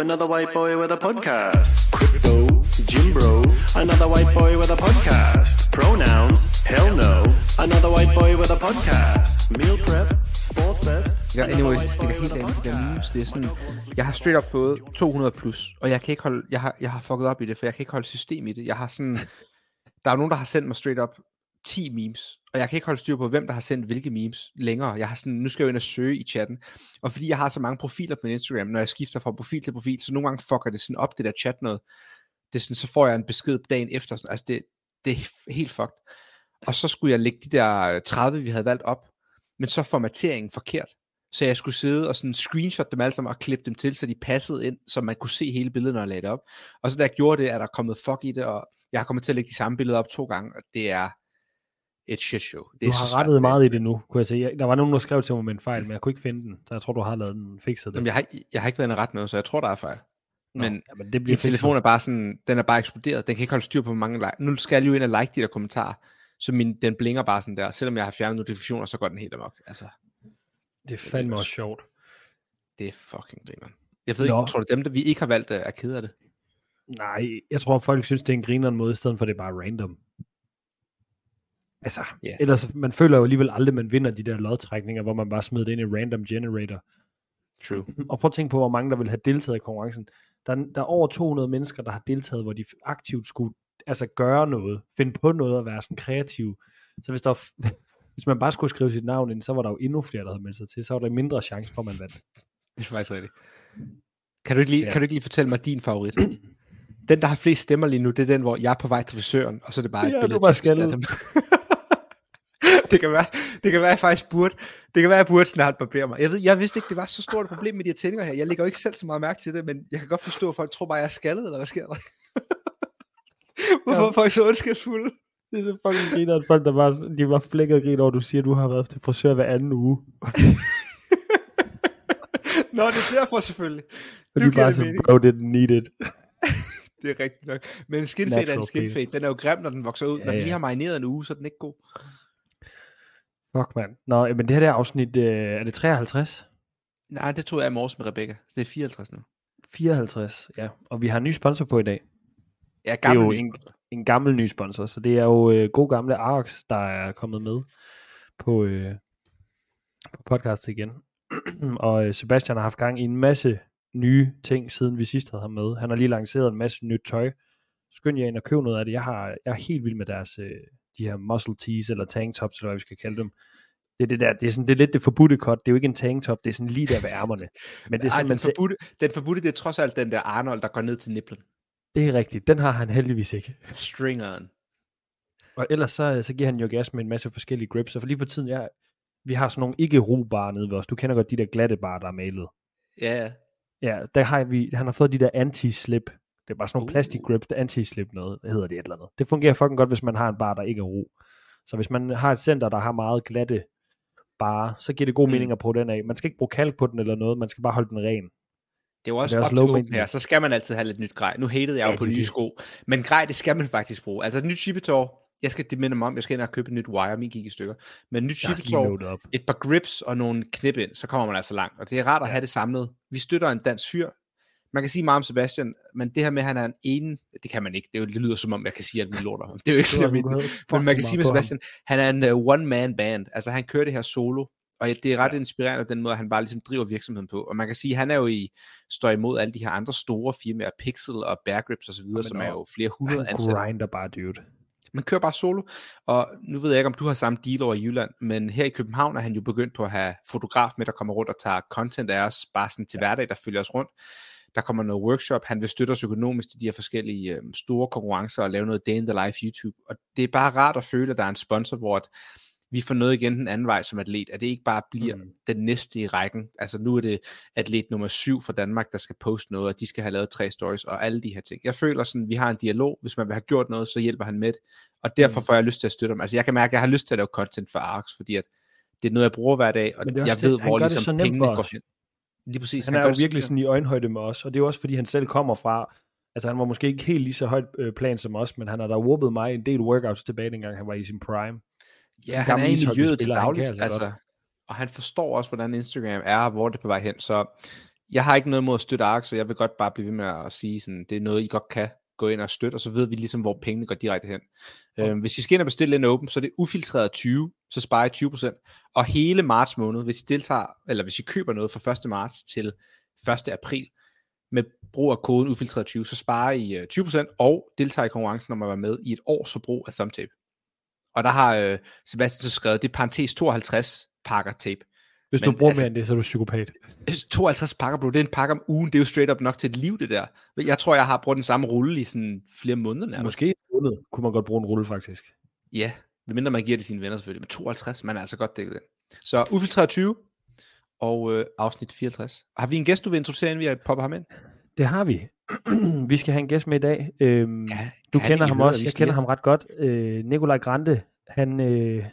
another white boy with a podcast. Crypto, Jim Bro, another white boy with a podcast. Pronouns, hell no, another white boy with a podcast. Meal prep, sports bet. Ja, anyways, det stikker helt af med de der memes. Det er sådan, jeg har straight up fået 200 plus, og jeg kan ikke holde, jeg har, jeg har fucket op i det, for jeg kan ikke holde system i det. Jeg har sådan, der er nogen, der har sendt mig straight up 10 memes, og jeg kan ikke holde styr på, hvem der har sendt hvilke memes længere. Jeg har sådan, nu skal jeg jo ind og søge i chatten, og fordi jeg har så mange profiler på min Instagram, når jeg skifter fra profil til profil, så nogle gange fucker det sådan op, det der chat noget. Det er sådan, så får jeg en besked dagen efter, sådan, altså det, det er helt fucked. Og så skulle jeg lægge de der 30, vi havde valgt op, men så formateringen forkert. Så jeg skulle sidde og sådan screenshot dem alle sammen og klippe dem til, så de passede ind, så man kunne se hele billedet, når jeg lagde det op. Og så da jeg gjorde det, er der kommet fuck i det, og jeg har kommet til at lægge de samme billeder op to gange, og det er et shit show. Det Du har rettet meget i det nu, kunne jeg se. Jeg- Der var nogen, der skrev til mig med en fejl, men jeg kunne ikke finde den. Så jeg tror, du har lavet den fikset det. Jamen, jeg, har, ikke- jeg har ikke været og ret noget, så jeg tror, der er fejl. Nå, Men jamen, det bliver min telefon er bare sådan, den er bare eksploderet. Den kan ikke holde styr på, hvor mange like. Nu skal jeg lige ind og like de der kommentarer. Så min, den blinker bare sådan der. Selvom jeg har fjernet notifikationer, så går den helt amok. Altså, Det er fandme også sjovt. det er fucking grineren. Jeg ved Nå. ikke, tror du dem, der vi ikke har valgt, er ked af det? Nej, jeg tror, folk synes, det er en grineren måde, i stedet for at det er bare random. Altså, Ja. ellers, man føler jo alligevel aldrig, man vinder de der lodtrækninger, hvor man bare smider det ind i random generator. True. Og prøv at tænke på, hvor mange der vil have deltaget i konkurrencen. Der er, der er over 200 mennesker, der har deltaget, hvor de aktivt skulle altså gøre noget, finde på noget og være sådan kreative. Så hvis, der var, hvis man bare skulle skrive sit navn ind, så var der jo endnu flere, der havde meldt sig til. Så var der mindre chance for, at man vandt. Det er faktisk rigtigt. Kan du ikke lige, Ja. kan du ikke lige fortælle mig din favorit? Den, der har flest stemmer lige nu, det er den, hvor jeg er på vej til frisøren, og så er det bare et Ja, billede du skaldet. Statham. det kan være, det kan være, jeg faktisk burde, det kan være, jeg burde snart barbere mig. Jeg, ved, jeg vidste ikke, det var så stort et problem med de her tændinger her. Jeg lægger jo ikke selv så meget mærke til det, men jeg kan godt forstå, at folk tror bare, jeg er skaldet, eller hvad sker der? Hvorfor Ja. er folk så ondskabsfulde? Det er så fucking griner, at folk, der var, de var flækket griner over, du siger, at du har været til frisør hver anden uge. Nå, det er derfor selvfølgelig. Så Nu de bare det så, bro, didn't need it. Det er rigtigt nok. Men en skinfade er en skinfade. Den er jo grim, når den vokser ud. Ja, når den lige ja. har marineret en uge, så er den ikke god. Fuck, mand. Nå, men det her der afsnit, øh, er det 53? Nej, det tog jeg i morges med Rebecca. Så det er 54 nu. 54, ja. Og vi har en ny sponsor på i dag. Ja, Det er gammel jo en, en gammel ny sponsor, så det er jo øh, god gamle Arx, der er kommet med på, øh, på podcast igen. og øh, Sebastian har haft gang i en masse nye ting, siden vi sidst havde ham med. Han har lige lanceret en masse nyt tøj. Skynd jer ind og køb noget af det. Jeg, har, jeg er helt vild med deres, øh, de her muscle tees, eller tank tops, eller hvad vi skal kalde dem. Det er, det der, det er, sådan, det er lidt det forbudte cut. Det er jo ikke en tank top, det er sådan lige der ved ærmerne. Men det er, Ej, sådan, den, man ser, forbudte, den forbudte, det er trods alt den der Arnold, der går ned til niplen. det er rigtigt. Den har han heldigvis ikke. Stringeren. Og ellers så, så giver han jo gas med en masse forskellige grips, og for lige for tiden, ja, vi har sådan nogle ikke bar nede ved os. Du kender godt de der glatte bar, der er malet. Ja, ja. Ja, der har vi, han har fået de der anti-slip. Det er bare sådan nogle Uh. plastic grips, der anti-slip noget. Hvad hedder det et eller andet? Det fungerer fucking godt, hvis man har en bar, der ikke er ro. Så hvis man har et center, der har meget glatte bare, så giver det god Mm. mening at bruge den af. Man skal ikke bruge kalk på den eller noget, man skal bare holde den ren. Det er jo også, det er op også til low open her, så skal man altid have lidt nyt grej. Nu hatede jeg jo Ja, på nye det. sko, men grej, det skal man faktisk bruge. Altså et nyt chippetår, jeg skal det minder mig om, jeg skal ind og købe et nyt wire, min gik i stykker. Men nyt op. et par grips og nogle knip ind, så kommer man altså langt. Og det er rart at have det samlet. Vi støtter en dansk fyr. Man kan sige meget om Sebastian, men det her med, at han er en ene, det kan man ikke. Det, jo, det lyder som om, jeg kan sige alt muligt lort om ham. Det er jo ikke sådan. Men man kan sige med Sebastian, han er en uh, one-man band. Altså han kører det her solo, og det er ret ja. inspirerende den måde, han bare ligesom driver virksomheden på. Og man kan sige, han er jo i, står imod alle de her andre store firmaer, Pixel og Bear Grips osv., men som er jo flere hundrede Han ansatte. grinder bare, dude. Man kører bare solo, og nu ved jeg ikke, om du har samme deal over i Jylland, men her i København er han jo begyndt på at have fotograf med, der kommer rundt og tager content af os, bare sådan til hverdag, der følger os rundt. Der kommer noget workshop, han vil støtte os økonomisk til de her forskellige øh, store konkurrencer og lave noget day in the life YouTube. Og det er bare rart at føle, at der er en sponsor, hvor at vi får noget igen den anden vej som atlet, at det ikke bare bliver Mm. den næste i rækken. Altså nu er det atlet nummer syv for Danmark, der skal poste noget, og de skal have lavet tre stories og alle de her ting. Jeg føler sådan, vi har en dialog. Hvis man vil have gjort noget, så hjælper han med det. Og derfor Mm. får jeg lyst til at støtte ham. Altså jeg kan mærke, at jeg har lyst til at lave content for Arx, fordi at det er noget, jeg bruger hver dag, og det jeg det, ved, han hvor det ligesom pengene går hen. Lige præcis. Han gør er jo virkelig sådan i øjenhøjde med os, og det er jo også fordi han selv kommer fra, altså han var måske ikke helt lige så højt øh, plan som os, men han har da whoopet mig en del workouts tilbage, dengang han var i sin prime. Ja, en han er i miljøet til ishockeyspiller, han dagligt, altså altså, godt. og han forstår også, hvordan Instagram er, og hvor det er på vej hen, så jeg har ikke noget mod at støtte ARK, så jeg vil godt bare blive ved med at sige, sådan, det er noget, I godt kan gå ind og støtte, og så ved vi ligesom, hvor pengene går direkte hen. Okay. Øhm, hvis I skal ind og bestille en åben, så er det ufiltreret 20, så sparer I 20%. Og hele marts måned, hvis I deltager, eller hvis I køber noget fra 1. marts til 1. april, med brug af koden ufiltreret 20, så sparer I øh, 20% og deltager i konkurrencen om at være med i et års forbrug af thumbtape. Og der har øh, Sebastian så skrevet, det er parentes 52 pakker tape. Hvis Men du bruger altså- mere end det, så er du psykopat. 52 pakker, bro, det er en pakke om ugen, det er jo straight up nok til et liv, det der. Jeg tror, jeg har brugt den samme rulle i sådan flere måneder nærmest. Måske en måned kunne man godt bruge en rulle, faktisk. Ja, medmindre man giver det sine venner selvfølgelig. Men 52, man er altså godt dækket ind. Så ufiltreret 20 og øh, afsnit 54. Har vi en gæst, du vil introducere, inden vi popper ham ind? Det har vi. vi skal have en gæst med i dag. Øhm, Ja, du kender ham også. Jeg kender ham ret godt. Øh, Nikolaj Grande, han, øh,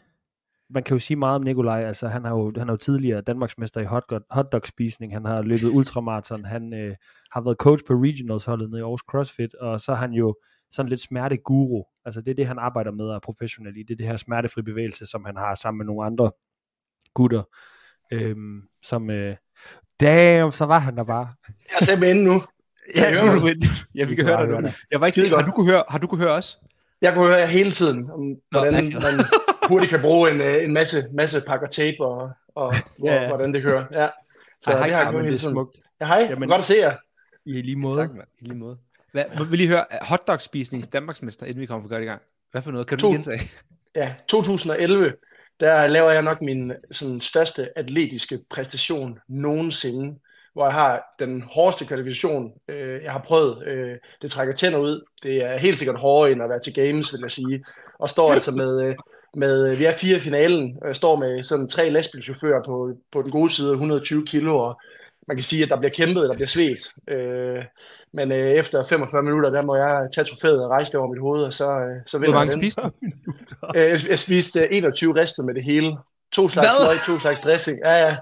man kan jo sige meget om Nikolaj. Altså, han, har jo, han er jo tidligere Danmarksmester i hot, hotdog-spisning. Han har løbet ultramarathon. Han øh, har været coach på regionals-holdet nede i Aarhus CrossFit. Og så er han jo sådan lidt smerteguru. Altså, det er det, han arbejder med og er professionel i. Det er det her smertefri bevægelse, som han har sammen med nogle andre gutter. Øhm, som, øh, damn, så var han der bare. Jeg er simpelthen inde nu. Ja, hører nu, mig. ja, vi kan høre dig nu. Jeg var ikke sikker, har du kunne høre, har du kunne høre os? Jeg kunne høre jer hele tiden, om hvordan Nå, man hurtigt kan bruge en, øh, en masse, masse pakker tape, og, og hvor, Ja. hvordan det hører. Ja. Så Ej, hej, det har jeg Carmen, det er smukt. Ja, hej. Jamen- Godt at se jer. I lige måde. Tak, mand. I lige måde. Hvad, vil lige høre, hotdog-spisnings Danmarksmester, inden vi kommer for godt i gang. Hvad for noget? Kan du To. lige gentage? Ja, 2011, der laver jeg nok min sådan, største atletiske præstation nogensinde, hvor jeg har den hårdeste kvalifikation, øh, jeg har prøvet. Øh, det trækker tænder ud. Det er helt sikkert hårdere end at være til games, vil jeg sige. Og står altså med, øh, med vi er fire i finalen, og jeg står med sådan tre lastbilchauffører på, på den gode side, 120 kilo, og man kan sige, at der bliver kæmpet, der bliver svedt. Øh, men øh, efter 45 minutter, der må jeg tage trofæet og rejse det over mit hoved, og så, øh, så vinder jeg den. spiste du? Øh, Jeg, jeg spiste øh, 21 rester med det hele. To slags løg, to slags dressing. Ja, ja.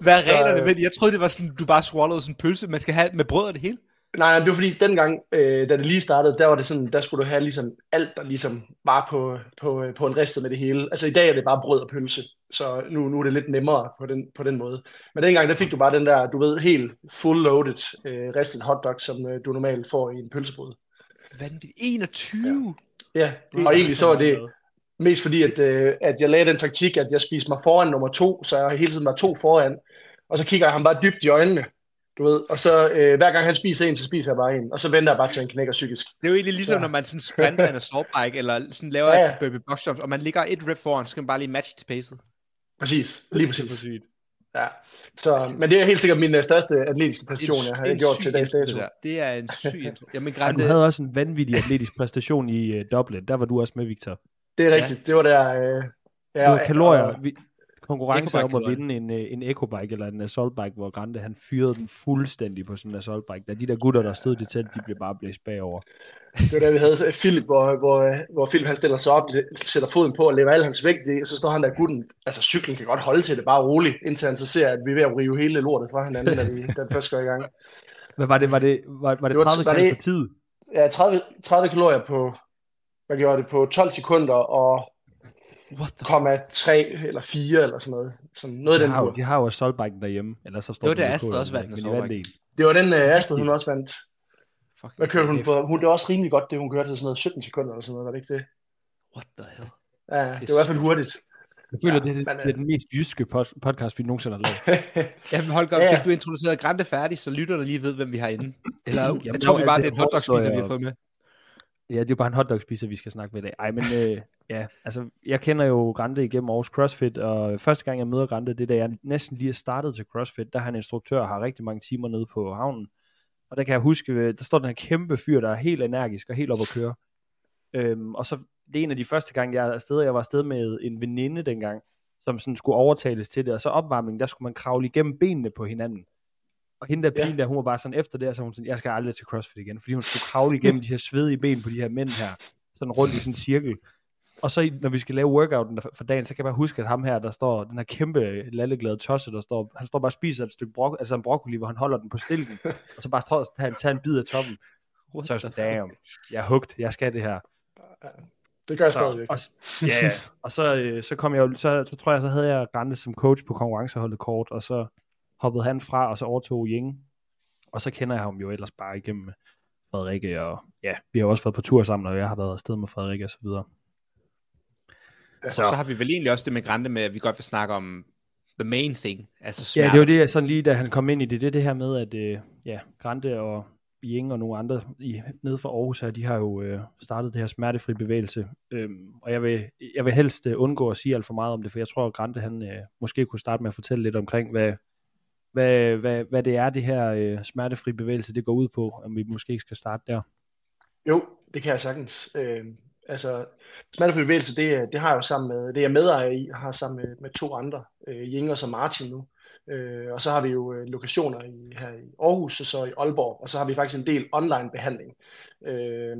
Hvad er reglerne øh, ved det? Jeg troede, det var sådan, du bare swallowede sådan en pølse. Man skal have med brød og det hele. Nej, det var fordi dengang, øh, da det lige startede, der var det sådan, der skulle du have ligesom alt, der ligesom var på, på, på en ristet med det hele. Altså i dag er det bare brød og pølse, så nu, nu er det lidt nemmere på den, på den måde. Men dengang, der fik du bare den der, du ved, helt full loaded øh, ristet hotdog, som øh, du normalt får i en pølsebrød. Vanvittigt. 21? Ja, Det og er egentlig så var det mest fordi, at, øh, at jeg lagde den taktik, at jeg spiste mig foran nummer to, så jeg hele tiden var to foran. Og så kigger jeg ham bare dybt i øjnene, du ved. Og så øh, hver gang han spiser en, så spiser jeg bare en. Og så venter jeg bare til, han knækker psykisk. Det er jo egentlig ligesom, Så. når man sådan sprinter en assault bike, eller sådan laver Ja, ja, ja. et burpee box jump, og man ligger et rep foran, så skal man bare lige matche til pacet. Præcis, lige præcis. sygt. Ja. Så, men det er helt sikkert min øh, største atletiske præstation, en- jeg har gjort til dags dato. det er en syg. Jamen, Men du Grande, havde også en vanvittig atletisk præstation i uh, Dublin. Der var du også med, Victor. Det er rigtigt, det var der... Øh, ja, Det var kalorier. og- Vi, konkurrence om at vinde en, øh, en ecobike eller en assault bike, hvor Grande han fyrede den fuldstændig på sådan en assault bike. Da de der gutter, der stod det til, de blev bare blæst bagover. Det var da vi havde Philip, hvor, hvor, hvor Philip han stiller sig op, sætter foden på og lægger al hans vægt i, og så står han der gutten, altså cyklen kan godt holde til det, bare roligt, indtil han så ser, at vi er ved at rive hele lortet fra hinanden, da, vi, den først går i gang. Hvad var det? Var det, var, var det Det var- 30 var det- for tid? Ja, 30, 30 kalorier på, hvad gjorde det, på 12 sekunder og what the komma 3 eller 4 eller sådan noget. Sådan noget af De den har, jo, de har jo biken derhjemme. Eller så står Det var det, Astrid også vandt med men de assault vandt bike. en. Det var den uh, Astrid, hun også vandt. fuck? Hvad kørte hun på? Hun, det var også rimelig godt, det hun kørte til sådan noget 17 sekunder eller sådan noget, var det ikke det? What the hell? Ja, det var i hvert fald hurtigt. Jeg føler, Ja, det, er, det, men, det er den mest jyske pod- podcast, vi nogensinde har lavet. Jamen Holger, Ja, ja. fik du introduceret Grande færdig, så lytter der lige ved, hvem vi har inde? Eller Jamen, jeg tror vi bare, det er det en hotdog spiser, vi har fået med. Ja, det er jo bare en hotdog spiser, vi skal snakke med i dag. Ej, men øh, ja, altså, jeg kender jo Grande igennem Aarhus CrossFit, og første gang jeg møder Grande, det er da jeg næsten lige er startet til CrossFit, der er han instruktør og har rigtig mange timer nede på havnen. Og der kan jeg huske, øh, der står den her kæmpe fyr, der er helt energisk og helt op at køre. Øhm, og så, det er en af de første gange, jeg er afsted, jeg var afsted med en veninde dengang, som sådan skulle overtales til det, og så opvarmningen, der skulle man kravle igennem benene på hinanden. Og hende der Ja. pigen der, hun var bare sådan efter det, så hun sådan, jeg skal aldrig til CrossFit igen, fordi hun skulle kravle igennem de her svedige ben på de her mænd her, sådan rundt i sådan en cirkel. Og så i- når vi skal lave workouten for dagen, så kan jeg bare huske, at ham her, der står, den her kæmpe lalleglade tosse, der står, han står bare og spiser et stykke brok, altså en broccoli, hvor han holder den på stilken, og så bare står og tager, tager en bid af toppen. Så er jeg sådan, damn, jeg er hugt, jeg skal det her. Det gør jeg Så, stadigvæk. og, s- ja, ja. og så, øh, så kom jeg jo, så, så tror jeg, så havde jeg Grande som coach på konkurrenceholdet kort, og så hoppede han fra, og så overtog Ying og så kender jeg ham jo ellers bare igennem Frederikke, og ja, vi har også været på tur sammen, og jeg har været afsted med Frederikke og så videre. Så. så har vi vel egentlig også det med Grande med, at vi godt vil snakke om the main thing, altså smerte. Ja, det var det, sådan lige da han kom ind i det, det er det her med, at øh, ja, Grande og Ying og nogle andre i, nede fra Aarhus her, de har jo øh, startet det her smertefri bevægelse, øhm, og jeg vil, jeg vil helst øh, undgå at sige alt for meget om det, for jeg tror, at Grante han øh, måske kunne starte med at fortælle lidt omkring, hvad, hvad, hvad, hvad det er, det her øh, smertefri bevægelse, det går ud på, om vi måske ikke skal starte der. Jo, det kan jeg sagtens. Øh, altså, smertefri bevægelse, det, det har jeg jo sammen med, det er jeg medejer i, har sammen med, med to andre, øh, Jingers og Martin nu. Øh, og så har vi jo øh, lokationer i, her i Aarhus og så i Aalborg, og så har vi faktisk en del online behandling. Øh,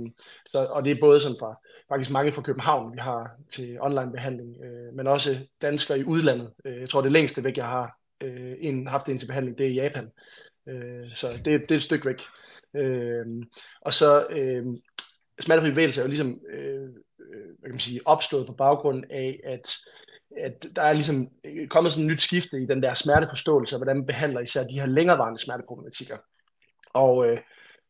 så, og det er både sådan fra, faktisk mange fra København, vi har til online behandling, øh, men også danskere i udlandet. Øh, jeg tror det længste væk, jeg har øh, en, haft en til behandling, det er i Japan. Øh, så det, det er et stykke væk. Øh, og så øh, smertefri bevægelse er jo ligesom øh, øh, hvad kan man sige, opstået på baggrund af, at at der er ligesom kommet sådan et nyt skifte i den der smerteforståelse, og hvordan man behandler især de her længerevarende smerteproblematikker. Og øh,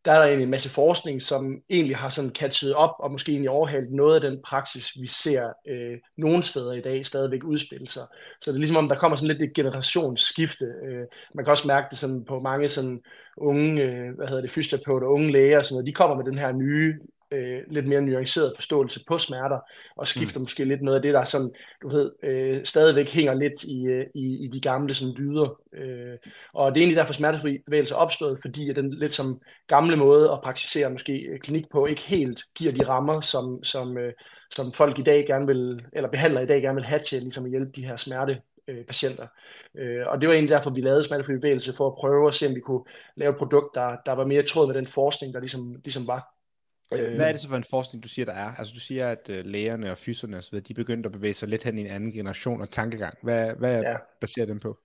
der er der egentlig en masse forskning, som egentlig har sådan catchet op, og måske egentlig overhalet noget af den praksis, vi ser øh, nogle steder i dag stadigvæk udspille sig. Så det er ligesom om, der kommer sådan lidt et generationsskifte. Øh, man kan også mærke det sådan på mange sådan unge, øh, hvad hedder det, fysioterapeuter, unge læger og sådan noget, de kommer med den her nye øh, lidt mere nuanceret forståelse på smerter, og skifter mm. måske lidt noget af det, der sådan, du ved, øh, stadigvæk hænger lidt i, øh, i, i de gamle sådan dyder. Øh, og det er egentlig derfor smertefri bevægelse er opstået, fordi at den lidt som gamle måde at praktisere måske øh, klinik på, ikke helt giver de rammer, som, som, øh, som folk i dag gerne vil, eller behandler i dag gerne vil have til ligesom at hjælpe de her smerte øh, patienter. Øh, og det var egentlig derfor, vi lavede smertefri bevægelse, for at prøve at se, om vi kunne lave et produkt, der, der var mere tråd med den forskning, der ligesom, ligesom var. Øh, hvad er det så for en forskning, du siger, der er? Altså du siger, at uh, lægerne og fyserne osv., de begyndte at bevæge sig lidt hen i en anden generation og tankegang. Hvad, hvad ja. baserer den på?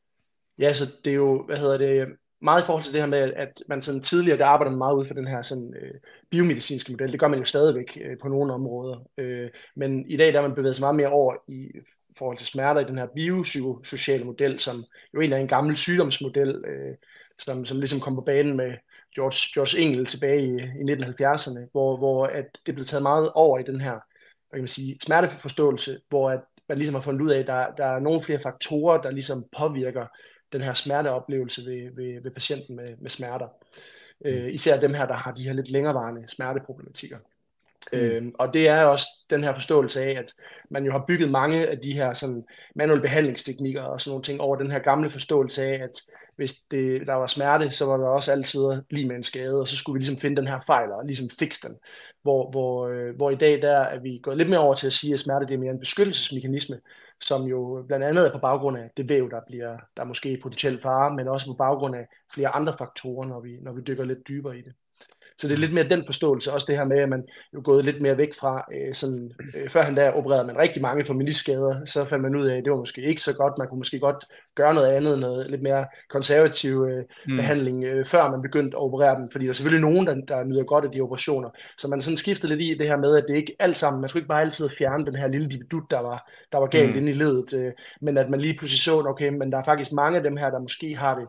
Ja, så det er jo, hvad hedder det, meget i forhold til det her med, at man sådan tidligere, der arbejder meget ud for den her sådan, øh, biomedicinske model. Det gør man jo stadigvæk øh, på nogle områder. Øh, men i dag der er man bevæget sig meget mere over i forhold til smerter i den her biopsykosociale model, som jo egentlig er en gammel sygdomsmodel, øh, som, som ligesom kom på banen med George, George Engel tilbage i, i 1970'erne, hvor, hvor at det blev taget meget over i den her hvad kan man sige, smerteforståelse, hvor at man ligesom har fundet ud af, at der, der er nogle flere faktorer, der ligesom påvirker den her smerteoplevelse ved, ved, ved patienten med, med smerter. Mm. Øh, især dem her, der har de her lidt længerevarende smerteproblematikker. Mm. Øhm, og det er også den her forståelse af, at man jo har bygget mange af de her sådan manuelle behandlingsteknikker og sådan nogle ting over den her gamle forståelse af, at hvis det, der var smerte, så var der også altid lige med en skade, og så skulle vi ligesom finde den her fejl og ligesom fikse den. Hvor, hvor, øh, hvor i dag der er vi gået lidt mere over til at sige, at smerte det er mere en beskyttelsesmekanisme, som jo blandt andet er på baggrund af det væv, der bliver der er måske potentielt fare, men også på baggrund af flere andre faktorer, når vi, når vi dykker lidt dybere i det. Så det er lidt mere den forståelse, også det her med, at man jo gået lidt mere væk fra, øh, sådan, øh, før han der opererede man rigtig mange for miniskader, så fandt man ud af, at det var måske ikke så godt, man kunne måske godt gøre noget andet, noget lidt mere konservativ øh, mm. behandling, øh, før man begyndte at operere dem, fordi der er selvfølgelig nogen, der, der nyder godt af de operationer, så man sådan skiftede lidt i det her med, at det ikke alt sammen, man skulle ikke bare altid fjerne den her lille dibidut, der var, der var galt mm. inde i ledet, øh, men at man lige pludselig så, okay, men der er faktisk mange af dem her, der måske har det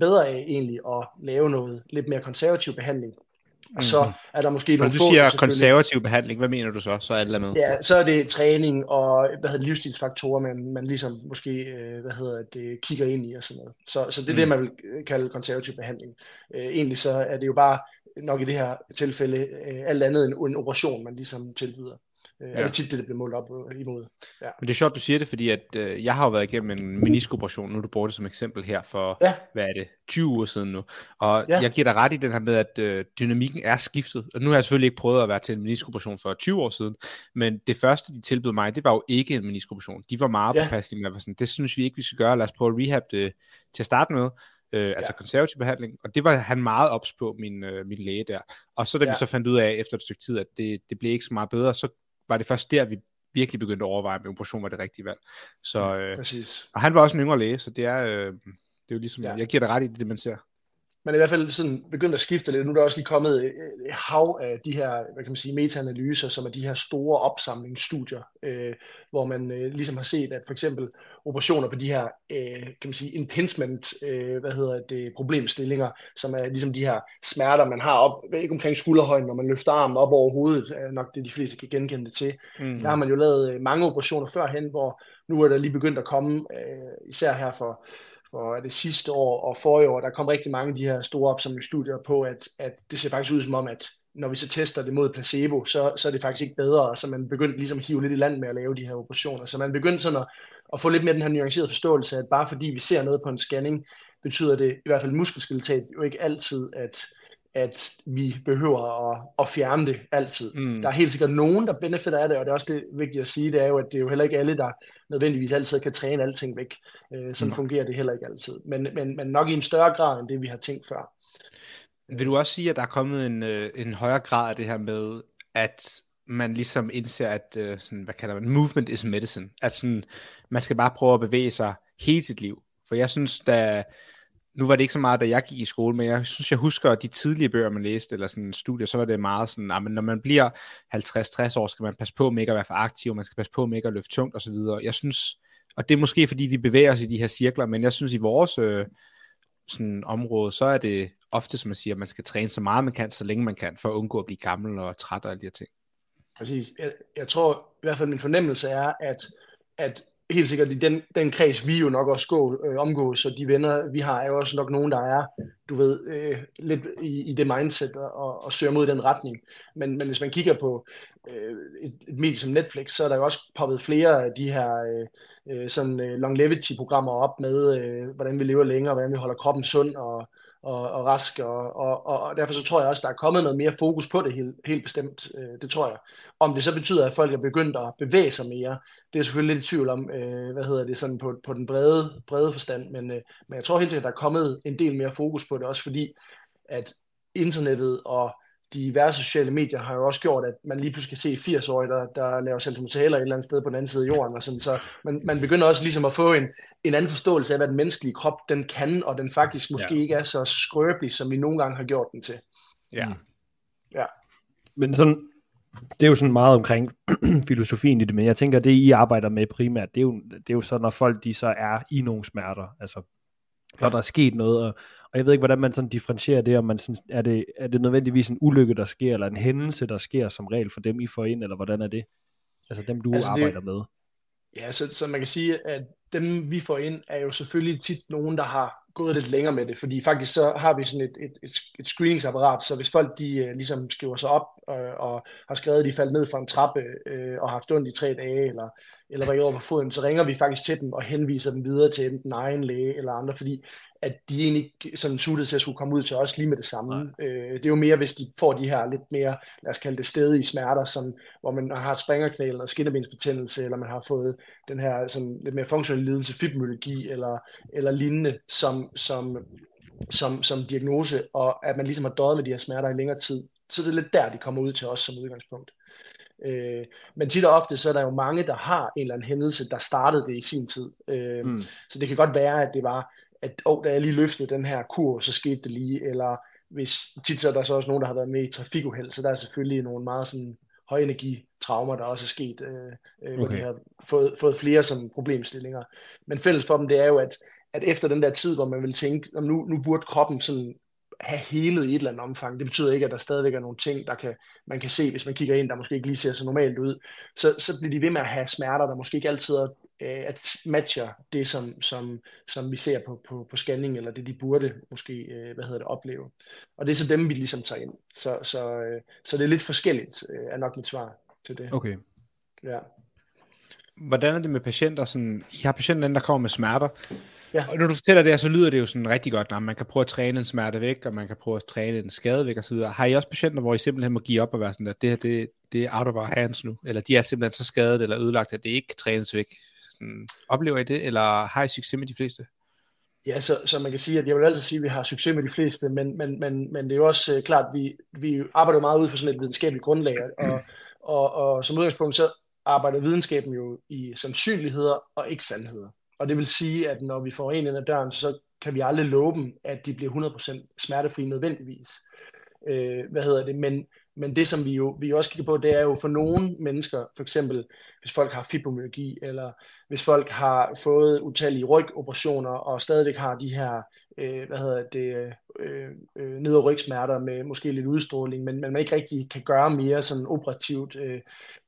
bedre af egentlig at lave noget lidt mere konservativ behandling. Og så mm. er der måske Når nogle du få, siger konservativ behandling, hvad mener du så, så er med? Ja, så er det træning og hvad hedder, livsstilsfaktorer, man, man ligesom måske øh, hvad hedder det, kigger ind i og sådan noget. Så, så det er mm. det, man vil kalde konservativ behandling. Øh, egentlig så er det jo bare nok i det her tilfælde øh, alt andet end en operation, man ligesom tilbyder. Øh, ja. Er det tit det, bliver målt op øh, imod. Ja. Men det er sjovt, du siger det, fordi at, øh, jeg har jo været igennem en meniskoperation, nu du bruger det som eksempel her for, ja. hvad er det, 20 uger siden nu. Og ja. jeg giver dig ret i den her med, at øh, dynamikken er skiftet. Og nu har jeg selvfølgelig ikke prøvet at være til en meniskoperation for 20 år siden, men det første, de tilbød mig, det var jo ikke en meniskoperation. De var meget ja. påpasselige med, sådan, det synes vi ikke, vi skal gøre. Lad os prøve at rehab det til at starte med. Øh, altså ja. konservativ behandling, og det var han meget ops på, min, øh, min læge der. Og så da ja. vi så fandt ud af efter et stykke tid, at det, det blev ikke så meget bedre, så var det først der, vi virkelig begyndte at overveje, om operation var det rigtige valg. Så, øh, Præcis. Og han var også en yngre læge, så det er, øh, det er jo ligesom, ja. jeg giver dig ret i det, man ser. man er i hvert fald sådan begyndt at skifte lidt. Nu er der også lige kommet et hav af de her, hvad kan man sige, meta-analyser, som er de her store opsamlingsstudier, øh, hvor man øh, ligesom har set, at for eksempel operationer på de her, øh, kan man sige, impingement, øh, hvad hedder det, problemstillinger, som er ligesom de her smerter, man har op, ikke omkring skulderhøjden, når man løfter armen op over hovedet, er nok det, de fleste kan genkende det til. Mm. Der har man jo lavet øh, mange operationer førhen, hvor nu er der lige begyndt at komme, øh, især her for for det sidste år og forrige år, der kom rigtig mange af de her store opsamlingsstudier på, at, at det ser faktisk ud som om, at når vi så tester det mod placebo, så, så er det faktisk ikke bedre, så man begyndte ligesom at hive lidt i land med at lave de her operationer. Så man begyndte sådan at, at få lidt mere den her nuancerede forståelse, at bare fordi vi ser noget på en scanning, betyder det i hvert fald muskelskeletat jo ikke altid, at, at vi behøver at, at fjerne det altid. Mm. Der er helt sikkert nogen, der benefitter af det, og det er også det vigtigt at sige, det er jo, at det er jo heller ikke alle, der nødvendigvis altid kan træne alting væk. Øh, sådan mm. fungerer det heller ikke altid. Men, men, men nok i en større grad, end det vi har tænkt før. Vil du også sige, at der er kommet en, øh, en højere grad af det her med, at man ligesom indser, at øh, sådan, hvad kalder man, movement is medicine. At sådan, man skal bare prøve at bevæge sig hele sit liv. For jeg synes, da, nu var det ikke så meget, da jeg gik i skole, men jeg synes, jeg husker de tidlige bøger, man læste, eller sådan studier, så var det meget sådan, ah, at når man bliver 50-60 år, skal man passe på med ikke at være for aktiv, man skal passe på med ikke at løfte tungt osv. Jeg synes, og det er måske fordi, vi bevæger os i de her cirkler, men jeg synes, i vores øh, sådan, område, så er det ofte, som man siger, at man skal træne så meget man kan, så længe man kan, for at undgå at blive gammel og træt og alle de her ting. Præcis. Jeg, jeg tror, i hvert fald min fornemmelse er, at, at helt sikkert i den, den kreds, vi jo nok også går, øh, omgås, så de venner, vi har, er jo også nok nogen, der er, du ved, øh, lidt i, i det mindset og, og søger mod den retning. Men, men hvis man kigger på øh, et, et medie som Netflix, så er der jo også poppet flere af de her øh, øh sådan øh, longevity-programmer op med, øh, hvordan vi lever længere, hvordan vi holder kroppen sund og og, og rask, og, og, og derfor så tror jeg også, der er kommet noget mere fokus på det helt, helt bestemt, øh, det tror jeg. Om det så betyder, at folk er begyndt at bevæge sig mere, det er selvfølgelig lidt i tvivl om, øh, hvad hedder det, sådan på, på den brede, brede forstand, men, øh, men jeg tror helt sikkert, der er kommet en del mere fokus på det, også fordi, at internettet og diverse sociale medier har jo også gjort, at man lige pludselig kan se 80-årige, der, der laver sentimentale et eller andet sted på den anden side af jorden. Og sådan, så man, man begynder også ligesom at få en, en anden forståelse af, hvad den menneskelige krop den kan, og den faktisk måske ja. ikke er så skrøbelig, som vi nogle gange har gjort den til. Ja. ja. Men sådan, det er jo sådan meget omkring filosofien i det, men jeg tænker, det I arbejder med primært, det er jo, det er jo så, når folk de så er i nogle smerter, altså når der er sket noget, og, og jeg ved ikke, hvordan man sådan differentierer det, om man sådan, er, det, er det nødvendigvis en ulykke, der sker, eller en hændelse, der sker som regel for dem, I får ind, eller hvordan er det? Altså dem, du altså arbejder det, med. Ja, så, så man kan sige, at dem, vi får ind, er jo selvfølgelig tit nogen, der har gået lidt længere med det, fordi faktisk så har vi sådan et, et, et, et screeningsapparat, så hvis folk de uh, ligesom skriver sig op uh, og har skrevet, at de faldt ned fra en trappe uh, og har haft ondt i tre dage, eller, eller var over på foden, så ringer vi faktisk til dem og henviser dem videre til enten egen læge eller andre, fordi at de egentlig ikke sådan suited til at skulle komme ud til os lige med det samme. Øh, det er jo mere, hvis de får de her lidt mere, lad os kalde det stedige smerter, som, hvor man har springerknæl eller skinnebensbetændelse, eller man har fået den her sådan, lidt mere funktionelle lidelse, fibromyalgi eller, eller lignende, som, som, som, som diagnose, og at man ligesom har døjet med de her smerter i længere tid. Så det er lidt der, de kommer ud til os som udgangspunkt. Øh, men tit og ofte, så er der jo mange, der har en eller anden hændelse, der startede det i sin tid. Øh, mm. Så det kan godt være, at det var, at oh, da jeg lige løftede den her kur, så skete det lige, eller hvis tit så er der så også nogen, der har været med i trafikuheld, så der er selvfølgelig nogle meget sådan højenergi traumer, der også er sket, øh, øh, hvor okay. de har fået, fået flere sådan problemstillinger. Men fælles for dem, det er jo, at, at efter den der tid, hvor man vil tænke, nu, nu burde kroppen sådan have helet i et eller andet omfang. Det betyder ikke, at der stadigvæk er nogle ting, der kan, man kan se, hvis man kigger ind, der måske ikke lige ser så normalt ud. Så, så bliver de ved med at have smerter, der måske ikke altid er, øh, at matcher det, som, som, som vi ser på, på, på scanning, eller det, de burde måske øh, hvad hedder det, opleve. Og det er så dem, vi ligesom tager ind. Så, så, øh, så det er lidt forskelligt, øh, er nok mit svar til det. Okay. Ja. Hvordan er det med patienter? Sådan, I har patienter, der kommer med smerter. Ja. Og når du fortæller det så lyder det jo sådan rigtig godt, når man kan prøve at træne en smerte væk, og man kan prøve at træne en skade væk osv. Har I også patienter, hvor I simpelthen må give op og være sådan, at det her, det, det er out of our hands nu, eller de er simpelthen så skadet eller ødelagt, at det ikke kan trænes væk? Sådan, oplever I det, eller har I succes med de fleste? Ja, så, så man kan sige, at jeg vil altid sige, at vi har succes med de fleste, men, men, men, men det er jo også uh, klart, at vi, vi arbejder meget ud fra sådan et videnskabeligt grundlag, og, og, og som udgangspunkt så arbejder videnskaben jo i sandsynligheder og ikke sandheder. Og det vil sige, at når vi får en ind ad døren, så kan vi aldrig love dem, at de bliver 100% smertefri nødvendigvis. Øh, hvad hedder det? Men, men det, som vi jo, vi også kigger på, det er jo for nogle mennesker, for eksempel hvis folk har fibromyalgi, eller hvis folk har fået utallige rygoperationer, og stadigvæk har de her, øh, hvad hedder det, øh, øh, ned- og rygsmerter med måske lidt udstråling, men, men man ikke rigtig kan gøre mere sådan operativt, øh,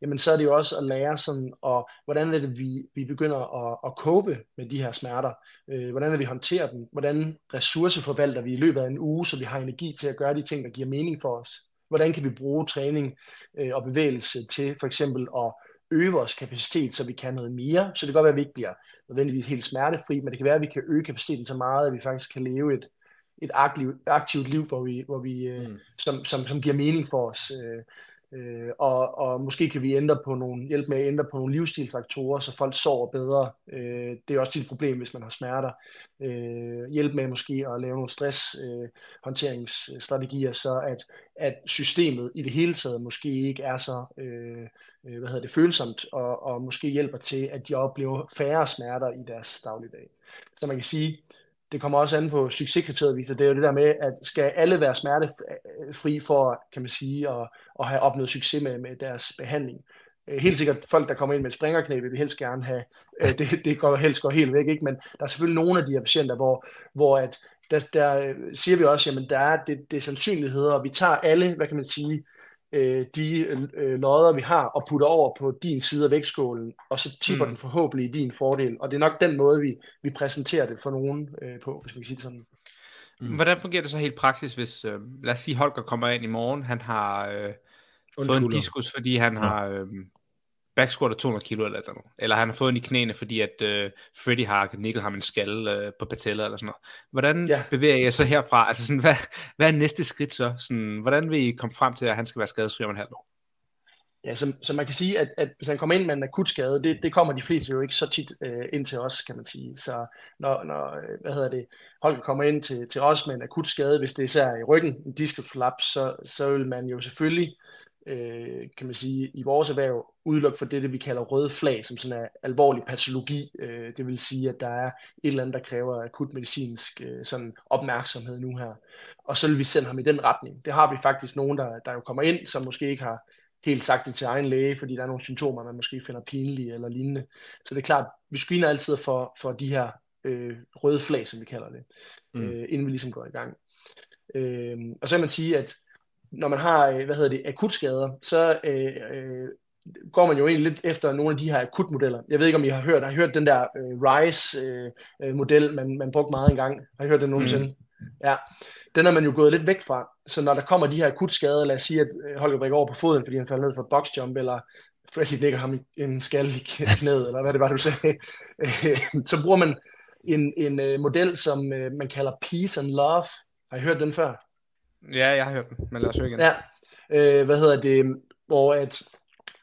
jamen så er det jo også at lære sådan, og hvordan er det, vi, vi begynder at, at cope med de her smerter, øh, hvordan er vi håndterer dem, hvordan ressourceforvalter vi i løbet af en uge, så vi har energi til at gøre de ting, der giver mening for os. Hvordan kan vi bruge træning øh, og bevægelse til for eksempel at øge vores kapacitet, så vi kan noget mere. Så det kan godt være, at vi ikke bliver nødvendigvis helt smertefri, men det kan være, at vi kan øge kapaciteten så meget, at vi faktisk kan leve et, et aktivt, liv, hvor vi, hvor vi, øh, mm. som, som, som giver mening for os. Øh, Øh, og, og måske kan vi ændre på nogle, hjælpe med at ændre på nogle livsstilfaktorer, så folk sover bedre. Øh, det er også et problem, hvis man har smerter. Øh, hjælpe med måske at lave nogle stresshåndteringsstrategier, øh, så at, at systemet i det hele taget måske ikke er så øh, øh, hvad hedder det, følsomt, og, og måske hjælper til, at de oplever færre smerter i deres dagligdag. Så man kan sige, det kommer også an på succeskriteriet, viser. Det er jo det der med, at skal alle være smertefri for, kan man sige, at, at have opnået succes med, med deres behandling. Øh, helt sikkert folk, der kommer ind med et springerknæ, vil vi helst gerne have, øh, det, det går helst går helt væk, ikke? men der er selvfølgelig nogle af de her patienter, hvor, hvor at der, der øh, siger vi også, jamen der er det, det er sandsynligheder, og vi tager alle, hvad kan man sige, øh, de øh, lodder, vi har, og putter over på din side af vægtskålen, og så tipper mm. den forhåbentlig i din fordel. Og det er nok den måde, vi, vi præsenterer det for nogen øh, på, hvis man kan sige det sådan. Mm. Hvordan fungerer det så helt praktisk, hvis, øh, lad os sige, Holger kommer ind i morgen, han har øh, fået en diskus, fordi han ja. har øh, backsquattet 200 kilo eller noget. Eller han har fået den i knæene, fordi at øh, Freddy har nikket ham en skalle øh, på pateller eller sådan noget. Hvordan ja. bevæger jeg så herfra? Altså sådan, hvad, hvad er næste skridt så? Sådan, hvordan vil I komme frem til, at han skal være skadesfri om en halv år? Ja, så, så man kan sige, at, at hvis han kommer ind med en akut skade, det, det kommer de fleste jo ikke så tit øh, ind til os, kan man sige. Så når, når øh, hvad hedder det, Holger kommer ind til, til os med en akut skade, hvis det er især i ryggen, en diskokollaps, så, så vil man jo selvfølgelig øh, kan man sige, i vores erhverv udelukke for det, det vi kalder røde flag, som sådan er alvorlig patologi. Øh, det vil sige, at der er et eller andet, der kræver akut medicinsk øh, sådan opmærksomhed nu her. Og så vil vi sende ham i den retning. Det har vi faktisk nogen, der, der jo kommer ind, som måske ikke har helt sagt det til egen læge, fordi der er nogle symptomer, man måske finder pinlige eller lignende. Så det er klart, vi screener altid for, for de her øh, røde flag, som vi kalder det, mm. øh, inden vi ligesom går i gang. Øh, og så kan man sige, at når man har, øh, hvad hedder det, akutskader, så øh, øh, går man jo egentlig lidt efter nogle af de her akutmodeller. Jeg ved ikke, om I har hørt, har I hørt den der øh, RISE-model, øh, man, man brugte meget engang? Har I hørt den nogensinde? Mm. Ja, den er man jo gået lidt væk fra. Så når der kommer de her akutskader, lad os sige, at Holger brækker over på foden, fordi han falder ned fra boxjump, eller Freddy ligger ham i en skal i knæet, eller hvad det var, du sagde, så bruger man en, en model, som man kalder Peace and Love. Har I hørt den før? Ja, jeg har hørt den, men lad os høre igen. Ja, øh, hvad hedder det, hvor at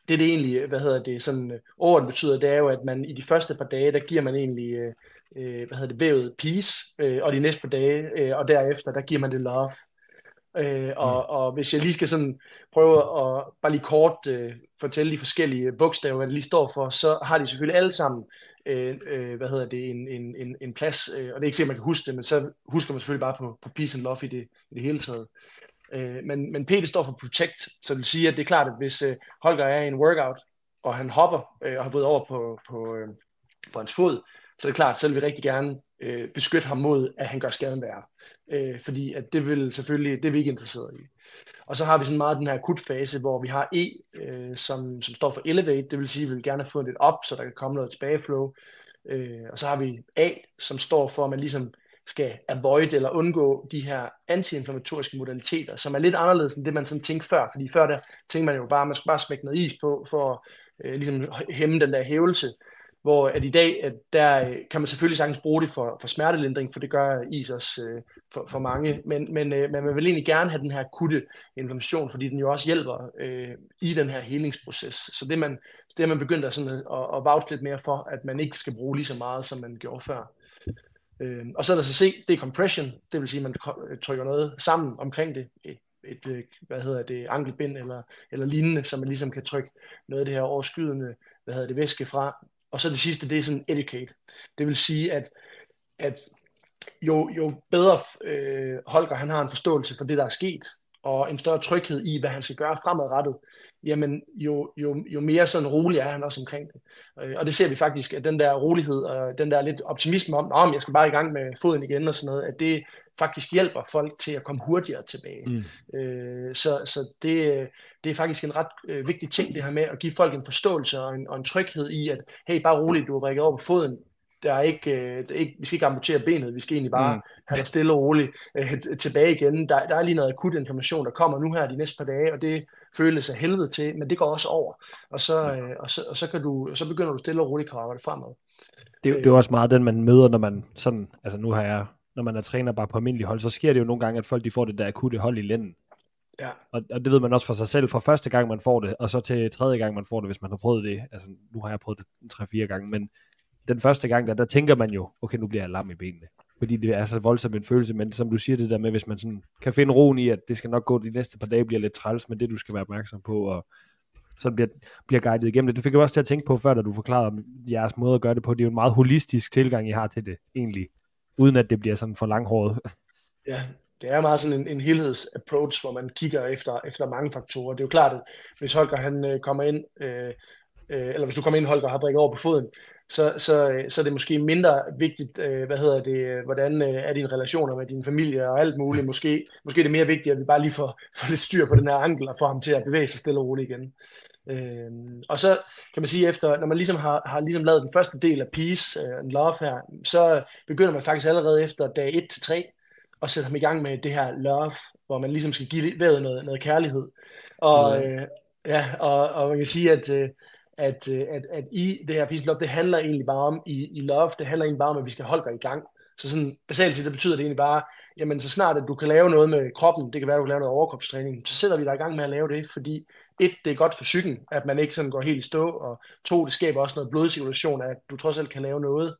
det, det egentlig, hvad hedder det, sådan øh, ordet betyder, det er jo, at man i de første par dage, der giver man egentlig, øh, øh, hvad hedder det, vævet peace, øh, og de næste par dage, øh, og derefter, der giver man det love. Øh, og, mm. og hvis jeg lige skal sådan prøve at bare lige kort øh, fortælle de forskellige bogstaver, hvad det lige står for, så har de selvfølgelig alle sammen øh, hvad hedder det, en, en, en, en plads, øh, og det er ikke sikkert, man kan huske det, men så husker man selvfølgelig bare på, på peace and love i det, i det hele taget. Øh, men, men P det står for protect, så det vil sige, at det er klart, at hvis øh, Holger er i en workout, og han hopper øh, og har fået over på, på, øh, på hans fod, så er det klart, så vil vi rigtig gerne øh, beskytte ham mod, at han gør skaden værre. Øh, fordi at det vil selvfølgelig, det er vi ikke interesseret i. Og så har vi sådan meget den her akutfase, hvor vi har E, øh, som, som står for elevate, det vil sige, at vi vil gerne få lidt op, så der kan komme noget tilbageflow. Øh, og så har vi A, som står for, at man ligesom skal avoid eller undgå de her antiinflammatoriske modaliteter, som er lidt anderledes end det, man sådan tænkte før. Fordi før der tænkte man jo bare, at man skulle bare smække noget is på, for øh, ligesom hæmme den der hævelse. Hvor at i dag, at der øh, kan man selvfølgelig sagtens bruge det for, for smertelindring, for det gør is også øh, for, for mange. Men, men, øh, man vil egentlig gerne have den her akutte inflammation, fordi den jo også hjælper øh, i den her helingsproces. Så det man, det er man begyndt at, sådan, øh, at, at vouch lidt mere for, at man ikke skal bruge lige så meget, som man gjorde før. Øh, og så er der så C, det er compression, det vil sige, at man øh, trykker noget sammen omkring det, et, et hvad hedder det, ankelbind eller, eller lignende, så man ligesom kan trykke noget af det her overskydende, hvad hedder det, væske fra, og så det sidste, det er sådan educate. Det vil sige, at, at jo, jo bedre øh, Holger han har en forståelse for det, der er sket, og en større tryghed i, hvad han skal gøre fremadrettet, jamen jo, jo, jo mere sådan rolig er han også omkring det. Øh, og det ser vi faktisk, at den der rolighed og den der lidt optimisme om, om jeg skal bare i gang med foden igen og sådan noget, at det faktisk hjælper folk til at komme hurtigere tilbage. Mm. Øh, så så det, det er faktisk en ret øh, vigtig ting, det her med at give folk en forståelse og en, og en tryghed i, at hey, bare roligt, du har rækket over på foden, der er ikke, øh, der er ikke, vi skal ikke amputere benet, vi skal egentlig bare mm. have det stille og roligt øh, tilbage igen. Der, der er lige noget akut information, der kommer nu her de næste par dage, og det føles af helvede til, men det går også over. Og så, øh, og så, og så, kan du, så begynder du stille og roligt at arbejde fremad. Det, det er også meget den, man møder, når man sådan, altså nu har jeg, når man er træner bare på almindelig hold, så sker det jo nogle gange, at folk de får det der akutte hold i lænden. Ja. Og, og det ved man også for sig selv, fra første gang man får det, og så til tredje gang man får det, hvis man har prøvet det. Altså nu har jeg prøvet det tre-fire gange, men den første gang, der, der tænker man jo, okay, nu bliver jeg lam i benene. Fordi det er så voldsom en følelse, men som du siger det der med, hvis man sådan kan finde roen i, at det skal nok gå de næste par dage, bliver lidt træls, men det du skal være opmærksom på, og så bliver, bliver guidet igennem det. Det fik jeg også til at tænke på før, da du forklarede om jeres måde at gøre det på. Det er jo en meget holistisk tilgang, I har til det, egentlig, uden at det bliver sådan for langhåret. Ja, det er meget sådan en, en helhedsapproach, hvor man kigger efter, efter mange faktorer. Det er jo klart, at hvis Holger han øh, kommer ind, øh, øh, eller hvis du kommer ind, Holger har brækket over på foden, så, så, øh, så er det måske mindre vigtigt, øh, hvad hedder det, øh, hvordan øh, er dine relationer med din familie og alt muligt. Måske, måske er det mere vigtigt, at vi bare lige får, får lidt styr på den her ankel og får ham til at bevæge sig stille og roligt igen. Øh, og så kan man sige efter, når man ligesom har, har ligesom lavet den første del af Peace øh, and Love her, så begynder man faktisk allerede efter dag 1 til 3 at sætte ham i gang med det her love, hvor man ligesom skal give ved noget, noget kærlighed. Og, øh, ja, og, og man kan sige, at øh, at, øh, at, at i det her Peace Love, det handler egentlig bare om, i, i Love, det handler egentlig bare om, at vi skal holde dig i gang. Så sådan basalt set, det betyder det egentlig bare, jamen så snart at du kan lave noget med kroppen, det kan være, at du kan lave noget overkropstræning, så sætter vi dig i gang med at lave det, fordi et, det er godt for psyken, at man ikke sådan går helt i stå, og to, det skaber også noget blodcirkulation, at du trods alt kan lave noget.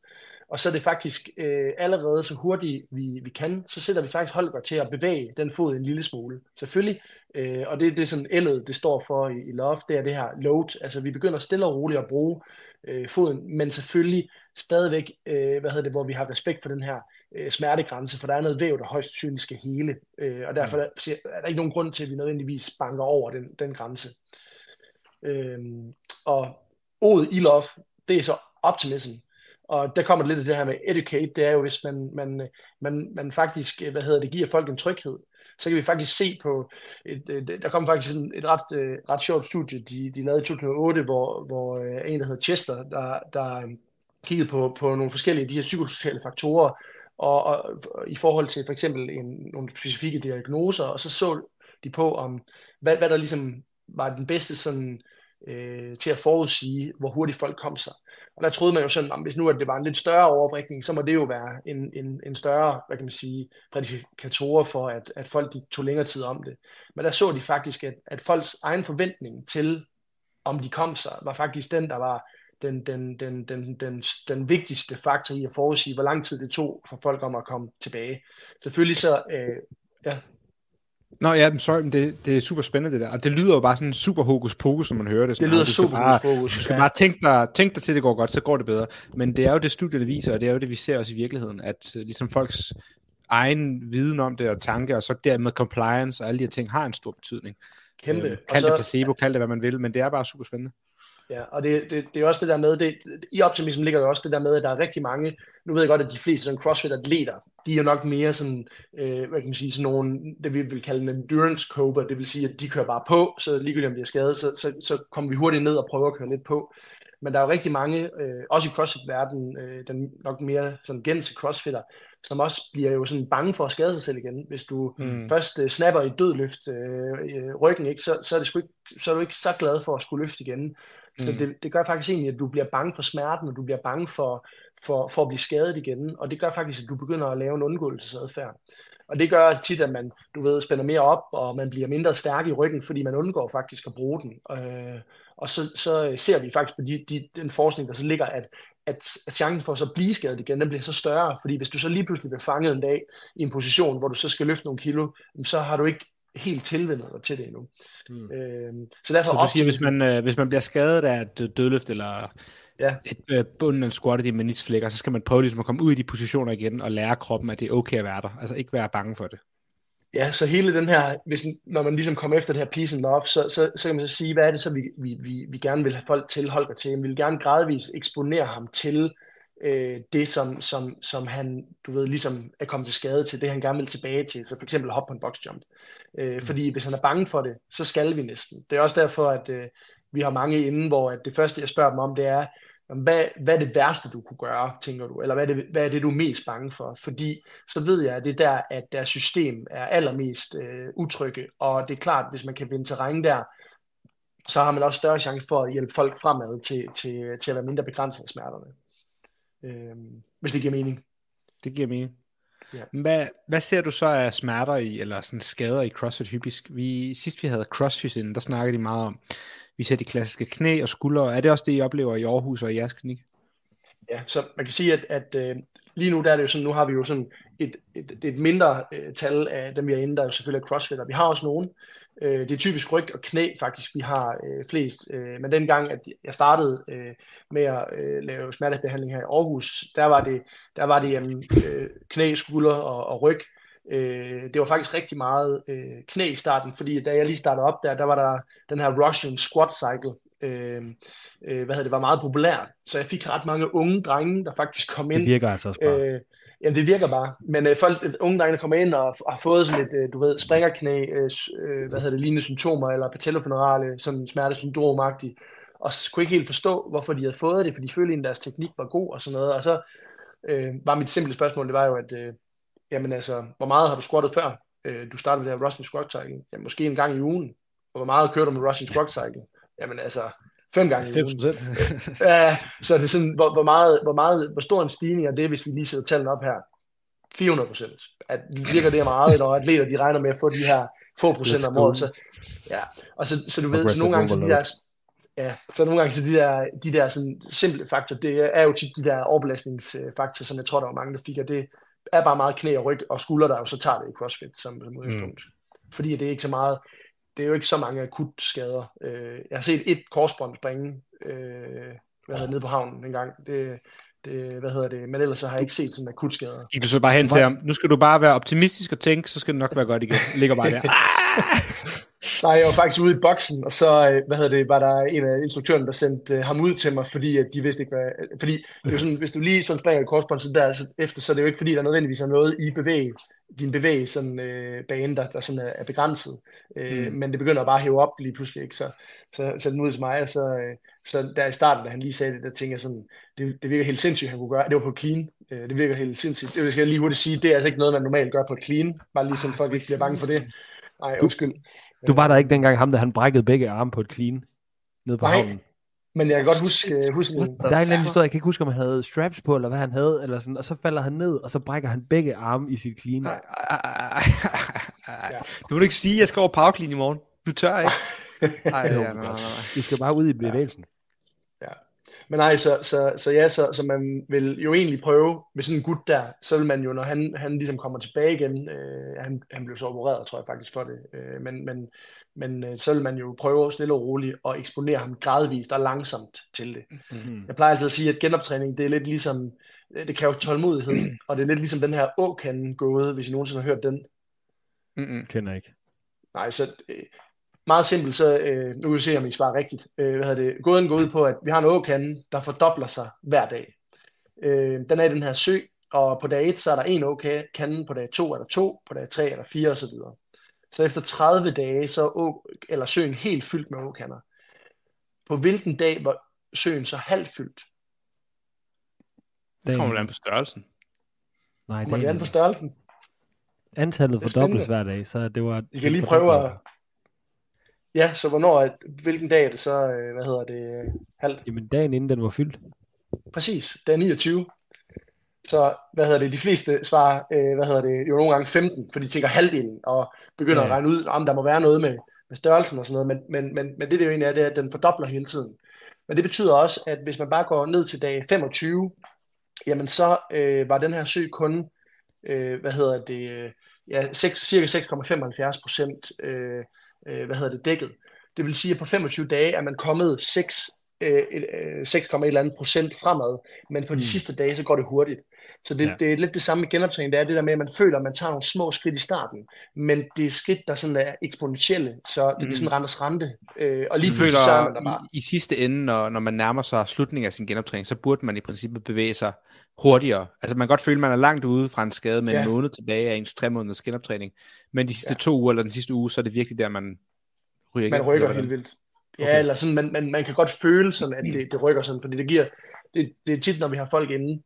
Og så er det faktisk øh, allerede så hurtigt vi, vi kan, så sætter vi faktisk Holger til at bevæge den fod en lille smule. Selvfølgelig, øh, og det er det sådan ældet, det står for i, i loft, det er det her load. Altså vi begynder stille og roligt at bruge øh, foden, men selvfølgelig stadigvæk, øh, hvad hedder det, hvor vi har respekt for den her øh, smertegrænse, for der er noget væv, der højst sandsynligt skal hele, øh, og derfor mm. er, er der ikke nogen grund til, at vi nødvendigvis banker over den, den grænse. Øh, og ordet i love, det er så optimism. Og der kommer lidt af det her med educate, det er jo, hvis man, man, man, man faktisk, øh, hvad hedder det, giver folk en tryghed, så kan vi faktisk se på, et, et, der kom faktisk et, et ret, øh, ret sjovt studie, de, de lavede i 2008, hvor, hvor en, der hedder Chester, der, der kiggede på, på nogle forskellige de her psykosociale faktorer, og, og, og i forhold til for eksempel en, nogle specifikke diagnoser, og så så de på, om hvad, hvad der ligesom var den bedste sådan, øh, til at forudsige, hvor hurtigt folk kom sig. Og der troede man jo sådan, at hvis nu at det var en lidt større overvrækning, så må det jo være en, en, en større, hvad kan man sige, prædikatorer for, at, at folk de tog længere tid om det. Men der så de faktisk, at, at folks egen forventning til, om de kom sig, var faktisk den, der var den, den, den, den, den, den vigtigste faktor i at forudsige, hvor lang tid det tog for folk om at komme tilbage. Selvfølgelig så, øh, ja, Nå ja, sorry, men det, det er super spændende det der. Og det lyder jo bare sådan super hokus pokus, når man hører det. det lyder super hokus pokus. Du skal ja. bare tænke dig, tænke dig til, det går godt, så går det bedre. Men det er jo det studie, der viser, og det er jo det, vi ser også i virkeligheden, at uh, ligesom folks egen viden om det og tanke, og så dermed compliance og alle de her ting, har en stor betydning. Kæmpe. Øh, kald det placebo, kald det hvad man vil, men det er bare super spændende. Ja, og det, det, det er også det der med, det, i optimism ligger jo også det der med, at der er rigtig mange, nu ved jeg godt, at de fleste sådan crossfit-atleter, de er nok mere sådan, øh, hvad kan man sige, sådan nogle, det vi vil kalde en endurance coper, det vil sige, at de kører bare på, så ligegyldigt om de er skadet, så, så, så kommer vi hurtigt ned og prøver at køre lidt på. Men der er jo rigtig mange, øh, også i CrossFit-verdenen, øh, den nok mere sådan gængse CrossFitter, som også bliver jo sådan bange for at skade sig selv igen. Hvis du mm. først uh, snapper i dødløft øh, ryggen, ikke, så, så, er det sgu ikke, så er du ikke så glad for at skulle løfte igen. Så mm. det, det gør faktisk egentlig, at du bliver bange for smerten, og du bliver bange for, for, for at blive skadet igen. Og det gør faktisk, at du begynder at lave en undgåelsesadfærd. Og det gør tit, at man, du ved, spænder mere op, og man bliver mindre stærk i ryggen, fordi man undgår faktisk at bruge den. Øh, og så, så ser vi faktisk på de, de, den forskning, der så ligger, at, at, at chancen for at så blive skadet igen, den bliver så større, fordi hvis du så lige pludselig bliver fanget en dag i en position, hvor du så skal løfte nogle kilo, så har du ikke helt tilvendet dig til det endnu. Mm. Øh, så derfor så du siger, hvis man, øh, hvis man bliver skadet af et dødløft, eller Ja. et øh, bunden af en squat i menisflækker, så skal man prøve ligesom at komme ud i de positioner igen og lære kroppen, at det er okay at være der. Altså ikke være bange for det. Ja, så hele den her, hvis, når man ligesom kommer efter det her peace and love, så, så, så kan man så sige, hvad er det så, vi, vi, vi, vi gerne vil have folk til, Holger til? Vi vil gerne gradvist eksponere ham til øh, det, som, som, som han, du ved, ligesom er kommet til skade til, det han gerne vil tilbage til, så for eksempel hoppe på en boxjump. Øh, fordi hvis han er bange for det, så skal vi næsten. Det er også derfor, at øh, vi har mange inden, hvor at det første, jeg spørger dem om, det er, hvad, hvad er det værste, du kunne gøre, tænker du? Eller hvad er, det, hvad er det, du er mest bange for? Fordi så ved jeg, at det er der, at deres system er allermest øh, utrygge. Og det er klart, hvis man kan vinde terræn der, så har man også større chance for at hjælpe folk fremad til, til, til at være mindre begrænset af smerterne. Øh, hvis det giver mening. Det giver mening. Ja. Hvad, hvad ser du så af smerter i, eller sådan skader i CrossFit hypisk? Vi, sidst vi havde CrossFit inden, der snakkede de meget om, vi ser de klassiske knæ og skuldre. Er det også det, I oplever i Aarhus og i jeres klinik? Ja, så man kan sige, at, at øh, lige nu der er det jo sådan, nu har vi jo sådan et, et, et mindre øh, tal af dem, vi er inde, der er jo selvfølgelig er crossfitter. Vi har også nogen. Øh, det er typisk ryg og knæ faktisk, vi har øh, flest. Øh, men dengang, at jeg startede øh, med at øh, lave smertebehandling her i Aarhus, der var det, der var det øh, knæ, skulder og, og ryg. Øh, det var faktisk rigtig meget øh, knæ i starten, fordi da jeg lige startede op der, der var der den her Russian squat cycle, øh, øh, hvad hedder det, var meget populær. Så jeg fik ret mange unge drenge, der faktisk kom ind. Det virker altså også bare. Øh, jamen, det virker bare. Men øh, folk, øh, unge drenge, der kommer ind og har fået sådan et, øh, du ved, springerknæ, øh, øh, hvad hedder det, lignende symptomer, eller patellofenerale, sådan smertesyndromagtigt, og kunne ikke helt forstå, hvorfor de havde fået det, for de følte, at deres teknik var god og sådan noget. Og så øh, var mit simple spørgsmål, det var jo, at øh, jamen altså, hvor meget har du squattet før? Øh, du startede med det her Russian Squat Cycle. Jamen, måske en gang i ugen. Og hvor meget kører du med Russian Squat Cycle? Jamen altså, fem gange i ugen. ja, så det er sådan, hvor, hvor, meget, hvor, meget, hvor stor en stigning er det, hvis vi lige sætter tallene op her? 400 procent. At virker det meget, når atleter de regner med at få de her få procent om året. Så, ja. Og så, så du ved, så nogle gange så de der, ja, så nogle gange så de der, de der sådan simple faktorer, det er jo tit de der overbelastningsfaktorer, som jeg tror, der var mange, der fik, og det er bare meget knæ og ryg og skulder, der jo så tager det i CrossFit som, som udgangspunkt. Mm. Fordi det er ikke så meget, det er jo ikke så mange akut skader. Øh, jeg har set et korsbånd springe øh, hvad hedder, nede på havnen en gang. Det, det, hvad hedder det, men ellers så har jeg ikke set sådan akut skader. Gik du så bare hen til ham, nu skal du bare være optimistisk og tænke, så skal det nok være godt igen. Ligger bare der. Nej, jeg var faktisk ude i boksen, og så øh, hvad hedder det, var der en af instruktørerne, der sendte uh, ham ud til mig, fordi at de vidste ikke, hvad... Fordi det er jo sådan, hvis du lige sådan springer i korsbånd, så der, altså, efter, så er det jo ikke, fordi der nødvendigvis er noget i bevæg, din bevæg, sådan, øh, bane, der, der sådan er, er begrænset. Øh, mm. Men det begynder bare at hæve op lige pludselig, ikke? Så, så, så den ud til mig, og så, øh, så der i starten, da han lige sagde det, der tænkte jeg sådan, det, det virker helt sindssygt, han kunne gøre. Det var på clean. Øh, det virker helt sindssygt. Det skal jeg lige hurtigt sige, det er altså ikke noget, man normalt gør på clean. Bare lige sådan, folk ikke bliver bange for det. Nej, undskyld. Du var der ikke dengang ham, da han brækkede begge arme på et clean nede på Nej, havnen. men jeg kan godt huske, huske Der er en eller anden historie, jeg kan ikke huske, om han havde straps på, eller hvad han havde, eller sådan, og så falder han ned, og så brækker han begge arme i sit clean. Du vil ikke sige, at jeg skal over powerclean i morgen. Du tør ikke. Ej, ja, nej, nej, nej. Du skal bare ud i bevægelsen. Men nej, så, så, så ja, så, så man vil jo egentlig prøve, med sådan en gut der, så vil man jo, når han, han ligesom kommer tilbage igen, øh, han, han blev så opereret, tror jeg faktisk for det, øh, men, men, men øh, så vil man jo prøve stille og roligt at eksponere ham gradvist og langsomt til det. Mm-hmm. Jeg plejer altid at sige, at genoptræning, det er lidt ligesom, øh, det kræver tålmodighed, og det er lidt ligesom den her åkanden gåde, hvis I nogensinde har hørt den. Mm-mm. Kender ikke. Nej, så øh, meget simpelt, så øh, nu kan vi se, om I svarer rigtigt. Øh, hvad hedder det? Gåden går ud på, at vi har en åkande, der fordobler sig hver dag. Øh, den er i den her sø, og på dag 1, så er der en åkande, på dag 2 er der to, på dag 3 er der fire osv. Så efter 30 dage, så er å, eller søen helt fyldt med åkander. På hvilken dag var søen så halvt fyldt? Det kommer an på størrelsen. Nej, det er an på størrelsen? antallet fordobles hver dag, så det var... I kan lige prøve at... Ja, så hvornår, er- hvilken dag er det så, øh, hvad hedder det, øh, halvt? Jamen dagen inden den var fyldt. Præcis, er 29. Så, hvad hedder det, de fleste svarer, øh, hvad hedder det, jo nogle gange 15, for de tænker halvdelen, og begynder Ja. at regne ud, om der må være noget med, med størrelsen og sådan noget, men, men, men, men det, det jo egentlig er, det er, at den fordobler hele tiden. Men det betyder også, at hvis man bare går ned til dag 25, jamen så øh, var den her sø kun, øh, hvad hedder det, ja, 6, cirka 6,75 procent, øh, øh, hvad hedder det, dækket. Det vil sige, at på 25 dage er man kommet 6 øh, et, øh, 6, et eller andet procent fremad, men på de Mm. sidste dage, så går det hurtigt. Så det, Ja. det er lidt det samme med genoptræning, det er det der med, at man føler, at man tager nogle små skridt i starten, men det er skridt, der sådan er eksponentielle, så det Mm. er sådan renters rente, øh, og lige pludselig så er man der bare. i, i sidste ende, når, når man nærmer sig slutningen af sin genoptræning, så burde man i princippet bevæge sig hurtigere. Altså man kan godt føle, at man er langt ude fra en skade med Ja. en måned tilbage af ens tre måneders genoptræning. Men de sidste Ja. to uger eller den sidste uge, så er det virkelig der, man rykker. Man rykker helt vildt. Ja, Okay. eller sådan, man, man, man kan godt føle sådan, at det, det rykker sådan, fordi det giver, det, det er tit, når vi har folk inde,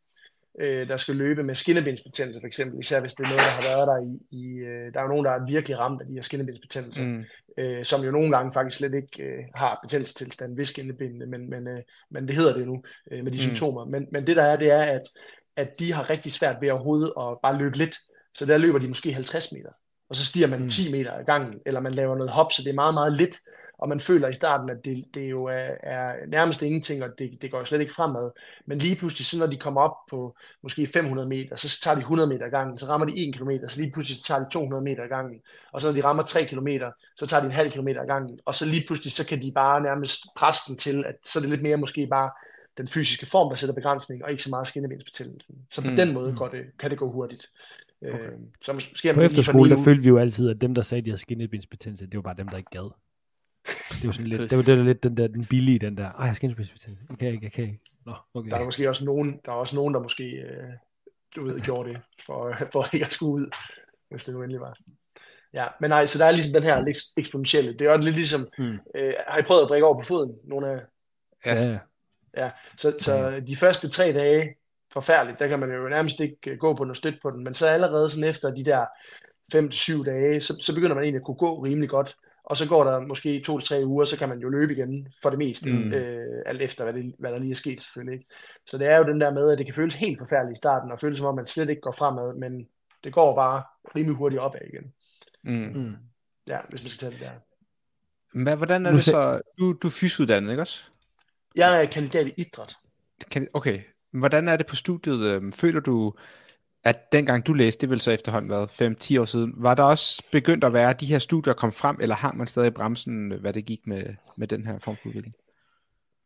øh, der skal løbe med skinnebindsbetændelse for eksempel, især hvis det er noget, der har været der i, i øh, der er jo nogen, der er virkelig ramt af de her skinnebindsbetændelser, mm. Øh, som jo nogle gange faktisk slet ikke øh, har betændelsestilstand ved skinnebindene, men, men, øh, men det hedder det nu øh, med de Mm. symptomer. Men, men det der er, det er, at, at de har rigtig svært ved overhovedet at bare løbe lidt, så der løber de måske 50 meter, og så stiger man Mm. 10 meter ad gangen, eller man laver noget hop, så det er meget, meget lidt, og man føler i starten, at det, det jo er, er nærmest ingenting, og det, det går jo slet ikke fremad. Men lige pludselig, så når de kommer op på måske 500 meter, så tager de 100 meter gangen, så rammer de 1 km, så lige pludselig så tager de 200 meter gangen, og så når de rammer 3 km, så tager de en halv kilometer gangen, og så lige pludselig, så kan de bare nærmest presse den til, at så er det lidt mere måske bare den fysiske form, der sætter begrænsning, og ikke så meget skinnebensbetændelsen. Så på Mm, den måde mm. går det, kan det gå hurtigt. Okay. Øh, så måske På man lige for efterskole, der følte vi jo altid, at dem, der sagde, at de havde skinnebindsbetændelse, det var bare dem, der ikke gad. Det var sådan lidt, det var det, der lidt den der, den billige, den der, ej, jeg har skinnebindsbetændelse. Jeg kan ikke, jeg kan ikke. Nå, okay. Der er måske også nogen, der er også nogen, der måske, øh, du ved, gjorde det, for, for ikke at skulle ud, hvis det nu endelig var. Ja, men nej, så der er ligesom den her eksponentielle. Det er jo lidt ligesom, Mm. øh, har I prøvet at brække over på foden? Nogle af, Ja, ja. ja, så, så de første tre dage, forfærdeligt, der kan man jo nærmest ikke øh, gå på noget støt på den, men så allerede sådan efter de der 5-7 dage, så, så begynder man egentlig at kunne gå rimelig godt, og så går der måske to til tre uger, så kan man jo løbe igen for det meste, Mm. øh, alt efter hvad, det, hvad der lige er sket selvfølgelig. Ikke? Så det er jo den der med, at det kan føles helt forfærdeligt i starten, og føles som om man slet ikke går fremad, men det går bare rimelig hurtigt opad igen. Mm. Mm. Ja, hvis man skal tage det der. Hvad, hvordan er Nu det så? Du, du er fysuddannet, ikke også? Jeg er kandidat i idræt. Kan, okay. Hvordan er det på studiet? Øhm, Føler du, at dengang du læste, det vil så efterhånden været 5-10 år siden, var der også begyndt at være, at de her studier kom frem, eller har man stadig i bremsen, hvad det gik med, med den her form for udvikling?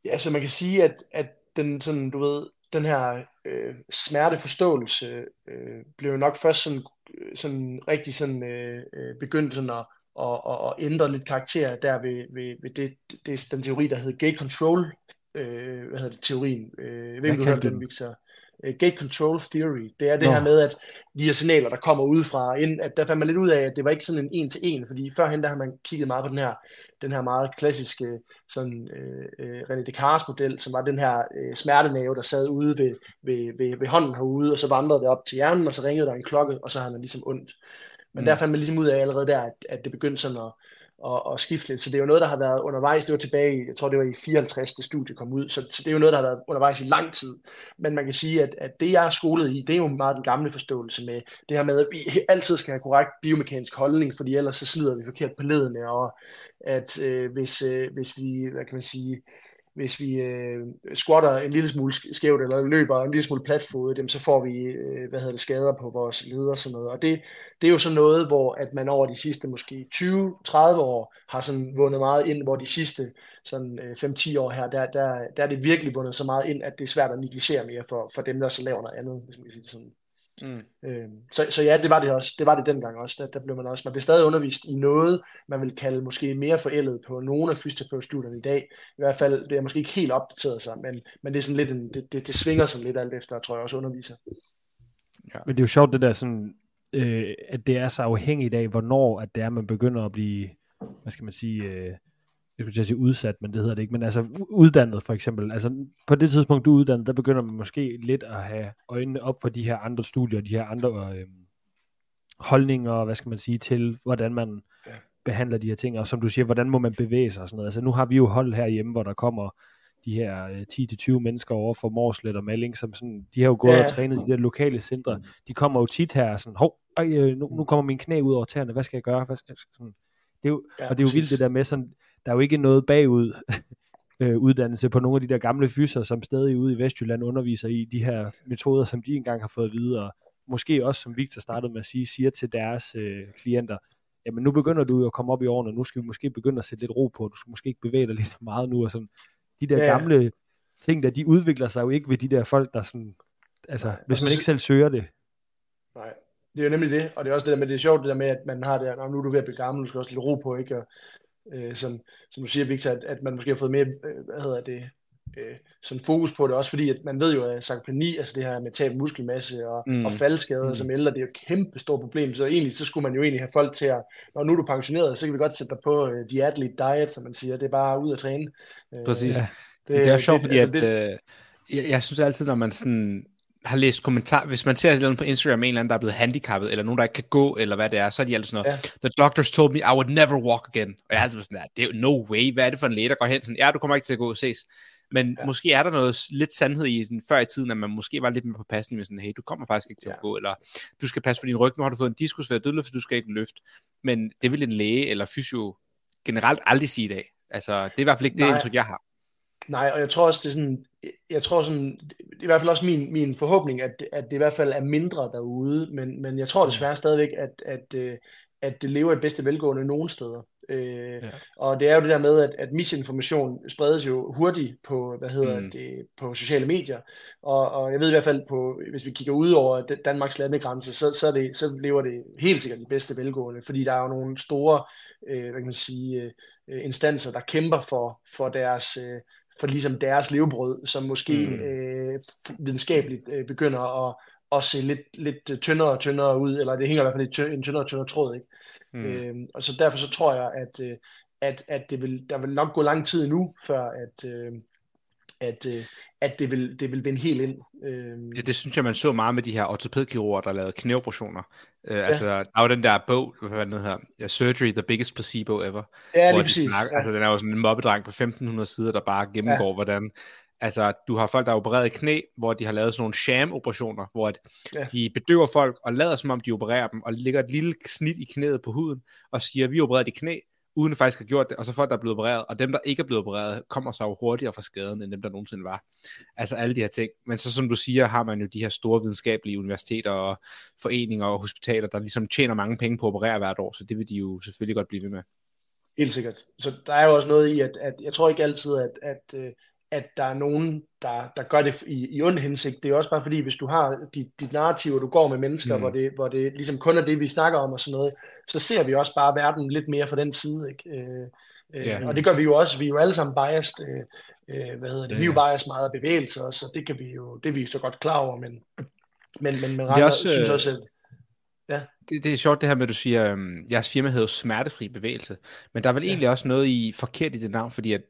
Ja, så man kan sige, at, at den, sådan, du ved, den her øh, smerteforståelse øh, blev jo nok først sådan, øh, sådan rigtig sådan, øh, øh, begyndt sådan at, at, at, at ændre lidt karakter der ved, ved, ved det, det, den teori, der hedder gate control, øh, hvad hedder det, teorien. Øh, jeg ved ikke, du hørte den? Victor. Øh, Gate control theory, det er det Nå. her med, at de her signaler, der kommer udefra, ind, at der fandt man lidt ud af, at det var ikke sådan en en til en, fordi førhen der har man kigget meget på den her, den her meget klassiske sådan, øh, øh, René Descartes model, som var den her øh, smertenæve, der sad ude ved, ved, ved, ved hånden herude, og så vandrede det op til hjernen, og så ringede der en klokke, og så havde man ligesom ondt. Men mm. der fandt man ligesom ud af allerede der, at, at det begyndte sådan at, og, og skifte lidt. Så det er jo noget, der har været undervejs. Det var tilbage, jeg tror det var i 54, det studie kom ud. Så, så det er jo noget, der har været undervejs i lang tid. Men man kan sige, at, at det jeg er skolet i, det er jo meget den gamle forståelse med det her med, at vi altid skal have korrekt biomekanisk holdning, fordi ellers så slider vi forkert på ledene, og at øh, hvis, øh, hvis vi, hvad kan man sige, hvis vi øh, squatter en lille smule skævt, eller løber en lille smule platfodet, dem, så får vi øh, hvad hedder det, skader på vores leder og sådan noget. Og det, det er jo sådan noget, hvor at man over de sidste måske 20-30 år har sådan vundet meget ind, hvor de sidste sådan, øh, 5-10 år her, der, der, der er det virkelig vundet så meget ind, at det er svært at negligere mere for, for dem, der så laver noget andet, hvis man kan sige det sådan. Mm. Øh, så, så ja, det var det også. Det var det dengang også. Der, der blev man også. Man blev stadig undervist i noget, man vil kalde måske mere forældet på nogle af fysioterapeutstudierne i dag. I hvert fald, det er måske ikke helt opdateret sig, men, men det er sådan lidt en, det, det, det svinger sådan lidt alt efter, tror jeg også underviser. Men det er jo sjovt det der sådan, øh, at det er så afhængigt af, hvornår at det er, man begynder at blive, hvad skal man sige, øh, jeg skulle sige udsat, men det hedder det ikke, men altså uddannet for eksempel. Altså på det tidspunkt, du er uddannet, der begynder man måske lidt at have øjnene op for de her andre studier, de her andre øh, holdninger, hvad skal man sige, til hvordan man Ja. behandler de her ting, og som du siger, hvordan må man bevæge sig og sådan noget. Altså nu har vi jo hold herhjemme, hvor der kommer de her øh, 10-20 mennesker over for Morslet og Malling, som sådan, de har jo gået Ja. og trænet i de der lokale centre. De kommer jo tit her sådan, hov, øj, øh, nu, nu kommer min knæ ud over tæerne, hvad skal jeg gøre? Hvad skal jeg, sådan. Det er jo, Ja, og det er jo vildt det der med sådan, der er jo ikke noget bagud øh, uddannelse på nogle af de der gamle fyser, som stadig ude i Vestjylland underviser i de her metoder, som de engang har fået videre. Måske også, som Victor startede med at sige, siger til deres øh, klienter, jamen nu begynder du jo at komme op i årene, nu skal vi måske begynde at sætte lidt ro på, du skal måske ikke bevæge dig lige så meget nu, og sådan. De der Ja, gamle ting, der de udvikler sig jo ikke ved de der folk, der sådan, altså, Nej, hvis man så- ikke selv søger det. Nej, det er jo nemlig det, og det er også det der med, det er sjovt det der med, at man har det, "Nå, nu er du ved at blive gammel, du skal også lidt ro på, ikke? Og, øh, som, som du siger, Victor, at, at man måske har fået mere, øh, hvad hedder det, øh, sådan fokus på det, også fordi, at man ved jo, at sarkopeni, altså det her med tab af muskelmasse og, Mm. og faldskader Mm. som ældre, det er jo et kæmpe stort problem, så egentlig, så skulle man jo egentlig have folk til at, når nu er du pensioneret, så kan vi godt sætte dig på uh, the athlete diet, som man siger, det er bare ud at træne. Øh, Præcis. Ja. Det, det er sjovt, fordi altså, at, øh, jeg, jeg synes altid, når man sådan har læst kommentar, hvis man ser et eller andet på Instagram, en eller anden, der er blevet handicappet, eller nogen, der ikke kan gå, eller hvad det er, så er de altid sådan noget, the doctors told me I would never walk again. Og jeg har altid sådan, "Ja, det er no way, hvad er det for en læge, der går hen sådan, ja, du kommer ikke til at gå og ses. Men ja. Måske er der noget lidt sandhed i sådan, før i tiden, at man måske var lidt mere på passen med sådan, hey, du kommer faktisk ikke til at Ja. gå, eller du skal passe på din ryg, nu har du fået en diskus ved dødløft, for du skal ikke løfte. Men det vil en læge eller fysio generelt aldrig sige i dag. Altså, det er i hvert fald ikke det Nej. indtryk, jeg har. Nej, og jeg tror også, det er sådan, jeg tror sådan, det er i hvert fald også min, min forhåbning, at, at det i hvert fald er mindre derude, men, men jeg tror desværre stadigvæk, at, at, øh, at det lever i bedste velgående nogen steder. Øh, Ja. Og det er jo det der med, at, at misinformation spredes jo hurtigt på, hvad hedder Mm. mm. det, på sociale medier, og, og jeg ved i hvert fald, på, hvis vi kigger ud over Dan- Danmarks landegrænse, så, så, det, så lever det helt sikkert i bedste velgående, fordi der er jo nogle store, øh, hvad kan man sige, øh, instanser, der kæmper for, for deres... Øh, for ligesom deres levebrød, som måske Mm. øh, videnskabeligt øh, begynder at, at se lidt, lidt øh, tyndere og tyndere ud, eller det hænger i hvert fald i ty- en tyndere og tyndere tråd, ikke? Mm. Øhm, og så derfor så tror jeg, at, øh, at, at det vil, der vil nok gå lang tid nu, før at, øh, at, øh, at det, vil, det vil vende helt ind. Øhm, Ja, det synes jeg, man så meget med de her ortopædkirurger, der lavede knæoperationer. Uh, ja. Altså, der er jo den der bog, hvad den hedder, ja, Surgery, the biggest placebo ever. ja, lige præcis. Snakker, Ja. Altså, den er jo sådan en mobbedreng på 1500 sider, der bare gennemgår, ja. hvordan... Altså, du har folk, der er opereret i knæ, hvor de har lavet sådan nogle sham-operationer, hvor at Ja. de bedøver folk og lader som om, de opererer dem, og lægger et lille snit i knæet på huden, og siger, vi opererede i knæ, uden at faktisk har gjort det, og så folk, der er blevet opereret, og dem, der ikke er blevet opereret, kommer så jo hurtigere fra skaden, end dem, der nogensinde var. Altså alle de her ting. Men så som du siger, har man jo de her store videnskabelige universiteter og foreninger og hospitaler, der ligesom tjener mange penge på at operere hvert år, så det vil de jo selvfølgelig godt blive ved med. Helt sikkert. Så der er jo også noget i, at, at jeg tror ikke altid, at, at, øh, at der er nogen, der, der gør det i, i ond hensigt. Det er jo også bare fordi, hvis du har dit, dit narrativ, og du går med mennesker, Mm. hvor, det, hvor det ligesom kun er det, vi snakker om og sådan noget, så ser vi også bare verden lidt mere fra den side. Ikke? Øh, øh, Ja. Og det gør vi jo også. Vi er jo alle sammen biased. Øh, øh, hvad hedder det? Ja, Vi er jo ja. biased meget af bevægelser, så det kan vi jo, det er vi så godt klar over, men, men, men, men er Ragnar også, synes øh, også, at Det, det er sjovt det her med, at du siger, um, jeres firma hedder jo smertefri bevægelse, men der er vel Ja. egentlig også noget i forkert i det navn, fordi at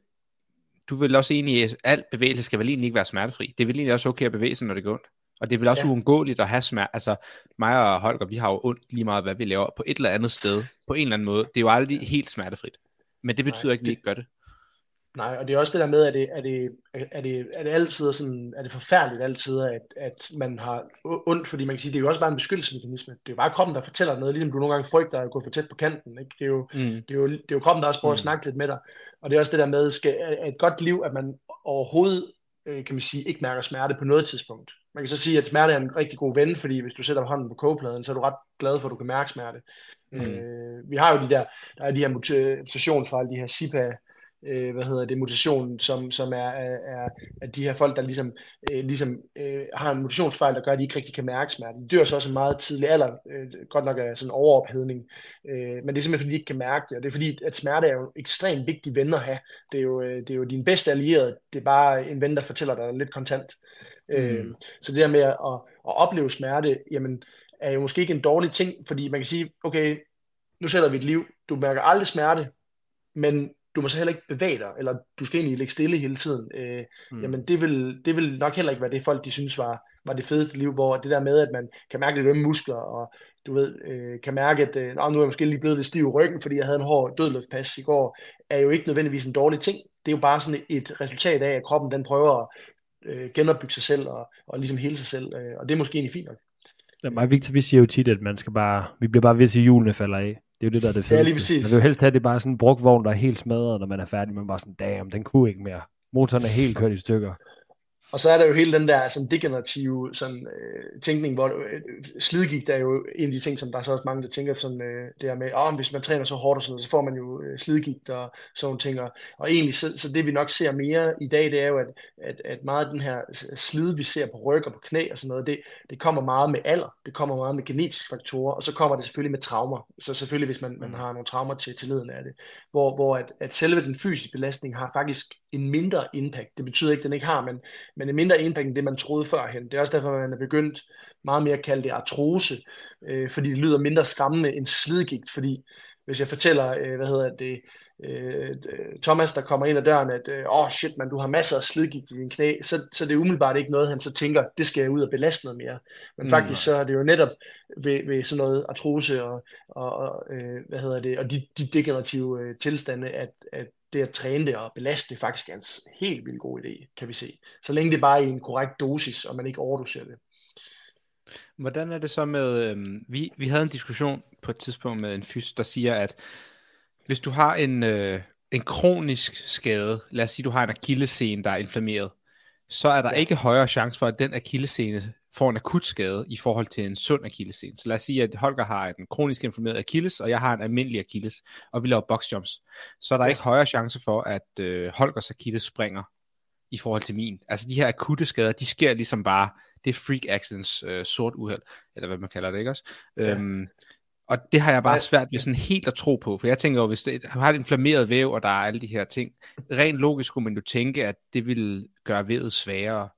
du vil også egentlig, at al bevægelse skal vel egentlig ikke være smertefri. Det vel egentlig også okay at bevæge sig, når det går ondt. Og det er vel også ja. Uundgåeligt at have smerte. Altså, mig og Holger, vi har jo ondt lige meget, hvad vi laver på et eller andet sted, på en eller anden måde. Det er jo aldrig helt smertefrit. Men det betyder Nej, ikke, at vi det- ikke gør det. Nej, og det er også det der med, at det, er det, er det, er det altid sådan, er det forfærdeligt altid, at, at man har ondt, fordi man kan sige, det er jo også bare en beskyttelsesmekanisme. Det er jo bare kroppen, der fortæller noget, ligesom du nogle gange frygter at gå for tæt på kanten. Ikke? Det, er jo, Mm. det, er jo, det er jo kroppen, der også prøver at Mm. snakke lidt med dig. Og det er også det der med, skal, er et godt liv, at man overhovedet, øh, kan man sige, ikke mærker smerte på noget tidspunkt. Man kan så sige, at smerte er en rigtig god ven, fordi hvis du sætter hånden på kogepladen, så er du ret glad for, at du kan mærke smerte. Mm. Øh, vi har jo de der, der er de her muta- mutationsfejl, de her SIPA, øh, hvad hedder det, mutation, som, som er, er, er, de her folk, der ligesom, øh, ligesom øh, har en mutationsfejl, der gør, at de ikke rigtig kan mærke smerte. De dør så også en meget tidlig alder, øh, godt nok af sådan overophedning, øh, men det er simpelthen, fordi de ikke kan mærke det, og det er fordi, at smerte er jo ekstremt vigtig ven at have. Det er jo, øh, det er jo din bedste allierede, det er bare en ven, der fortæller dig lidt kontant. Mm. Øh, så det der med at, at opleve smerte, jamen, er jo måske ikke en dårlig ting, fordi man kan sige, okay, nu sætter vi et liv, du mærker aldrig smerte, men du må så heller ikke bevæge dig, eller du skal egentlig ligge stille hele tiden. Øh, Mm. Jamen det vil, det vil nok heller ikke være det, folk de synes var, var det fedeste liv, hvor det der med, at man kan mærke lidt ømme muskler, og du ved, øh, kan mærke, at øh, "Nå, nu er jeg måske lige blevet lidt stiv i ryggen, fordi jeg havde en hård dødløftpas i går, er jo ikke nødvendigvis en dårlig ting. Det er jo bare sådan et resultat af, at kroppen den prøver at øh, genopbygge sig selv, og, og ligesom hele sig selv, øh, og det er måske egentlig fint nok. Ja, mig Victor, vi siger jo tit, at man skal bare, vi bliver bare ved til julene falder af. Det er jo det, der er det fedeste. Ja, lige præcis. Man vil jo helst have, det bare sådan en brugvogn, der er helt smadret, når man er færdig, men bare sådan, damn, den kunne ikke mere. Motoren er helt kørt i stykker. Og så er der jo hele den der sådan degenerative sådan, øh, tænkning, hvor øh, slidgigt er jo en af de ting, som der er så også mange, der tænker sådan, øh, det her med, oh, hvis man træner så hårdt og sådan noget, så får man jo øh, slidgigt og sådan ting. Og, og egentlig, så, så det vi nok ser mere i dag, det er jo, at, at, at meget af den her slid, vi ser på ryg og på knæ og sådan noget, det, det kommer meget med alder, det kommer meget med genetiske faktorer, og så kommer det selvfølgelig med traumer. Så selvfølgelig, hvis man, man har nogle traumer til, til leden af det, hvor, hvor at, at selve den fysiske belastning har faktisk en mindre impact. Det betyder ikke, at den ikke har, men, men en mindre impact end det, man troede førhen. Det er også derfor, man er begyndt meget mere at kalde det artrose, øh, fordi det lyder mindre skræmmende end slidgigt, fordi hvis jeg fortæller, øh, hvad hedder det, øh, Thomas, der kommer ind ad døren, at åh oh shit, man, du har masser af slidgigt i din knæ, så, så det er umiddelbart ikke noget, han så tænker, det skal jeg ud og belaste noget mere. Men mm. faktisk så er det jo netop ved, ved sådan noget artrose og, og, og øh, hvad hedder det, og de, de degenerative øh, tilstande, at, at det at træne det og belaste det faktisk er en helt vildt god idé, kan vi se. Så længe det bare er i en korrekt dosis, og man ikke overdoserer det. Hvordan er det så med, øh, vi, vi havde en diskussion på et tidspunkt med en fys, der siger, at hvis du har en, øh, en kronisk skade, lad os sige, du har en akillescene, der er inflammeret, så er der ja. ikke højere chance for, at den akillescene får en akut skade i forhold til en sund akillescene. Så lad os sige, at Holger har en kronisk inflammeret akilles, og jeg har en almindelig akilles, og vi laver boxjumps. Så er der ja. ikke højere chance for, at øh, Holgers akilles springer i forhold til min. Altså de her akutte skader, de sker ligesom bare, det er freak accidents, øh, sort uheld, eller hvad man kalder det, ikke også? Ja. Øhm, og det har jeg bare svært ved sådan helt at tro på, for jeg tænker jo, hvis det, har et inflammeret væv, og der er alle de her ting, rent logisk skulle man jo tænke, at det vil gøre vævet sværere,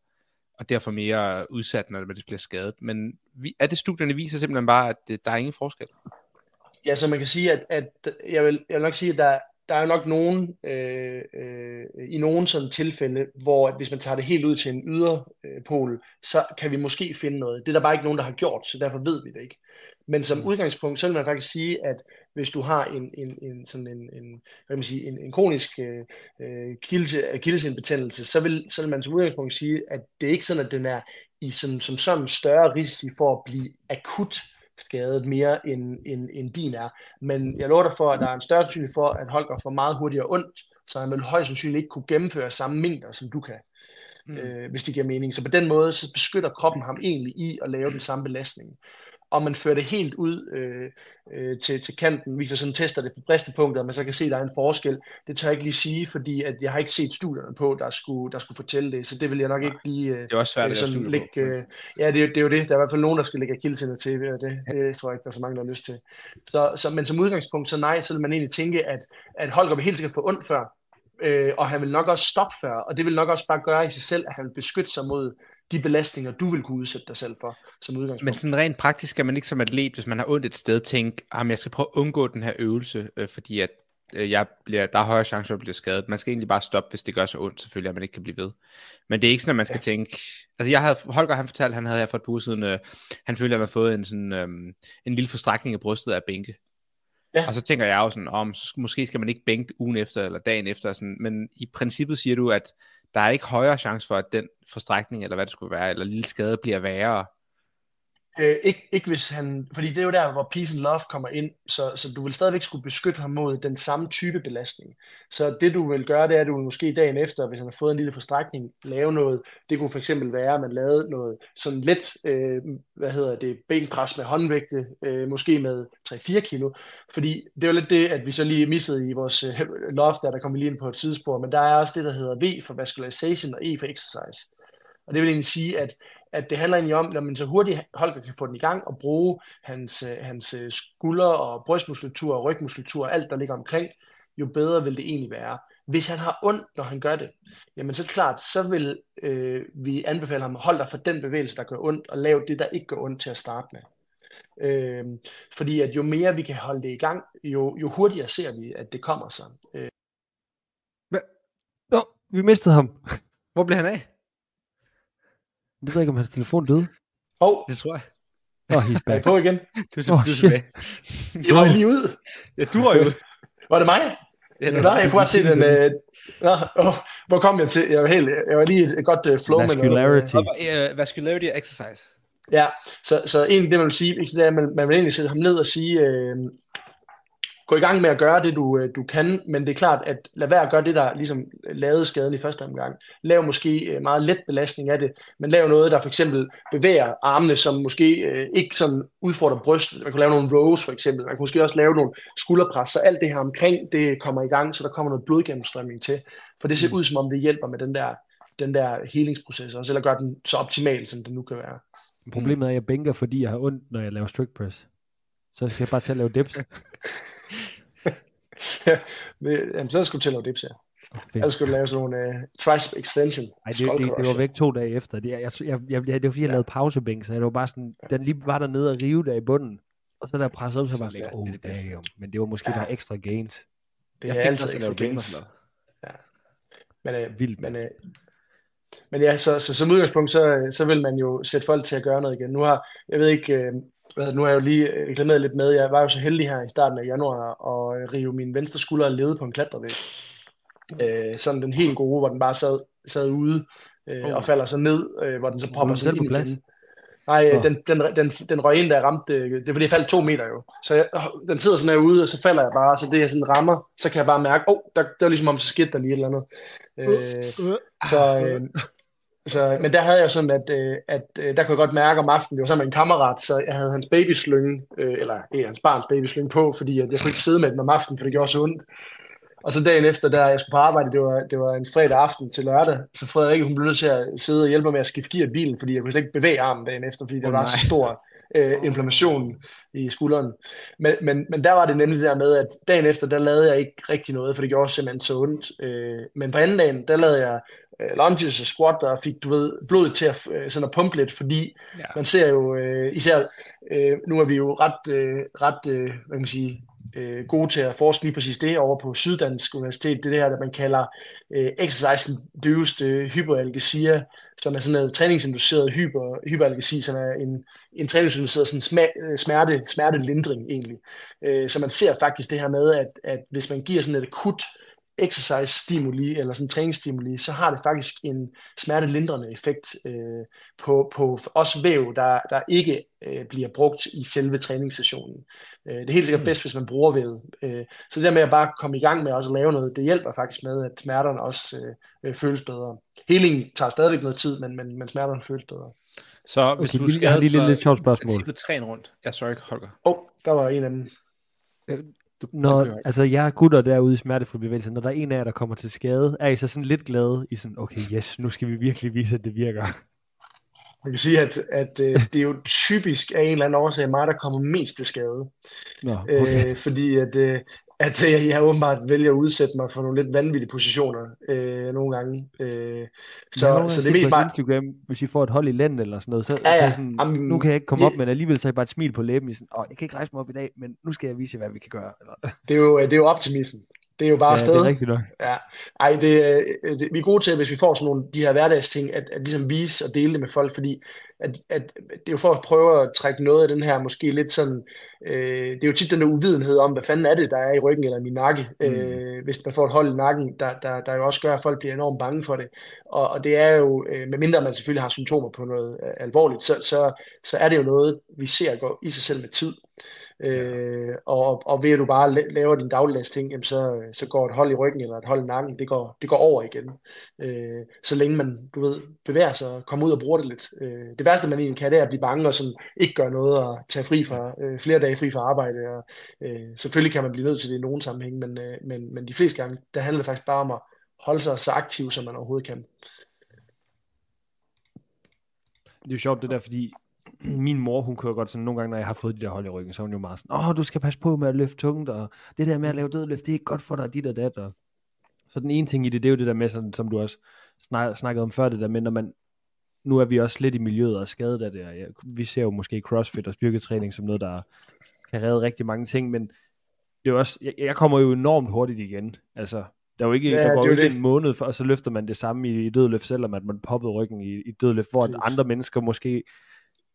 og derfor mere udsat, når det bliver skadet. Men er det studierne viser simpelthen bare, at det, der er ingen forskel? Ja, så man kan sige, at, at jeg, vil, jeg vil nok sige, at der, der er nok nogen, øh, øh, i nogen sådan tilfælde, hvor at hvis man tager det helt ud til en yderpol, øh, så kan vi måske finde noget. Det er der bare ikke nogen, der har gjort, så derfor ved vi det ikke. Men som udgangspunkt, så vil man faktisk sige, at hvis du har en, en, en, sådan en, en, hvad man sige, en, en kronisk øh, øh kildesindbetændelse, så vil, så vil man som udgangspunkt sige, at det er ikke sådan, at den er i sådan, som sådan større risici for at blive akut skadet mere end, end, end din er. Men jeg lover dig for, at der er en større sandsynlighed for, at Holger får meget hurtigere ondt, så han vil højst sandsynligt ikke kunne gennemføre samme mængder, som du kan. Mm. Øh, hvis det giver mening. Så på den måde, så beskytter kroppen ham egentlig i at lave den samme belastning og man fører det helt ud øh, øh, til, til kanten, viser sådan tester det på bristepunkter, man så kan se, at der er en forskel. Det tør jeg ikke lige sige, fordi at jeg har ikke set studierne på, der skulle, der skulle fortælle det, så det vil jeg nok ikke lige... Øh, det er også svært at sådan, lægge, på. Øh, ja, det, det er jo det. Der er i hvert fald nogen, der skal lægge akillesænder til, og det, det tror jeg ikke, der er så mange, der har lyst til. Så, så, men som udgangspunkt, så nej, så vil man egentlig tænke, at, at Holger vil helt sikkert få ondt før, øh, og han vil nok også stoppe før, og det vil nok også bare gøre i sig selv, at han vil beskytte sig mod de belastninger, du vil kunne udsætte dig selv for, som udgangspunkt. Men sådan rent praktisk skal man ikke som atlet, hvis man har ondt et sted, tænke, at jeg skal prøve at undgå den her øvelse, øh, fordi at øh, jeg bliver, der er højere chance for at blive skadet. Man skal egentlig bare stoppe, hvis det gør så ondt, selvfølgelig, at man ikke kan blive ved. Men det er ikke sådan, at man skal ja. tænke... Altså, jeg havde, Holger han fortalte, han havde her for et par uger siden, øh, han følte, at han havde fået en, sådan, øh, en lille forstrækning af brystet af bænke. Ja. Og så tænker jeg jo sådan, om så måske skal man ikke bænke ugen efter, eller dagen efter, sådan, men i princippet siger du, at der er ikke højere chance for, at den forstrækning, eller hvad det skulle være, eller lille skade bliver værre, Øh, ikke, ikke hvis han, fordi det er jo der, hvor peace and love kommer ind, så, så du vil stadigvæk skulle beskytte ham mod den samme type belastning. Så det du vil gøre, det er, at du vil måske dagen efter, hvis han har fået en lille forstrækning, lave noget, det kunne for eksempel være, at man lavede noget sådan let, øh, hvad hedder det, benpres med håndvægte, øh, måske med 3-4 kilo, fordi det er jo lidt det, at vi så lige missede i vores øh, loft, der, der kom vi lige ind på et sidespor, men der er også det, der hedder V for vascularization og E for exercise. Og det vil egentlig sige, at at det handler egentlig om, at man så hurtigt Holger kan få den i gang og bruge hans, øh, hans øh, skulder og brystmuskulatur og rygmuskulatur og alt, der ligger omkring, jo bedre vil det egentlig være. Hvis han har ondt, når han gør det, jamen så klart, så vil øh, vi anbefale ham, hold dig for den bevægelse, der gør ondt, og lav det, der ikke gør ondt til at starte med. Øh, fordi at jo mere vi kan holde det i gang, jo, jo hurtigere ser vi, at det kommer så. Øh. Nå, vi mistede ham. Hvor blev han af? Jeg ved ikke, om hans telefon døde. Åh, oh. det tror jeg. Åh, oh, he's back. Er på igen? Du er, oh, du shit. Jeg var lige ud. Ja, du var jo ud. var det mig? Ja, det Nej, jeg kunne bare se den... Uh... Nå, oh, hvor kom jeg til? Jeg var, helt, jeg var lige et godt uh, flow Vascularity. med noget. Uh, vascularity exercise. Ja, så, så egentlig det, man vil sige, det er, at man, man vil egentlig sætte ham ned og sige, øh, gå i gang med at gøre det, du, øh, du kan, men det er klart, at lad være at gøre det, der ligesom lavede skaden i første omgang. Lav måske øh, meget let belastning af det, men lav noget, der for eksempel bevæger armene, som måske øh, ikke sådan udfordrer brystet. Man kan lave nogle rows for eksempel. Man kan måske også lave nogle skulderpres, så alt det her omkring, det kommer i gang, så der kommer noget blodgennemstrømning til. For det ser mm. ud som om, det hjælper med den der, den der helingsproces også, eller gør den så optimal, som det nu kan være. Problemet er, at jeg bænker, fordi jeg har ondt, når jeg laver strict press. Så skal jeg bare til at lave dips. ja, jamen, så skulle du til at lave dips, ja. Okay. Ellers skulle du lave sådan nogle uh, tricep extension. Ej, det, det, det, var væk to dage efter. Det, jeg, jeg, jeg, det var fordi, jeg ja. lavede pausebænk, så jeg var bare sådan, ja. den lige var der nede og rive der i bunden. Og så der presset op, så var jeg sådan, oh damn. Men det var måske ja. bare ekstra gains. Det er altid ekstra gains. Ja. Men, uh, Vildt, men, uh, men ja, så, så som udgangspunkt, så, så vil man jo sætte folk til at gøre noget igen. Nu har, jeg ved ikke, hvad, nu har jeg jo lige reklameret lidt med, jeg var jo så heldig her i starten af januar at rive min venstre skulder lede på en klatrevæg. Øh, sådan den helt gode, hvor den bare sad, sad ude øh, oh. og falder så ned, øh, hvor den så popper sådan ind plads? igen. Nej, oh. den, den, den, den røg ind, da jeg ramte, det er fordi, jeg faldt to meter jo. Så jeg, den sidder sådan herude, og så falder jeg bare, så det er sådan rammer, så kan jeg bare mærke, åh, oh, der, der er ligesom om, så skidt der lige et eller andet. Øh, så, øh, så, men der havde jeg sådan, at, øh, at øh, der kunne jeg godt mærke om aftenen, det var sammen med en kammerat, så jeg havde hans babyslynge, øh, eller det er hans barns babyslynge på, fordi at jeg kunne ikke sidde med den om aftenen, for det gjorde så ondt. Og så dagen efter, da jeg skulle på arbejde, det var, det var en fredag aften til lørdag, så Frederik, hun blev nødt til at sidde og hjælpe mig med at skifte gear i bilen, fordi jeg kunne slet ikke bevæge armen dagen efter, fordi der oh, var så stor øh, inflammation i skulderen. Men, men, men der var det nemlig der med, at dagen efter, der lavede jeg ikke rigtig noget, for det gjorde simpelthen så ondt. Øh, men på anden dagen, der lavede jeg øh, lunges og squat, og fik, du ved, blodet til at, øh, sådan at pumpe lidt, fordi ja. man ser jo, øh, især, øh, nu er vi jo ret, øh, ret øh, hvad kan man sige, øh, gode til at forske lige præcis det over på Syddansk Universitet, det der, der man kalder øh, exercise-induced øh, hyperalgesia, som er sådan noget træningsinduceret hyper, hyperalgesi, som er en, en træningsinduceret sådan sma, øh, smerte, smertelindring egentlig. Øh, så man ser faktisk det her med, at, at hvis man giver sådan et akut exercise stimuli eller sådan træningsstimuli, så har det faktisk en smertelindrende effekt øh, på, på også væv, der, der ikke øh, bliver brugt i selve træningssessionen. Øh, det er helt sikkert mm. bedst, hvis man bruger vævet. Øh, så det der med at bare komme i gang med også at lave noget, det hjælper faktisk med, at smerterne også øh, øh føles bedre. Healing tager stadigvæk noget tid, men, men, men smerterne føles bedre. Så hvis okay, du skal have lige lidt, lidt sjovt spørgsmål. Så træne rundt. Ja, sorry, Holger. Åh, oh, der var en af dem. Øh, du, når, altså jeg er gutter derude i smertefri bevægelse, når der er en af jer, der kommer til skade, er I så sådan lidt glade i sådan, okay, yes, nu skal vi virkelig vise, at det virker. Man kan sige, at, at øh, det er jo typisk af en eller anden årsag mig, der kommer mest til skade. Nå, okay. øh, fordi at, øh, at øh, jeg åbenbart vælger at udsætte mig for nogle lidt vanvittige positioner øh, nogle gange. Øh, så, så det er mest bare... Instagram, hvis I får et hold i land eller sådan noget, så, ja, ja. så sådan, Jamen, nu kan jeg ikke komme op, men alligevel så er jeg bare et smil på læben. I sådan, Åh, jeg kan ikke rejse mig op i dag, men nu skal jeg vise jer, hvad vi kan gøre. Eller... Det, er jo, det er jo optimisme. Det er jo bare ja, afsted. det er rigtigt nok. Ja. Ej, det, det, vi er gode til, hvis vi får sådan nogle de her hverdagsting, at, at ligesom vise og dele det med folk, fordi at, at det er jo for at prøve at trække noget af den her måske lidt sådan, øh, det er jo tit den der uvidenhed om, hvad fanden er det, der er i ryggen eller i min nakke, mm. øh, hvis man får et hold i nakken, der, der, der jo også gør, at folk bliver enormt bange for det. Og, og det er jo, øh, medmindre man selvfølgelig har symptomer på noget øh, alvorligt, så, så, så er det jo noget, vi ser gå i sig selv med tid. Øh, og, og ved at du bare laver din dagligdags ting, jamen så, så går et hold i ryggen eller et hold i nakken, det går, det går over igen. Øh, så længe man, du ved, bevæger sig og kommer ud og bruger det lidt. Øh, det værste, man egentlig kan, det er at blive bange og sådan ikke gøre noget og tage fri fra, øh, flere dage fri fra arbejde. Og, øh, selvfølgelig kan man blive nødt til det i nogen sammenhæng, men, øh, men, men de fleste gange, der handler det faktisk bare om at holde sig så aktiv, som man overhovedet kan. Det er jo sjovt det der, fordi min mor, hun kører godt sådan, nogle gange, når jeg har fået de der hold i ryggen, så er hun jo meget sådan, åh, du skal passe på med at løfte tungt, og det der med at lave dødløft, det er ikke godt for dig, dit og dat. Og... Så den ene ting i det, det er jo det der med, sådan, som du også snak, snakkede om før, det der med, når man, nu er vi også lidt i miljøet og skadet af det, og vi ser jo måske crossfit og styrketræning som noget, der kan redde rigtig mange ting, men det er også, jeg, jeg kommer jo enormt hurtigt igen, altså, der, er jo ikke, ja, der går jo ikke det. en måned, for, og så løfter man det samme i, i dødløft, selvom at man poppede ryggen i, i dødløft, hvor andre mennesker måske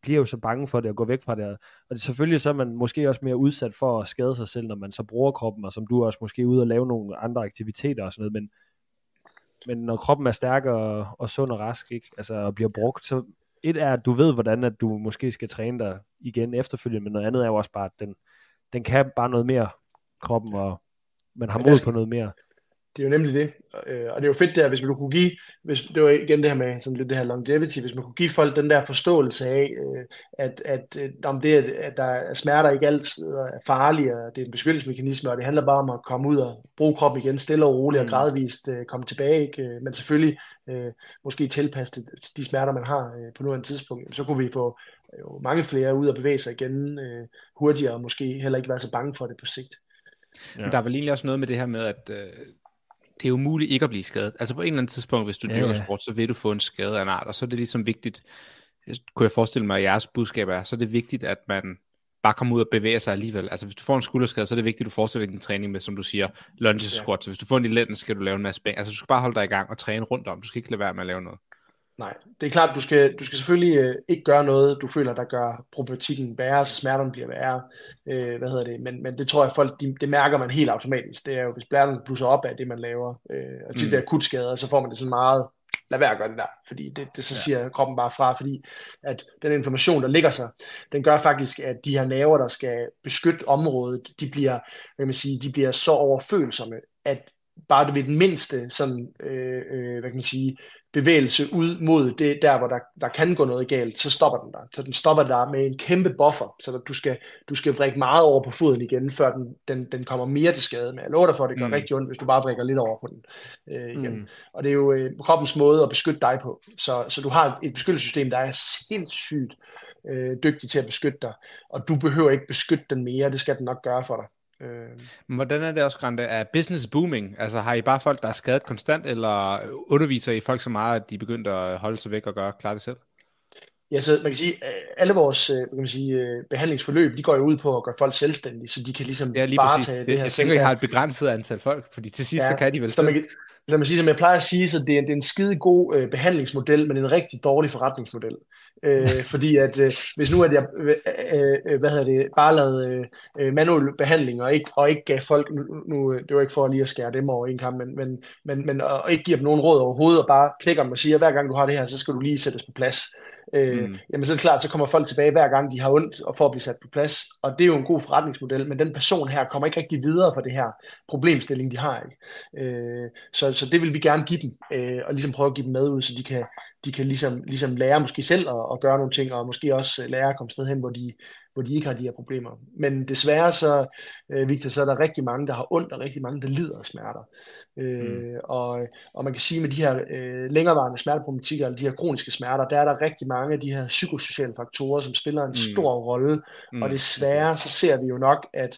bliver jo så bange for det at gå væk fra det. Og det, selvfølgelig så er man måske også mere udsat for at skade sig selv, når man så bruger kroppen, og som du også måske er ude og lave nogle andre aktiviteter og sådan noget, men, men når kroppen er stærk og, og sund og rask, ikke? Altså, og bliver brugt, så et er, at du ved, hvordan at du måske skal træne dig igen efterfølgende, men noget andet er jo også bare, at den, den kan bare noget mere kroppen, og man har mod det- på noget mere. Det er jo nemlig det. Øh, Og det er jo fedt der, hvis man kunne give, hvis, det var igen det her med sådan lidt det her longevity, hvis man kunne give folk den der forståelse af, øh, at, at, øh, om det, at- at der er smerter ikke altid er farlige, og det er en beskyttelsesmekanisme, og det handler bare om at komme ud og bruge kroppen igen stille og roligt og Mm. gradvist øh, komme tilbage, ikke? Øh, men selvfølgelig øh, måske tilpasse det de smerter, man har øh, på nuværende tidspunkt. Så kunne vi få øh, jo mange flere ud og bevæge sig igen øh, hurtigere, og måske heller ikke være så bange for det på sigt. Ja. Men der er vel egentlig også noget med det her med, at øh, det er umuligt ikke at blive skadet. Altså på en eller anden tidspunkt, hvis du Ja, dyrker ja. sport, så vil du få en skade af en art, og så er det ligesom vigtigt, kunne jeg forestille mig, at jeres budskab er, så er det vigtigt, at man bare kommer ud og bevæger sig alligevel. Altså hvis du får en skulderskade, så er det vigtigt, at du fortsætter din træning med, som du siger, lunges Ja. squats. Så hvis du får en i lænden, så skal du lave en masse bænk. Altså du skal bare holde dig i gang og træne rundt om. Du skal ikke lade være med at lave noget. Nej, det er klart, du skal, du skal selvfølgelig øh, ikke gøre noget, du føler, der gør problematikken værre, så smerterne bliver værre. Øh, hvad hedder det? Men, men det tror jeg, folk, de, det mærker man helt automatisk. Det er jo, hvis blærerne blusser op af det, man laver, øh, og tit Mm. akutskader, så får man det sådan meget, lad være at gøre det der, fordi det, det så Ja. siger kroppen bare fra, fordi at den inflammation, der ligger sig, den gør faktisk, at de her nerver, der skal beskytte området, de bliver, hvad kan man sige, de bliver så overfølsomme, at bare det ved den mindste sådan, øh, øh, hvad kan man sige, bevægelse ud mod det der, hvor der, der kan gå noget galt, så stopper den der. Så den stopper der med en kæmpe buffer, så der, du skal, du skal vrikke meget over på foden igen, før den, den, den kommer mere til skade. Men jeg lover dig for, at det gør Mm. rigtig ondt, hvis du bare vrikker lidt over på den øh, igen. Mm. Mm. Og det er jo øh, kroppens måde at beskytte dig på. Så, så du har et beskyttelsessystem, der er sindssygt øh, dygtigt til at beskytte dig, og du behøver ikke beskytte den mere, det skal den nok gøre for dig. Øh, Hvordan er det også, Grande? Er business booming? Altså har I bare folk, der er skadet konstant, eller underviser I folk så meget, at de begynder at holde sig væk og gøre klare det selv? Ja, så man kan sige, øh, alle vores øh, hvad kan man sige, øh, behandlingsforløb, de går jo ud på at gøre folk selvstændige, så de kan ligesom er lige bare præcis. tage Det, det her jeg tænker, I har et begrænset antal folk, fordi til sidst, ja, så kan de vel så man kan, lad mig sige, som jeg plejer at sige, så det er, det er en skide god øh, behandlingsmodel, men en rigtig dårlig forretningsmodel. Øh, fordi at øh, hvis nu at jeg øh, øh, hvad hedder det, bare lavede øh, manuel behandling og ikke, og ikke gav folk, nu, nu, det var ikke for lige at skære dem over en kamp, men, men, men, men og ikke giver dem nogen råd overhovedet, og bare klikker dem og siger, hver gang du har det her, så skal du lige sættes på plads. Øh, Mm. Jamen så er det klart, så kommer folk tilbage hver gang, de har ondt og får at blive sat på plads. Og det er jo en god forretningsmodel, men den person her kommer ikke rigtig videre fra det her problemstilling, de har. Ikke? Øh, så, så det vil vi gerne give dem, øh, og ligesom prøve at give dem med ud, så de kan, de kan ligesom, ligesom lære måske selv at, at gøre nogle ting, og måske også øh, lære at komme sted hen, hvor de, hvor de ikke har de her problemer. Men desværre så, øh, Victor, så er der rigtig mange, der har ondt, og rigtig mange, der lider af smerter. Øh, mm. og, og man kan sige, med de her øh, længerevarende smerteproblematikker, eller de her kroniske smerter, der er der rigtig mange af de her psykosociale faktorer, som spiller en Mm. stor rolle, Mm. og desværre så ser vi jo nok, at,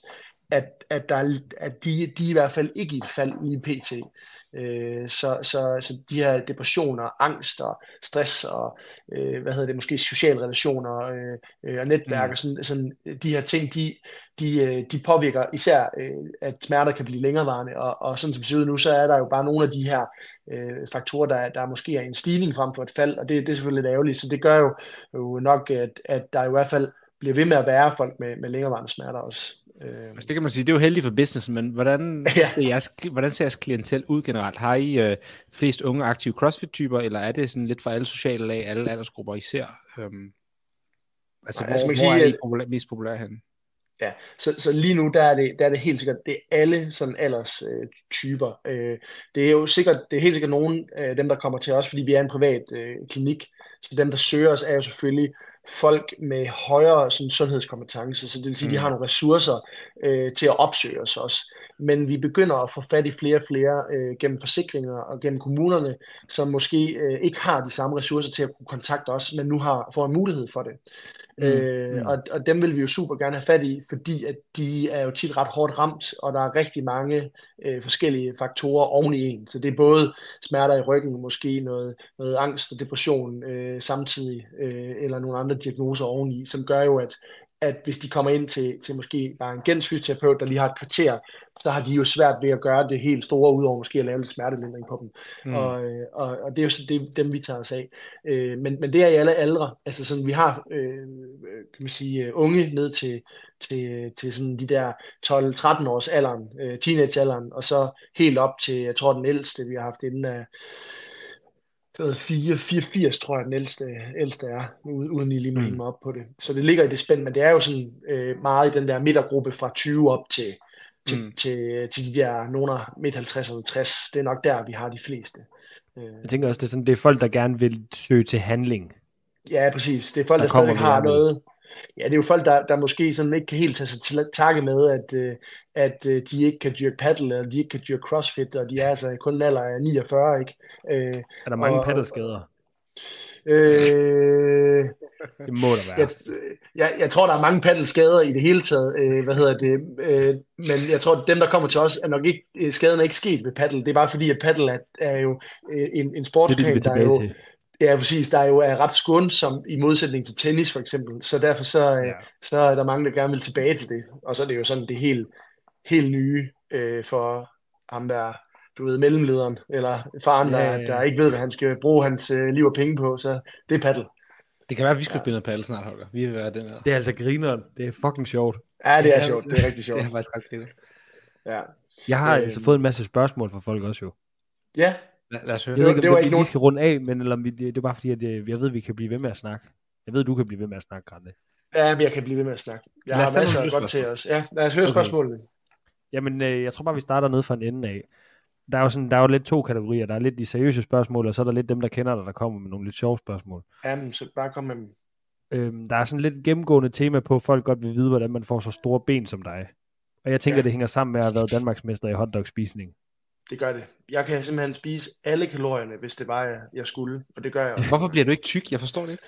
at, at, der, er- at de, de er i hvert fald ikke i et fald lige pt. Øh, så, så, så de her depressioner, angst og stress og øh, hvad hedder det, måske sociale relationer øh, øh, og netværk Mm. og sådan, sådan de her ting, de, de, øh, de påvirker især, øh, at smerter kan blive længerevarende, og, og sådan som det ser ud nu, så er der jo bare nogle af de her øh, faktorer, der, der måske er en stigning frem for et fald, og det, det er selvfølgelig lidt ærgerligt, så det gør jo, jo nok, at, at der i hvert fald bliver ved med at være folk med, med længerevarende smerter også. Øh, Altså, det kan man sige, det er jo heldigt for business, men hvordan, Ja. ser, jeres, hvordan ser jeres klientel ud generelt? Har I øh, flest unge aktive CrossFit-typer, eller er det sådan lidt for alle sociale lag, alle aldersgrupper, I ser? Øhm, altså, Nej, hvor, altså, man kan hvor sige, er I populær, mest populære henne? Ja, så, så lige nu, der er det, der er det helt sikkert, det er alle sådan alderstyper. Øh, typer. øh, det er jo sikkert, det er helt sikkert nogen af dem, der kommer til os, fordi vi er en privat øh, klinik, så dem, der søger os, er jo selvfølgelig folk med højere sådan, sundhedskompetence, så det vil sige, mm. de har nogle ressourcer øh, til at opsøge os også. Men vi begynder at få fat i flere og flere øh, gennem forsikringer og gennem kommunerne, som måske øh, ikke har de samme ressourcer til at kunne kontakte os, men nu har får en mulighed for det. Mm, Øh, mm. og, og dem vil vi jo super gerne have fat i, fordi at de er jo tit ret hårdt ramt, og der er rigtig mange øh, forskellige faktorer oven i en. Så det er både smerter i ryggen, måske noget, noget angst og depression øh, samtidig, øh, eller nogle andre diagnoser oveni, som gør jo, at, at hvis de kommer ind til, til måske bare en gens fysioterapeut, der lige har et kvarter, så har de jo svært ved at gøre det helt store, udover måske at lave lidt smertelindring på dem. Mm. Mm. Og, øh, og, og det er jo så det, dem, vi tager os af. Øh, men, men det er i alle aldre. Altså sådan, vi har øh, kan man sige, øh, unge ned til, til, til sådan de der 12-13 års alderen, øh, teenagealderen, og så helt op til, jeg tror den ældste, vi har haft inden af det var 4, 84, tror jeg, den ældste, ældste er, uden, I lige må Mm. mig op på det. Så det ligger i det spænd, men det er jo sådan øh, meget i den der midtergruppe fra 20 op til til, Mm. til, til de der nogen midt 50 og 60. Det er nok der, vi har de fleste. Øh, Jeg tænker også, det er, sådan, det er folk, der gerne vil søge til handling. Ja, præcis. Det er folk, Der der, stadig har noget. Ja, det er jo folk, der, der måske sådan ikke kan helt tage sig til takke med, at, øh, at øh, de ikke kan dyrke paddle, eller de ikke kan dyrke crossfit, og de er altså kun en alder af 49, ikke? Øh, Er der mange Og- paddelskader? øh, Det må der være. jeg, jeg, jeg tror, der er mange paddelskader i det hele taget, øh, hvad hedder det, øh, men jeg tror, at dem, der kommer til os, er nok ikke, øh, skaden er ikke sket ved paddle. Det er bare fordi, at paddle er, er jo en, en sportsgren, der er jo, til. Ja, præcis. Der er jo er ret skånsom i modsætning til tennis, for eksempel. Så derfor så, ja. Ja. så er der mange, der gerne vil tilbage til det. Og så er det jo sådan det helt, helt nye øh, for ham der, du ved, mellemlederen, eller faren, Ja, der, ja, ja. der ikke ved, hvad han skal bruge hans øh, liv og penge på. Så det er paddle. Det kan være, at vi skal spille noget paddle snart, Holger. Vi vil være den her. Det er altså grineren. Det er fucking sjovt. Ja, det er Ja, sjovt. Det er rigtig sjovt. Det er faktisk ret fedt. Ja. Jeg har Øhm. altså fået en masse spørgsmål fra folk også jo. ja, Lad, lad os høre. Jeg ved ikke, det om var det, ikke vi nogen- lige skal runde af, men eller om vi, det, det er bare fordi, at øh, jeg ved, at vi kan blive ved med at snakke. Jeg ved, at du kan blive ved med at snakke, Grande. ja, men jeg kan blive ved med at snakke. Jeg Lad har masser af godt til os. Ja, lad os høre Okay. spørgsmålene. Jamen, øh, jeg tror bare, vi starter ned fra en ende af. Der er jo sådan, der er jo lidt to kategorier. Der er lidt de seriøse spørgsmål, og så er der lidt dem, der kender dig, der kommer med nogle lidt sjove spørgsmål. Jamen, så bare kom med dem. Øhm, der er sådan lidt gennemgående tema på, at folk godt vil vide, hvordan man får så store ben som dig. Og jeg tænker, ja. det hænger sammen med at have været Danmarksmester i hotdog-spisning. Det gør det. Jeg kan simpelthen spise alle kalorierne, hvis det var, jeg, jeg skulle. Og det gør jeg også. Hvorfor bliver du ikke tyk? Jeg forstår det ikke.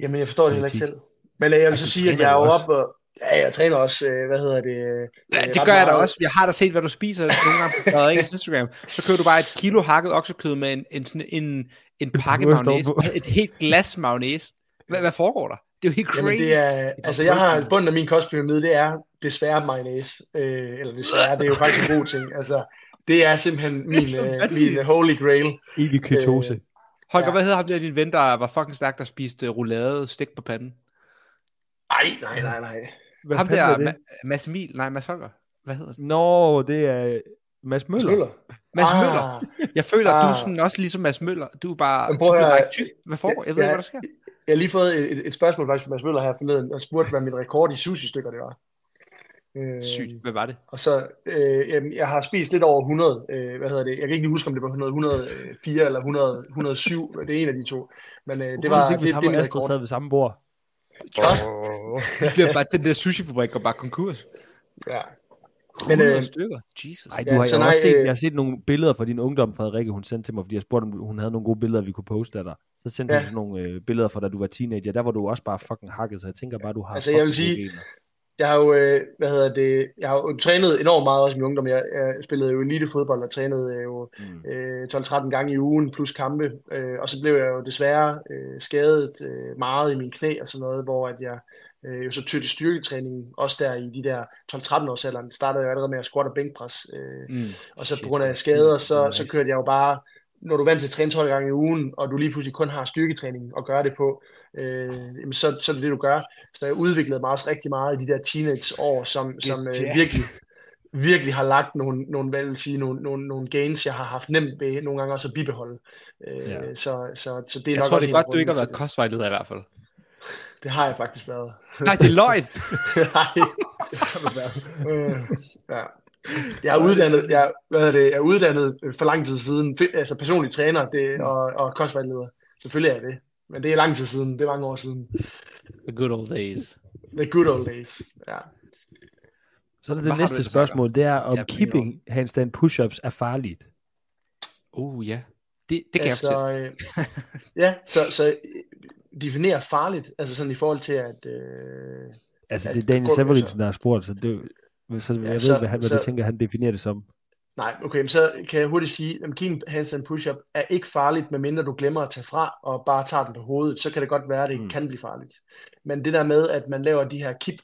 Jamen, jeg forstår det heller ikke selv. Men øh, jeg vil Altså, så sige, at jeg er jo jo også. op og... Ja, jeg træner også, øh, hvad hedder det? øh, Ja, det gør jeg da også. Jeg har da set, hvad du spiser nogle gange på Frederikkes Instagram. Så køber du bare et kilo hakket oksekød med en, en, en, en pakke mayonnaise. Et helt glas mayonnaise. Hvad, hvad foregår der? Det er jo helt crazy. Jamen, det er, altså jeg har bunden af min kostpyramide, det er desværre mayonnaise. Øh, eller desværre, det er jo faktisk en god ting. Altså, det er simpelthen min, så øh, min øh, holy grail. Evig ketose. Øh, Holger, Ja. hvad hedder ham der din ven, der var fucking stærk, der spiste uh, roulade stik på panden? Ej, nej, nej, nej. Hvad ham der, er det? Ma- Mads Emil, nej, Mads Holger. Hvad hedder det? Nå, det er Mads Møller. Møller. Mads Ah, Møller. Jeg føler, at du er Ah. sådan også ligesom Mads Møller. Du er bare, Men du høre, bare tyk. Hvad foregår? Jeg ved ja, ikke, hvad der sker. Jeg har lige fået et, et, et spørgsmål faktisk fra Mads Møller her forleden, og spurgte, hvad min rekord i sushi-stykker det var. Øh, Sygt. Hvad var det? Og så, øh, jamen, jeg har spist lidt over 100, øh, hvad hedder det, jeg kan ikke lige huske, om det var 100, 104 eller 100, 107, det er en af de to. Men øh, det var, det, det, det, det Astrid sad ved samme bord. Det bliver bare, den der sushi-fabrik går bare konkurs. Ja. 100 Men, øh, stykker. Jesus. Ej, Ja, du har, så jeg, har nej, også set, øh, jeg har set nogle billeder fra din ungdom, Frederikke, hun sendte til mig, fordi jeg spurgte, om hun havde nogle gode billeder, vi kunne poste af dig. Så sendte Ja. hun nogle øh, billeder fra, da du var teenager. Der var du også bare fucking hakket, så jeg tænker bare, du har Altså, jeg vil sige- gener. Jeg har jo, øh, hvad hedder det, jeg har jo trænet enormt meget også i min ungdom. Jeg, jeg spillede jo elitefodbold og trænede jo Mm. øh, 12-13 gange i ugen plus kampe. Øh, og så blev jeg jo desværre øh, skadet øh, meget i min knæ og sådan noget, hvor at jeg øh, jo så tøtte styrketræning, også der i de der 12-13 års alderen, startede jeg allerede med at squat og bænkpres. Øh, Mm. og så på grund af skader, så, så kørte jeg jo bare, når du er vant til at træne 12 gange i ugen, og du lige pludselig kun har styrketræning at gøre det på, øh, så, så er det det, du gør. Så jeg udviklede mig også rigtig meget i de der teenage-år, som, som øh, virkelig, virkelig har lagt nogle, nogle, hvad jeg vil sige, nogle, nogle, nogle gains, jeg har haft nemt ved nogle gange også at bibeholde. Øh, Ja. så, så, så det er Jeg nok tror, det er godt, du ikke har været kostvejleder i hvert fald. det. Har jeg faktisk været. Nej, det er løgn. Nej, det har du været. Øh, ja. Jeg er uddannet, jeg, hvad er det, jeg er uddannet øh, for lang tid siden, altså personlig træner det, og, og kostvejleder. Selvfølgelig er jeg det. Men det er lang tid siden, det er mange år siden. The good old days. The good old days. Ja. Så er det det næste spørgsmål, det er, om Ja, keeping handstand push-ups er farligt. Uh, ja. Det, det kan jeg altså, øh, ja, så, så øh, definere farligt, altså sådan i forhold til, at... Øh, Altså, det er Daniel Severinsen, der har spurgt, så, det, så jeg Ja, ved, så- hvad, han, hvad så- du tænker, han definerer det som. Nej, okay, så kan jeg hurtigt sige, at keeping handstand push-up er ikke farligt, medmindre du glemmer at tage fra og bare tager den på hovedet. Så kan det godt være, at det Mm. mm. kan blive farligt. Men det der med, at man laver de her kip,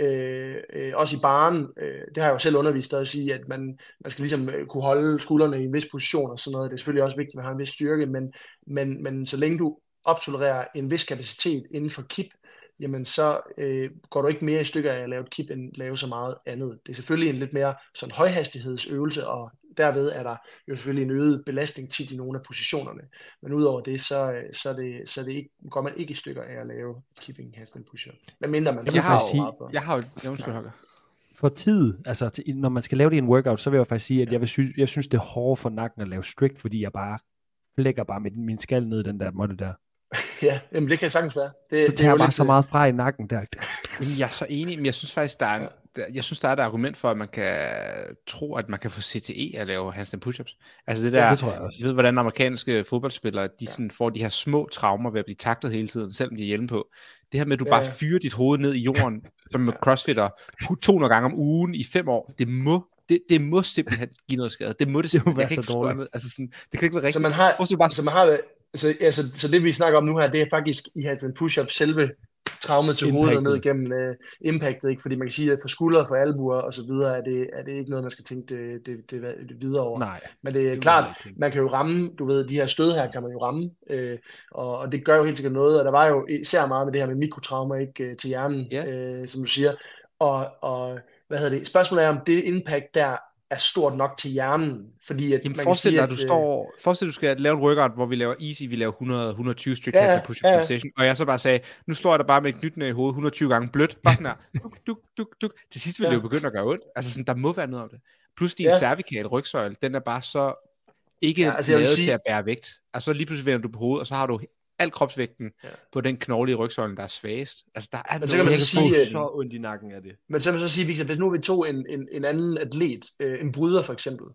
øh, øh, også i baren, øh, det har jeg jo selv undervist at sige, at man, man skal ligesom øh, kunne holde skuldrene i en vis position og sådan noget. Det er selvfølgelig også vigtigt, at man har en vis styrke, men, men, men så længe du optolererer en vis kapacitet inden for kip, jamen så øh, går du ikke mere i stykker af at lave et kip, end lave så meget andet. Det er selvfølgelig en lidt mere sådan højhastighedsøvelse, og derved er der jo selvfølgelig en øget belastning tit i nogle af positionerne. Men udover det, så, øh, så, det, så det ikke, går man ikke i stykker af at lave keeping handstand push-up. Hvad mindre man så Jeg har, sige- meget på. jeg har jo... Ja, undskyld, Holger. for tid, altså til, når man skal lave det i en workout, så vil jeg faktisk sige, at jeg, vil sy- jeg synes, det er hårdere for nakken at lave strict, fordi jeg bare lægger bare min, min skal ned i den der måtte der. Ja, jamen det kan sagtens være. Det, Så det er tager jo jeg bare lidt, så øh, meget fra i nakken der. Jamen, jeg er så enig, men jeg synes faktisk, der er, en, der, jeg synes, der er et argument for, at man kan tro, at man kan få CTE at lave handstand push-ups. Altså det der, Ja, det tror jeg også. Jeg ved, hvordan amerikanske fodboldspillere, de sådan får de her små traumer ved at blive taklet hele tiden, selvom de er hjelm på. Det her med, at du Ja, bare ja. fyrer dit hoved ned i jorden, som med crossfitter, 200 gange om ugen i fem år, det må, det, det må simpelthen give noget skade. Det må det simpelthen. være jeg kan så dårligt. Altså sådan, det kan ikke være rigtigt. Så man har, bare, så man har, så, ja, så, så det vi snakker om nu her, det er faktisk i handstand push-up selve traumet til hovedet og ned igennem uh, impactet, ikke? fordi man kan sige, at for skuldre, for albuer og så videre, er det, er det ikke noget, man skal tænke det, det, det, det videre over. Nej, Men det er det klart, man kan jo ramme, du ved, de her stød her kan man jo ramme, øh, og, og det gør jo helt sikkert noget, og der var jo især meget med det her med mikrotraumer ikke, øh, til hjernen, Ja. øh, som du siger, og, og hvad hedder det, spørgsmålet er, om det impact der er stort nok til hjernen, fordi at Jamen man forestil kan dig, at du øh, står, forestil dig, du skal lave en workout, hvor vi laver easy, vi laver 100, 120 strict Ja, push-up ja, session, og jeg så bare sagde, nu slår jeg dig bare med et knytnæve i hovedet 120 gange blødt, bare sådan her, duk, duk, duk, duk. Til sidst vil Ja. det jo begynde at gøre ondt. Altså sådan, der må være noget om det. Plus din Ja. cervikale rygsøjle, den er bare så ikke Ja, altså, lavet sige- til at bære vægt. Altså så lige pludselig vender du på hovedet, og så har du al kropsvægten Ja. på den knogle i rygsøjlen, der er svagest. Altså der er Men så kan man så sige, få så ondt i nakken af det. Men så kan man så sige, Victor, hvis nu vi tog en, en, en anden atlet, øh, en bryder for eksempel,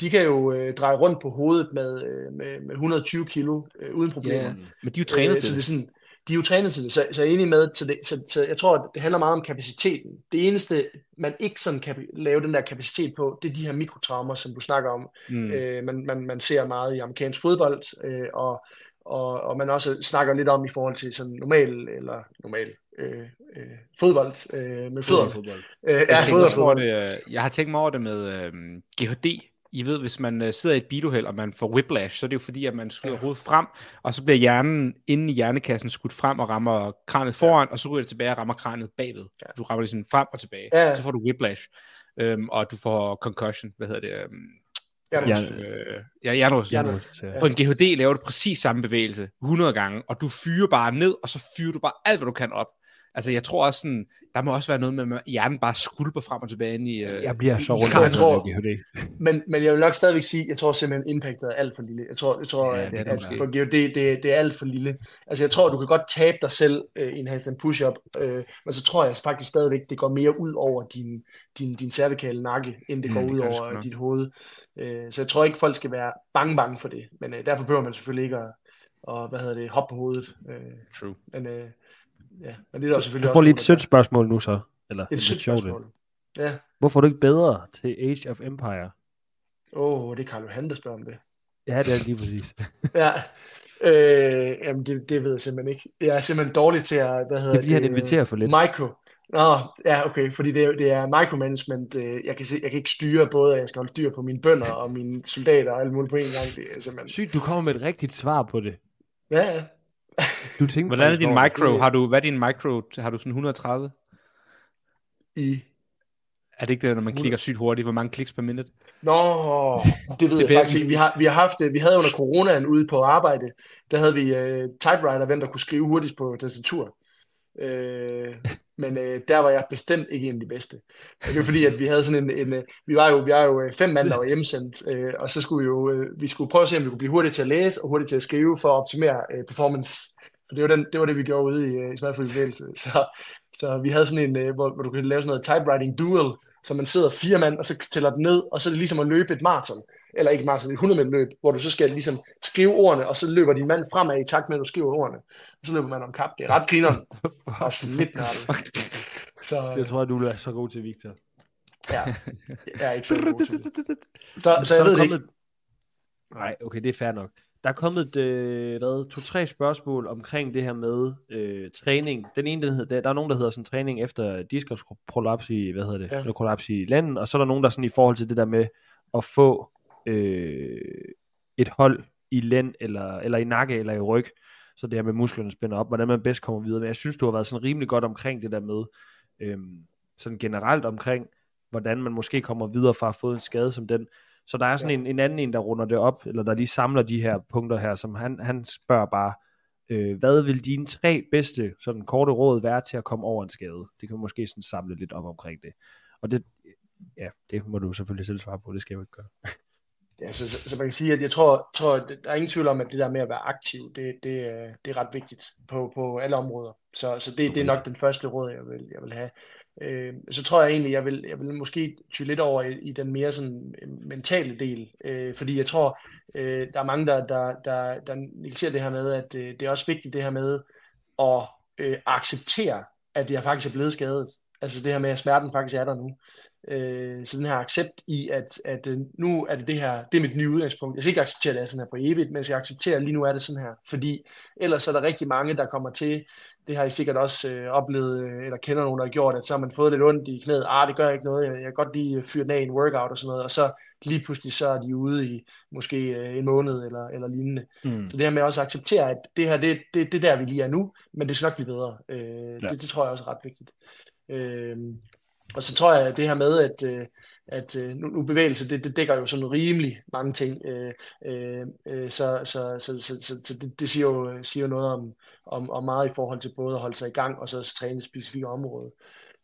de kan jo øh, dreje rundt på hovedet med, øh, med, med 120 kilo øh, uden problemer. Ja, men de er jo trænet Øh, til så det er sådan, de er jo trænet til det, så, så jeg er enig med, så, det, så, så jeg tror, at det handler meget om kapaciteten. Det eneste, man ikke sådan kan lave den der kapacitet på, det er de her mikrotraumer, som du snakker om. Mm. Øh, man, man, man ser meget i amerikansk fodbold, øh, og, og, og man også snakker lidt om i forhold til sådan normal, eller normal, øh, øh, fodbold øh, med fødderne. Fodbold. Øh, ja, Jeg, over fodbold. det, øh, jeg har tænkt mig over det med øh, GHD. I ved, hvis man øh, sidder i et biluheld, og man får whiplash, så er det jo fordi, at man skyder hovedet frem, og så bliver hjernen inde i hjernekassen skudt frem og rammer kranet foran, og så ryger det tilbage og rammer kranet bagved. Ja. Du rammer ligesom frem og tilbage. Ja. Så får du whiplash, øhm, og du får concussion. Hvad hedder det? Øhm, Ja, Ja. øh, ja, Ja. På en GHD laver du præcis samme bevægelse 100 gange, og du fyrer bare ned, og så fyrer du bare alt, hvad du kan op. Altså, jeg tror også sådan, der må også være noget med, at hjernen bare skulper frem og tilbage ind i... Øh, Jeg bliver så rundt. Jeg tror- GHD. Men, men jeg vil nok stadigvæk sige, jeg tror simpelthen, impactet er alt for lille. Jeg tror, jeg tror Ja, at, det er at på GOD, det, det er alt for lille. Altså, jeg tror, du kan godt tabe dig selv øh, i en handstand push-up, øh, men så tror jeg faktisk stadigvæk, det går mere ud over din, din, din cervikale nakke, end det Mm, går det ud over dit hoved. Øh, så jeg tror ikke, folk skal være bange, bange for det. Men øh, derfor behøver man selvfølgelig ikke at, og, hvad hedder det, hoppe på hovedet. Øh, True. men, øh, ja, men det er der selvfølgelig Du får lige et også sødt spørgsmål nu så. Eller et sødt spørgsmål. Ja. Hvorfor er du ikke bedre til Age of Empire? Åh, oh, det er Carlo Han, der spørger om det. Ja, det er lige præcis. Ja, øh, jamen det, det ved jeg simpelthen ikke. Jeg er simpelthen dårlig til at, hvad hedder Det er fordi, han det, inviterer for lidt. Micro. Nå, ja, okay, fordi det, er- det er micromanagement. øh, Jeg kan, se, jeg kan ikke styre både, at jeg skal holde dyr på mine bønder og mine soldater og alt muligt på en gang. Det er simpelthen... Sygt, du kommer med et rigtigt svar på det. Ja, ja. Du tænker Hvordan er din micro? Har du, hvad er din micro? Har du sådan 130? I... Er det ikke det, når man klikker sygt hurtigt? Hvor mange kliks per minut? Nå, det ved jeg faktisk ikke. Vi har, vi har haft, øh, vi havde under coronaen ude på arbejde, der havde vi uh, typewriter, hvem der kunne skrive hurtigt på tastatur. Øh, men øh, der var jeg bestemt ikke en af de bedste. Og det var fordi, at vi havde sådan en, en øh, vi var jo, vi var jo øh, fem mand, der var hjemsendt, øh, og så skulle vi jo, øh, vi skulle prøve at se, om vi kunne blive hurtigt til at læse, og hurtigt til at skrive, for at optimere øh, performance. For det var, den, det var det, vi gjorde ude i, øh, i Smadfri Bevægelse. Så, så vi havde sådan en, øh, hvor, hvor du kan lave sådan noget typewriting duel, så man sidder fire mand, og så tæller den ned, og så er det ligesom at løbe et maraton. Eller ikke maraton, et 100 meter løb, hvor du så skal ligesom skrive ordene, og så løber din mand fremad i takt med, at du skriver ordene. Og så løber man om kap. Det er ret grineren. Også lidt nørdet. Så Jeg tror, at du er så god til Victor. ja, jeg er ikke så god til det. Så, så jeg er ved det ikke. kommet... Nej, okay, det er fair nok. Der er kommet øh, hvad, to-tre spørgsmål omkring det her med øh, træning. Den ene, den hedder, der, der er nogen, der hedder sådan træning efter diskusprolaps i, hvad hedder det, Ja. kollaps i lænden, og så er der nogen, der sådan i forhold til det der med at få øh, et hold i lænd, eller, eller i nakke, eller i ryg, så det her med musklerne spænder op, hvordan man bedst kommer videre. Men jeg synes, du har været sådan rimelig godt omkring det der med, øh, sådan generelt omkring, hvordan man måske kommer videre fra at få en skade som den. Så der er sådan Ja. en, en anden en, der runder det op, eller der lige samler de her punkter her, som han, han spørger bare, øh, hvad vil dine tre bedste sådan korte råd være til at komme over en skade? Det kan måske sådan samle lidt op omkring det. Og Og det, ja, det må du selvfølgelig selv svare på, det skal jeg jo ikke gøre. Ja, så, så, så man kan sige, at jeg tror, tror, at der er ingen tvivl om, at det der med at være aktiv, det, det, er- det er ret vigtigt på, på alle områder. Så, så det, det er nok den første råd, jeg vil, jeg vil have. Øh, så tror jeg egentlig, jeg vil, jeg vil måske ty lidt over i, i den mere sådan øh, mentale del, øh, fordi jeg tror, øh, der er mange, der, der, der, der negligerer det her med, at øh, det er også vigtigt det her med at øh, acceptere, at jeg faktisk er blevet skadet. Altså det her med, at smerten faktisk er der nu. Øh, så den her accept i, at, at øh, nu er det det her, det er mit nye udgangspunkt. Jeg skal ikke acceptere, at det er sådan her på evigt, men jeg skal acceptere, at lige nu er det sådan her. Fordi ellers er der rigtig mange, der kommer til, det har I sikkert også øh, oplevet, øh, eller kender nogen, der har gjort, at så har man fået lidt ondt i knæet. Ah, det gør ikke noget, jeg, jeg kan godt lige fyre den af en workout og sådan noget, og så lige pludselig så er de ude i måske øh, en måned eller, eller lignende. Mm. Så det her med også at acceptere, at det her, det, det, det er der, vi lige er nu, men det skal nok blive bedre. Øh, Ja. det, det tror jeg også er ret vigtigt. Øh, og så tror jeg, at det her med, at, øh, at øh, nu, nu bevægelse, det, det dækker jo sådan rimelig mange ting. Øh, øh, øh, så så, så, så, så, så det, det siger jo, siger noget om, om, om meget i forhold til både at holde sig i gang, og så også træne specifikke områder.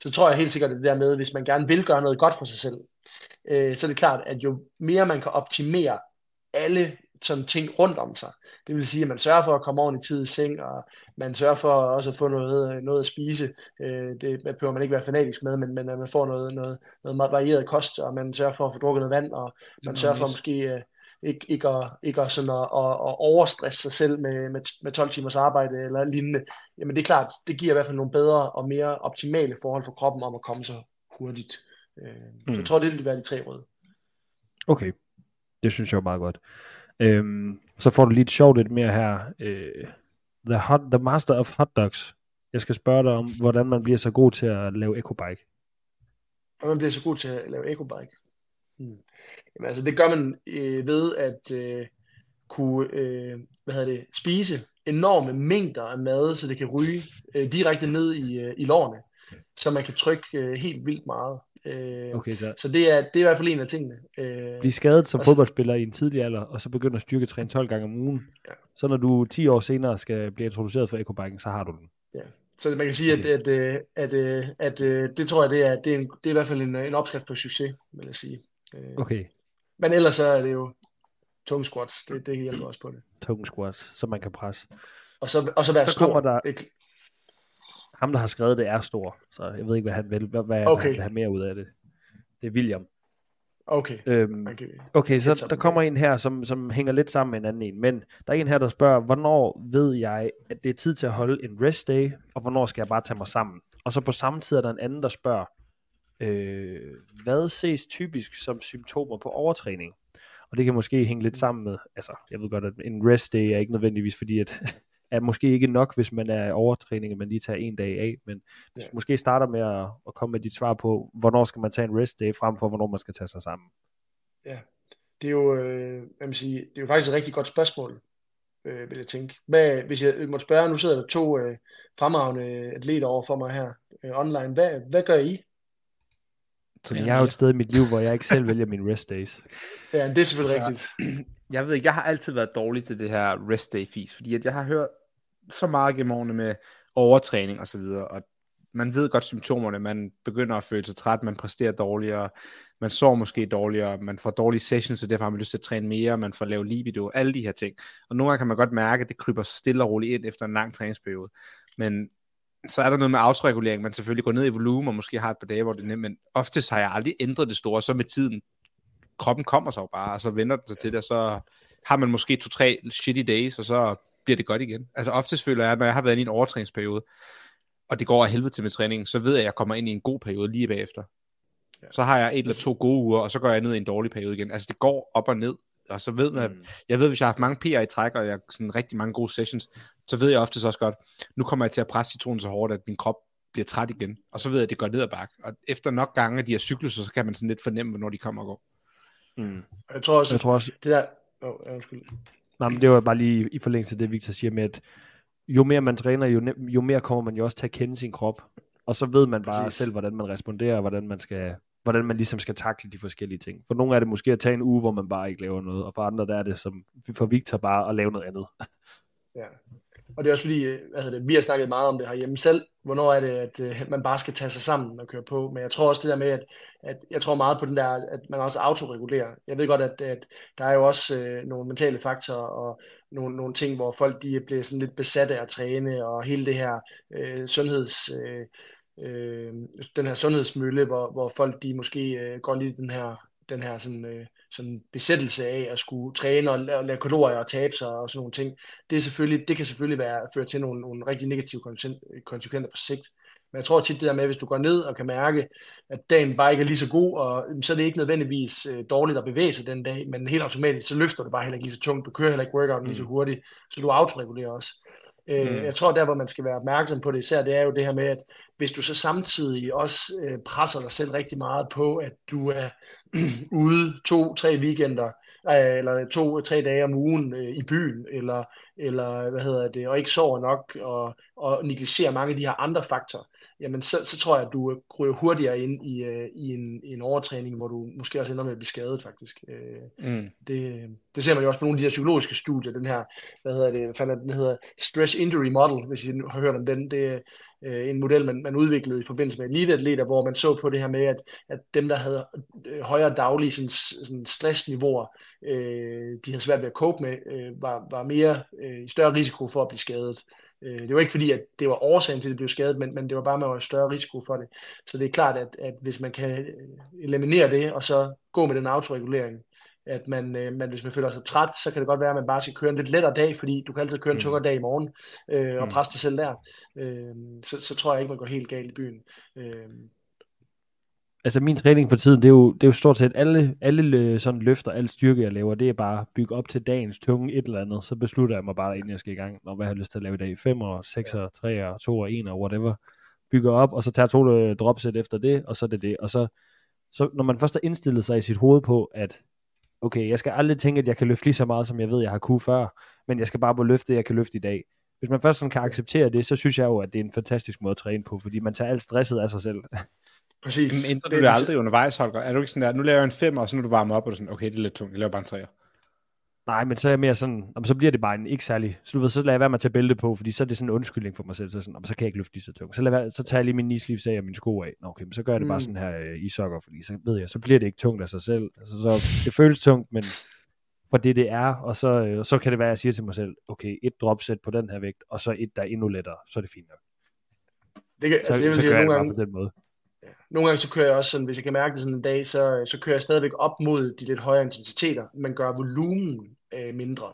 Så tror jeg helt sikkert, at det der med, hvis man gerne vil gøre noget godt for sig selv, øh, så er det klart, at jo mere man kan optimere alle sådan ting rundt om sig, det vil sige, at man sørger for at komme ordentligt tid i seng, og man sørger for også at få noget, noget at spise. Øh, det behøver man ikke være fanatisk med, men, men man får noget, noget, noget meget varieret kost, og man sørger for at få drukket noget vand, og man sørger for måske øh, ikke, ikke, at, ikke at, sådan at, at, at overstresse sig selv med, med, med 12 timers arbejde eller lignende. Jamen det er klart, det giver i hvert fald nogle bedre og mere optimale forhold for kroppen om at komme så hurtigt. Øh, Så Mm. jeg tror, det vil være de tre råd. Okay, det synes jeg var meget godt. Øhm, så får du lige et sjovt lidt mere her. Øh, the, hot, the Master of Hot Dogs. Jeg skal spørge dig om, hvordan man bliver så god til at lave ecobike. Hvordan man bliver så god til at lave ecobike. Hmm. Jamen altså, det gør man øh, ved at øh, kunne øh, hvad hedder det, spise enorme mængder af mad, så det kan ryge øh, direkte ned i, øh, i lårene, så man kan trykke øh, helt vildt meget. Øh, Okay, så Så det er, det er i hvert fald en af tingene. Øh, blive skadet som fodboldspiller i en tidlig alder, og så begynde at styrketræne 12 gange om ugen. Ja. Så når du 10 år senere skal blive introduceret for ecobiken, så har du den. så man kan sige, at, at, at, at, at, at det tror jeg, det er, det er, en, det er i hvert fald en, en opskrift for succes, vil jeg sige. Øh, Okay, Men ellers så er det jo tung squats, det, det hjælper også på det. tung squats, så man kan presse. Og så, og så være Så stor. der- Det, Ham, der har skrevet det, er stor, så jeg ved ikke, hvad han vil, hvad, hvad Okay. han vil have mere ud af det. Det er William. okay, Øhm, Okay, Lidt så der kommer en her, som, som hænger lidt sammen med en anden en. Men der er en her, der spørger, hvornår ved jeg, at det er tid til at holde en rest day, og hvornår skal jeg bare tage mig sammen? Og så på samme tid er der en anden, der spørger, øh, hvad ses typisk som symptomer på overtræning? Og det kan måske hænge lidt sammen med, altså jeg ved godt, at en rest day er ikke nødvendigvis fordi, at er måske ikke nok, hvis man er i overtræning, og man lige tager en dag af, men hvis Ja. måske starter med at, at komme med dit svar på, hvornår skal man tage en rest day, frem for hvornår man skal tage sig sammen. det er jo, øh, hvad man siger, det er jo faktisk et rigtig godt spørgsmål, øh, vil jeg tænke. Hvad, hvis jeg måtte spørge, nu sidder der to øh, fremragende atleter over for mig her øh, online. Hvad, hvad gør I? Så Ja, jeg er jo ja. et sted i mit liv, hvor jeg ikke selv vælger mine rest days. Ja, det er selvfølgelig Altså, rigtigt. jeg ved ikke, jeg har altid været dårlig til det her rest day fis, fordi at jeg har hørt så meget gennem årene med overtræning og så videre, og man ved godt symptomerne, man begynder at føle sig træt, man præsterer dårligere, man sover måske dårligere, man får dårlige sessions, så derfor har man lyst til at træne mere, man får lavet libido, alle de her ting. Og nogle gange kan man godt mærke, at det kryber stille og roligt ind efter en lang træningsperiode. Men så er der noget med autoregulering, man selvfølgelig går ned i volumen, og måske har et par dage, hvor det er nemt, men oftest har jeg aldrig ændret det store, så med tiden, kroppen kommer sig jo bare, og så vender den sig til det, og så har man måske to-tre shitty days, og så bliver det godt igen. Altså oftest føler jeg, når jeg har været i en overtræningsperiode, og det går af helvede til med træningen, så ved jeg, at jeg kommer ind i en god periode lige bagefter. Ja. Så har jeg et eller to gode uger, og så går jeg ned i en dårlig periode igen. Altså det går op og ned, og så ved man, Mm. jeg ved, hvis jeg har haft mange PR i træk, og jeg har sådan rigtig mange gode sessions, så ved jeg oftest også godt, nu kommer jeg til at presse citronen så hårdt, at min krop bliver træt igen. Og så ved jeg, at det går ned ad bakke. Og efter nok gange af de her cykluser, så kan man sådan lidt fornemme, hvornår de kommer og går. Mm. Jeg tror også, Jeg tror også, det der... Oh, undskyld. Nej, men det var bare lige i forlængelse af det, Victor siger med, at jo mere man træner, jo, nem, jo mere kommer man jo også til at kende sin krop. Og så ved man bare Præcis. selv, hvordan man responderer, og hvordan man skal hvordan man ligesom skal takle de forskellige ting. For nogle er det måske at tage en uge, hvor man bare ikke laver noget, og for andre der er det som for Victor bare at lave noget andet. Ja. Og det er også fordi, øh, hvad det, vi har snakket meget om det herhjemme selv, hvornår er det, at øh, man bare skal tage sig sammen og køre på. Men jeg tror også det der med, at, at jeg tror meget på den der, at man også autoregulerer. Jeg ved godt, at, at der er jo også øh, nogle mentale faktorer og nogle, nogle ting, hvor folk de bliver sådan lidt besatte af at træne, og hele det her øh, sundheds... Øh, øh, den her sundhedsmølle, hvor, hvor folk de måske øh, går lige den her den her sådan, øh, sådan besættelse af at skulle træne og, og lave kalorier og tabe sig og sådan nogle ting, det, er selvfølgelig, det kan selvfølgelig være, føre til nogle, nogle rigtig negative konsekvenser på sigt. Men jeg tror tit det der med, at hvis du går ned og kan mærke, at dagen bare ikke er lige så god, og så er det ikke nødvendigvis øh, dårligt at bevæge sig den dag, men helt automatisk, så løfter det bare heller ikke lige så tungt. Du kører heller ikke workouten lige så mm. hurtigt, så du autoregulerer også. Øh, mm. Jeg tror, der hvor man skal være opmærksom på det især, det er jo det her med, at hvis du så samtidig også øh, presser dig selv rigtig meget på, at du er ude to-tre weekender, øh, eller to-tre dage om ugen øh, i byen, eller, eller hvad hedder det, og ikke sover nok, og, og negligerer mange af de her andre faktorer, jamen så, så tror jeg, at du ryger hurtigere ind i, uh, i, en, i en overtræning, hvor du måske også ender med at blive skadet, faktisk. Uh, mm. det, det ser man jo også på nogle af de her psykologiske studier, den her, hvad hedder det, hvad den hedder, Stress Injury Model, hvis I har hørt om den, det er uh, en model, man, man udviklede i forbindelse med eliteatleter, hvor man så på det her med, at, at dem, der havde højere daglige sådan, sådan stressniveauer, uh, de havde svært ved at cope med, uh, var, var mere uh, i større risiko for at blive skadet. Øh, det var ikke fordi, at det var årsagen til, at det blev skadet, men, men det var bare, at man var større risiko for det. Så det er klart, at, at hvis man kan eliminere det, og så gå med den autoregulering, at man, øh, man, hvis man føler sig træt, så kan det godt være, at man bare skal køre en lidt lettere dag, fordi du kan altid køre en mm. tungere dag i morgen, øh, og mm. presse dig selv der. Øh, så, så tror jeg ikke, man går helt galt i byen. Øh, altså min træning for tiden, det er jo, det er jo stort set alle, alle øh, sådan løfter, alle styrke, jeg laver, det er bare at bygge op til dagens tunge et eller andet, så beslutter jeg mig bare, inden jeg skal i gang, når hvad jeg har lyst til at lave i dag. 5 og 6 og 3 og 2 og 1 og whatever. Bygger op, og så tager to øh, dropset efter det, og så er det det. Og så, så når man først har indstillet sig i sit hoved på, at okay, jeg skal aldrig tænke, at jeg kan løfte lige så meget, som jeg ved, jeg har kunne før, men jeg skal bare på løfte det, jeg kan løfte i dag. Hvis man først sådan kan acceptere det, så synes jeg jo, at det er en fantastisk måde at træne på, fordi man tager alt stresset af sig selv. Præcis. Men ændrer du det aldrig undervejs, Holger? Er du ikke sådan der, nu laver jeg en 5, og så når du varmer op, og du sådan, okay, det er lidt tungt, jeg laver bare en 3. Nej, men så er jeg mere sådan, om så bliver det bare en ikke særlig, så, du ved, så lader jeg være med at tage bælte på, fordi så er det sådan en undskyldning for mig selv, så, sådan, om, så kan jeg ikke løfte lige så tungt. Så, lader, så tager jeg lige min knee af og mine sko af. Nå, okay, men så gør jeg det bare mm. sådan her øh, i sokker, fordi så ved jeg, så bliver det ikke tungt af sig selv. Altså, så, det føles tungt, men for det det er, og så, øh, så kan det være, at jeg siger til mig selv, okay, et dropset på den her vægt, og så et, der er endnu lettere, så er det fint nok. Det kan, så, altså, jeg så, så gør jeg det gange, på den måde nogle gange så kører jeg også sådan, hvis jeg kan mærke det sådan en dag, så, så kører jeg stadigvæk op mod de lidt højere intensiteter, men gør volumen øh, mindre.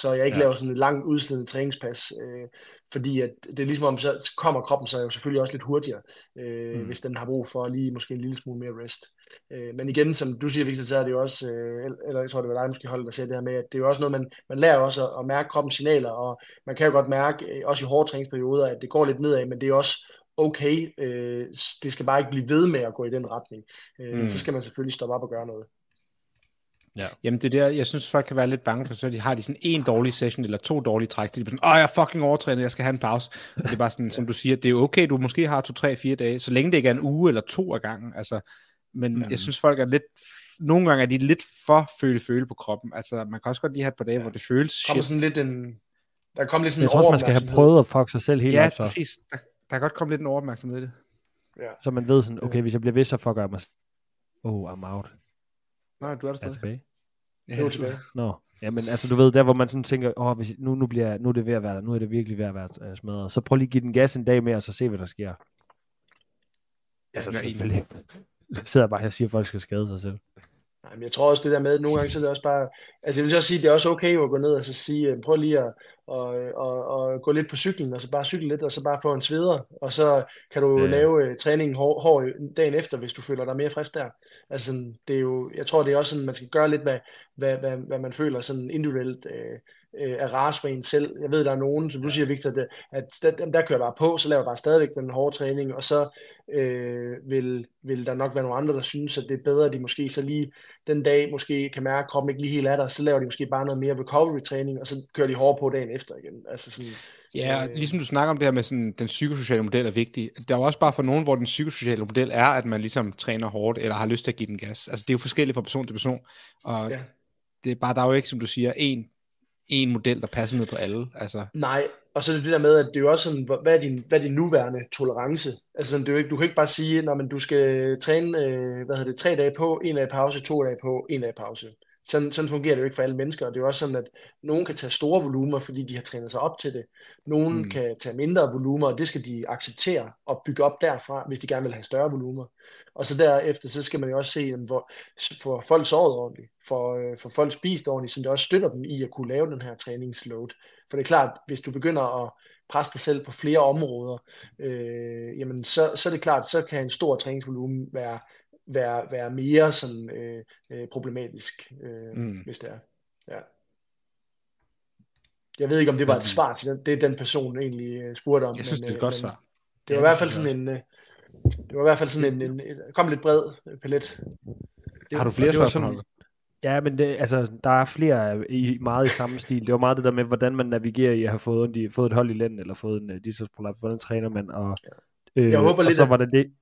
Så jeg ikke ja. laver sådan et langt udslidende træningspas, øh, fordi at det er ligesom om, så kommer kroppen sig jo selvfølgelig også lidt hurtigere, øh, mm. hvis den har brug for lige måske en lille smule mere rest. Øh, men igen, som du siger, Victor, så er det jo også, øh, eller jeg tror, det var dig måske holde der sagde det her med, at det er jo også noget, man, man lærer også at, at mærke kroppens signaler, og man kan jo godt mærke, øh, også i hårde træningsperioder, at det går lidt nedad, men det er også okay, øh, det skal bare ikke blive ved med at gå i den retning. Øh, mm. Så skal man selvfølgelig stoppe op og gøre noget. Ja. Jamen det der, jeg synes folk kan være lidt bange for, så de har de sådan en dårlig session, eller to dårlige træk, så de er sådan, åh, jeg er fucking overtrænet, jeg skal have en pause. Og det er bare sådan, som du siger, det er okay, du måske har to, tre, fire dage, så længe det ikke er en uge eller to af gangen, altså, men Jamen. jeg synes folk er lidt, nogle gange er de lidt for føle-føle på kroppen, altså man kan også godt lige have et par dage, ja. hvor det føles shit. Kommer sådan lidt en, der kommer lidt sådan jeg tror man skal have prøvet at fuck sig selv helt ja, op. Ja, præcis. Der, der kan godt komme lidt en overopmærksomhed i det. Ja. Så man ved sådan, okay, hvis jeg bliver ved, så fucker jeg mig. Oh, I'm out. Nej, du er der stadig. Er tilbage? Ja, du er tilbage. Nå, ja, men altså du ved, der hvor man sådan tænker, åh, hvis, nu, nu, bliver, nu er det ved at være nu er det virkelig ved at være uh, smadret. Så prøv lige at give den gas en dag mere, og så se, hvad der sker. Altså, selvfølgelig. Jeg sidder bare her og siger, at folk skal skade sig selv. Nej, men jeg tror også det der med, at nogle gange så er det også bare, altså jeg vil så sige, det er også okay at gå ned og så sige, prøv lige at og, og, og gå lidt på cyklen, og så bare cykle lidt, og så bare få en sveder, og så kan du ja. lave uh, træningen hård, hård dagen efter, hvis du føler dig mere frisk der. Altså, det er jo, jeg tror, det er også sådan, man skal gøre lidt, hvad, hvad, hvad, hvad man føler sådan individuelt uh, øh, er ras for en selv. Jeg ved, der er nogen, som du siger, Victor, det, at der, der kører jeg bare på, så laver jeg bare stadigvæk den hårde træning, og så øh, vil, vil der nok være nogle andre, der synes, at det er bedre, at de måske så lige den dag måske kan mærke, at kroppen ikke lige helt er der, så laver de måske bare noget mere recovery-træning, og så kører de hårdt på dagen efter igen. Altså sådan, Ja, øh, ligesom du snakker om det her med sådan, den psykosociale model er vigtig. Der er jo også bare for nogen, hvor den psykosociale model er, at man ligesom træner hårdt, eller har lyst til at give den gas. Altså det er jo forskelligt fra person til person, og ja. det er bare, der er jo ikke, som du siger, en en model, der passer ned på alle. Altså, Nej, og så er det det der med, at det er jo også sådan, hvad er din, hvad er din nuværende tolerance? Altså sådan, det er jo ikke, du kan ikke bare sige, når du skal træne, øh, hvad hedder det, tre dage på, en dag pause, to dage på, en dag pause. Sådan, sådan fungerer det jo ikke for alle mennesker, og det er jo også sådan, at nogen kan tage store volumer, fordi de har trænet sig op til det. Nogen Mm. kan tage mindre volumer, og det skal de acceptere og bygge op derfra, hvis de gerne vil have større volumer. Og så derefter, så skal man jo også se, jamen, hvor, for folk sovet ordentligt, for, øh, for folk spist ordentligt, så det også støtter dem i at kunne lave den her træningsload. For det er klart, hvis du begynder at presse dig selv på flere områder, øh, jamen så, så er det klart, så kan en stor træningsvolumen være, være, være mere sådan, øh, øh, problematisk, øh, Mm. hvis det er. Ja. Jeg ved ikke, om det var et svar til den, det, den person egentlig øh, spurgte om. jeg synes, det er et øh, godt men svar. Det var i Ja, hvert fald sådan en, øh, det var i hvert fald sådan en, en, en kom lidt bred øh, palet. Har du flere spørgsmål, Holger? Ja, men det, altså, der er flere i, meget i samme stil. Det var meget det der med, hvordan man navigerer i at have fået, de, fået et hold i lænden, eller fået en uh, diskusprolaps. Hvordan træner man? Og, øh, Jeg håber og lidt, så var det det.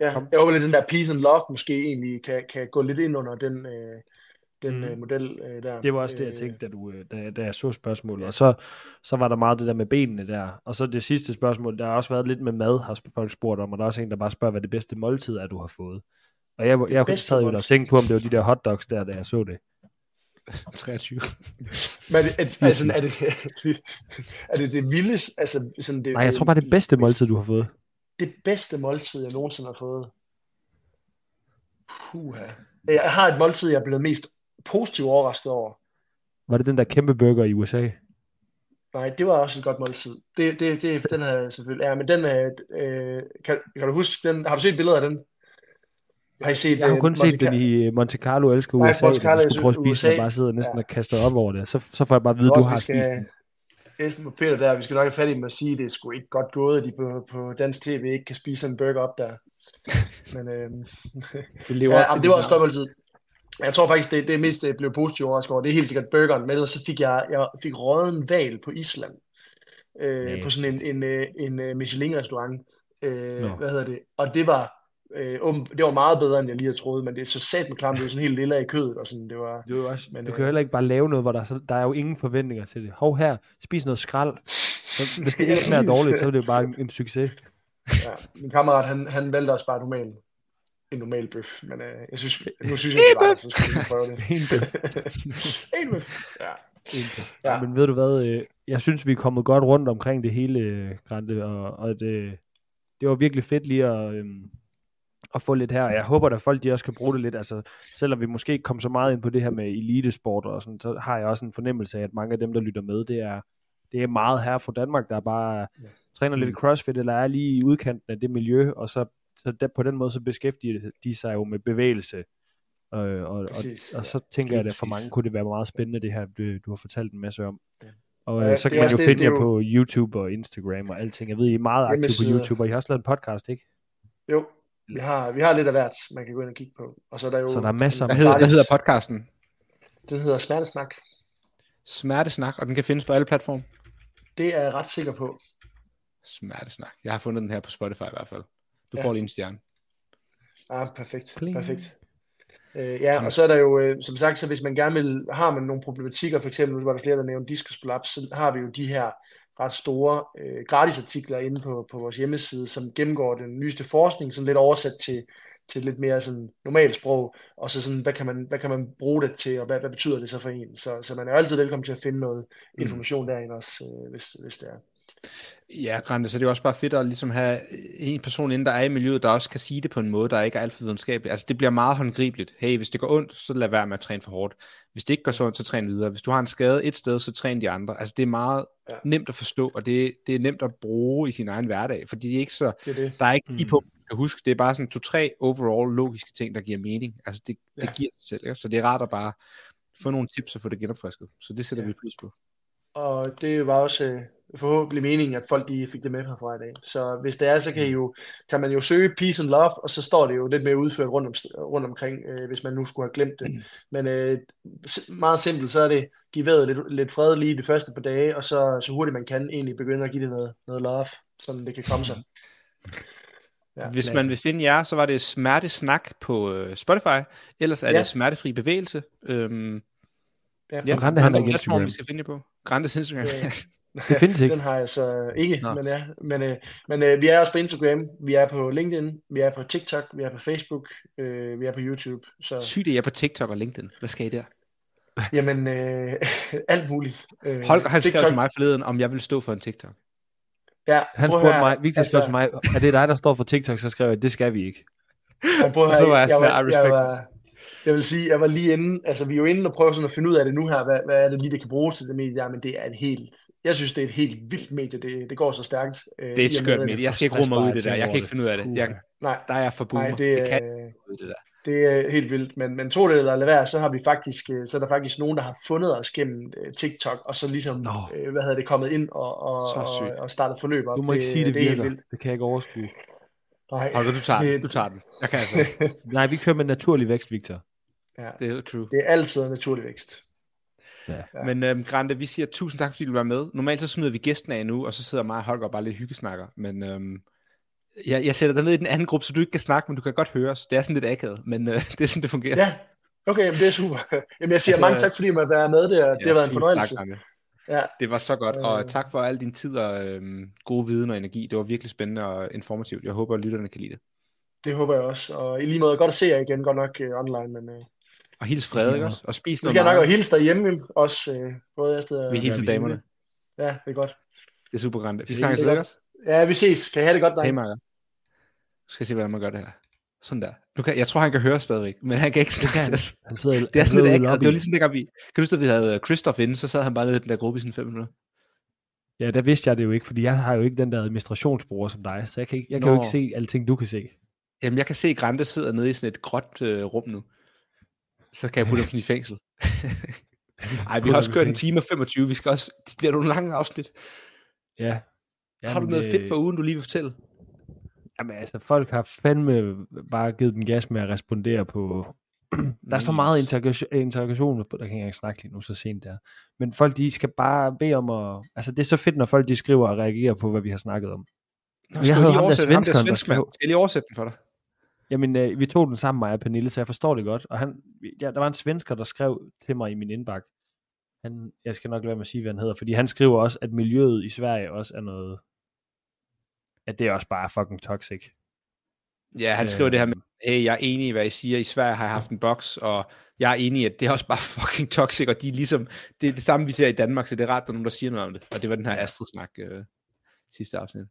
Ja, Kom. jeg håber lidt, den der peace and love måske egentlig kan, kan gå lidt ind under den, øh, den Mm. øh, model øh, der. Det var også det, jeg Øh, tænkte, da, du, øh, da, da jeg så spørgsmålet. Og så, så var der meget det der med benene der. Og så det sidste spørgsmål, der har også været lidt med mad, har folk spurgt om. Og der er også en, der bare spørger, hvad det bedste måltid er, du har fået. Og jeg, jeg bedste sad jo og tænkte på, om det var de der hotdogs der, da jeg så det. 23. Men er det, altså, er det, er det det vildeste, altså sådan det, Nej, jeg tror bare, det bedste måltid, du har fået. Det bedste måltid, jeg nogensinde har fået. Puha. Jeg har et måltid, jeg er blevet mest positivt overrasket over. Var det den der kæmpe burger i USA? Nej, det var også et godt måltid. Det, det, det, den jeg selvfølgelig. Ja, men den er, øh, kan, kan du huske den? Har du set billeder af den? Har I set, Jeg har øh, kun Monte set den i øh, Monte Carlo, elsker Nej, USA, Monte Carlo du skulle prøve at spise USA. den, og bare sidde og næsten Ja. og kaste op over det. Så, så får jeg bare at vide, du har vi spist skal- den. Esben og Peter der, vi skal nok have fat i dem og sige, at det er sgu ikke godt gået, at de på, på dansk tv ikke kan spise en burger op der. Men øhm, Det lever ja, op til det var også godt måltid. Jeg tror faktisk, det, det mest jeg blev positivt overrasket over, det er helt sikkert burgeren, men ellers så fik jeg, jeg fik røget val på Island. Øh, Nej. på sådan en, en, øh, en, en Michelin-restaurant. Øh, hvad hedder det? Og det var, øh, det var meget bedre, end jeg lige havde troet, men det er så sat med klamt, det var sådan helt lille i kødet, og sådan, det var... Du, er jo også, Men, du øh, kan jo heller ikke bare lave noget, hvor der, er så, der er jo ingen forventninger til det. Hov her, spis noget skrald. Så, hvis det ikke smager dårligt, så er det jo bare en, en succes. Ja, min kammerat, han, han valgte også bare normal, en normal bøf, men øh, jeg synes, nu synes jeg, det var, så skulle vi prøve det. En bøf. en bøf, ja. Ja. Ja. Men ved du hvad, øh, jeg synes, vi er kommet godt rundt omkring det hele, øh, Grante, og, og det, det var virkelig fedt lige at, øhm, at få lidt her. Og Jeg håber, at folk de også kan bruge det lidt. Altså, selvom vi måske ikke kom så meget ind på det her med elitesport og sådan, så har jeg også en fornemmelse af, at mange af dem, der lytter med, det er, det er meget her fra Danmark, der bare ja. træner lidt crossfit, eller er lige i udkanten af det miljø, og så, så der, på den måde så beskæftiger de sig jo med bevægelse. Øh, og, og, Præcis, og ja. så tænker jeg, at for mange kunne det være meget spændende, det her, du, du har fortalt en masse om. Ja. Og Ja, øh, så det kan man jo finde jer er jo- på YouTube og Instagram og alting. Jeg ved, I er meget aktive på. YouTube, og I har også lavet en podcast, ikke? Jo, vi har, vi har lidt af hvert, man kan gå ind og kigge på. Og så er der jo... Så der er masser Hvad af- hedder, hvad hedder podcasten? Den hedder Smertesnak. Smertesnak, og den kan findes på alle platforme. Det er jeg ret sikker på. Smertesnak. Jeg har fundet den her på Spotify i hvert fald. Du Ja. får lige en stjerne. Ah, perfekt. Pling. Perfekt. Øh, ja, og så er der jo, øh, som sagt, så hvis man gerne vil, har man nogle problematikker, for eksempel, nu var der flere, der nævnte diskusprolaps, så har vi jo de her ret store øh, gratisartikler inde på, på vores hjemmeside, som gennemgår den nyeste forskning, sådan lidt oversat til, til lidt mere sådan normalt sprog, og så sådan, hvad kan man, hvad kan man bruge det til, og hvad, hvad betyder det så for en? Så, så man er altid velkommen til at finde noget information derinde også, øh, hvis, hvis det er. Ja, Grande, så det er jo også bare fedt at ligesom have en person inde, der er i miljøet, der også kan sige det på en måde, der ikke er alt for videnskabelig. Altså det bliver meget håndgribeligt. Hey, hvis det går ondt, så lad være med at træne for hårdt. Hvis det ikke går så ondt, så træn videre. Hvis du har en skade et sted, så træn de andre. Altså det er meget Ja. nemt at forstå, og det, det er nemt at bruge i sin egen hverdag, fordi det er ikke så, Det er det. der er ikke Mm. lige på, du kan huske, det er bare sådan to-tre overall logiske ting, der giver mening. Altså det, det Ja. giver sig selv, ikke? så det er rart at bare få nogle tips og få det genopfrisket. Så det sætter Ja. vi pris på. Og det var også øh, forhåbentlig meningen, at folk de fik det med herfra i dag. Så hvis det er, så kan, I jo, kan man jo søge Peace and Love, og så står det jo lidt mere udført rundt, om, rundt omkring, øh, hvis man nu skulle have glemt det. Men øh, meget simpelt, så er det give vejret lidt, lidt fred lige de første par dage, og så, så hurtigt man kan egentlig begynde at give det noget, noget love, så det kan komme sig. Ja, Hvis klasse. man vil finde jer, så var det Smertesnak på øh, Spotify, ellers er Ja. det Smertefri Bevægelse. Øhm, Ja, Ja, Grande, han er ikke platform, Instagram. vi skal finde jer på. Grandes Instagram. Øh, Det findes ikke. Den har jeg så ikke, Nå. men ja. Men, øh, men øh, vi er også på Instagram, vi er på LinkedIn, vi er på TikTok, vi er på Facebook, øh, vi er på YouTube. Så Sygt, at jeg er på TikTok og LinkedIn. Hvad skal I der? jamen, øh, alt muligt. Øh, Holger, han skrev TikTok- til mig forleden, om jeg vil stå for en TikTok. Ja, Han spurgte høre, mig, Victor altså, til mig, er det dig, der står for TikTok? Så skrev jeg, det skal vi ikke. Prøv at Og så var jeg sådan, jeg, I var, respect. jeg, var, jeg vil sige, jeg var lige inde, altså vi er jo inde og prøver sådan at finde ud af det nu her, hvad, hvad er det lige, det kan bruges til det medie der, men det er et helt, jeg synes, det er et helt vildt medie, det, det går så stærkt. øh, Det er et skørt medie. Jeg skal ikke rumme ud i det der. Jeg kan ikke finde ud af det. Jeg, Nej, der er jeg for boomer. nej, det, jeg kan øh, det der. Det er helt vildt, men, men tro det eller lad være, så har vi faktisk, øh, så er der faktisk nogen, der har fundet os gennem øh, TikTok, og så ligesom, Nå. øh, hvad hedder det, kommet ind og, og, og, og startet forløb op. Du må ikke sige, det det er virker. vildt. Det kan jeg ikke overskue. Nej, Holger, du tager det-. Du tager den. Jeg kan altså. Nej, vi kører med naturlig vækst, Victor. Ja, Det er true. det er altid naturlig vækst. Ja. Ja. Men øhm, Grande, vi siger tusind tak, fordi du var med. Normalt så smider vi gæsten af nu, og så sidder mig og Holger og bare lidt hyggesnakker. Men øhm, jeg, jeg sætter dig ned i den anden gruppe, så du ikke kan snakke, men du kan godt høre os. Det er sådan lidt akavet, men øh, det er sådan, det fungerer. Ja, okay, jamen, det er super. Jamen, jeg siger Altså, mange tak, fordi jeg måtte være med. Det, det har været en fornøjelse. Tak. Ja, det var så godt, og Øh. tak for al din tid og øhm, gode viden og energi. Det var virkelig spændende og informativt. Jeg håber, at lytterne kan lide det. det håber jeg også. Og i lige måde, godt at se jer igen, godt nok uh, online, men uh, Og hils Frederik Ja. også, og spis nu noget skal jeg nok meget. også hilse derhjemme, også uh, både efter og... Vi hilser vi damerne. Ja, det er godt. Det er super Grande. Vi er sikkert. Ja, vi ses. Kan I have det godt, Hey, drenge? Marker. Nu skal jeg se, hvordan man gør det her. Sådan der. Nu kan, jeg tror, han kan høre stadigvæk, men han kan ikke snakke til han. os. Han sidder, Det er sådan lidt akavet. Det var ligesom dengang vi... Kan du huske, at vi havde øh, Christoph inde, så sad han bare nede i den der gruppe i sådan fem minutter. Ja, der vidste jeg det jo ikke, fordi jeg har jo ikke den der administrationsbruger som dig, så jeg kan, ikke, jeg kan jo ikke se alting, du kan se. Jamen, jeg kan se, at Grande sidder nede i sådan et gråt øh, rum nu. Så kan jeg putte ham sådan i fængsel. Ej, vi har også kørt en time og 25. Vi skal også... Det bliver nogle lange afsnit. Ja. Ja, har du Jamen, noget øh, fedt for ugen, du lige vil fortælle? Jamen altså, folk har fandme bare givet den gas med at respondere på... der er så meget interrogation, interrogation på, der kan jeg ikke snakke lige nu, så sent der. Men folk, de skal bare bede om at... Altså, det er så fedt, når folk, de skriver og reagerer på, hvad vi har snakket om. Nå, jeg havde lige ham der oversætte ham der svenskeren, der skrev- Skal jeg lige oversætte den for dig? Jamen, øh, vi tog den sammen, mig og Pernille, så jeg forstår det godt. Og han, ja, der var en svensker, der skrev til mig i min indbakke. Han, jeg skal nok lade være med at sige, hvad han hedder, fordi han skriver også, at miljøet i Sverige også er noget... At det er også bare fucking toxic. Ja, han Øh. skriver det her med, hey, jeg er enig i, hvad I siger. I Sverige har jeg haft en boks, og jeg er enig i, at det er også bare fucking toxic, og de er ligesom, det er det samme, vi ser i Danmark, så det er rart, at der er nogen, der siger noget om det. Og det var den her Astrid-snak øh, sidste afsnit.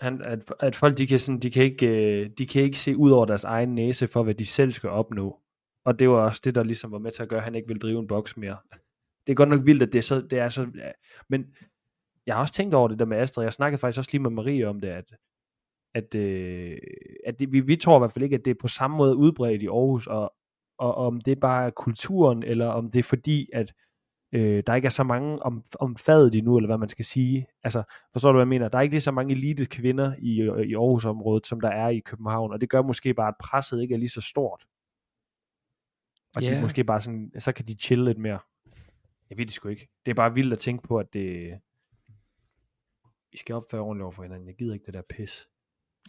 Han, at, at folk, de kan, sådan, de, kan ikke, øh, de kan ikke se ud over deres egen næse for, hvad de selv skal opnå. Og det var også det, der ligesom var med til at gøre, at han ikke vil drive en boks mere. Det er godt nok vildt, at det er så... Det er så ja. Men jeg har også tænkt over det der med Astrid. Jeg snakkede faktisk også lige med Marie om det, at, at, øh, at det, vi, vi tror i hvert fald ikke, at det er på samme måde udbredt i Aarhus, og, og om det er bare kulturen, eller om det er fordi, at øh, der ikke er så mange om, om fadet endnu, eller hvad man skal sige. Altså, forstår du, hvad jeg mener? Der er ikke lige så mange elite kvinder i, i Aarhus-området, som der er i København, og det gør måske bare, at presset ikke er lige så stort. Og yeah. De måske bare sådan, så kan de chille lidt mere. Jeg ved det sgu ikke. Det er bare vildt at tænke på, at det... Vi skal opføre ordentligt over for hinanden. Jeg gider ikke det der pis.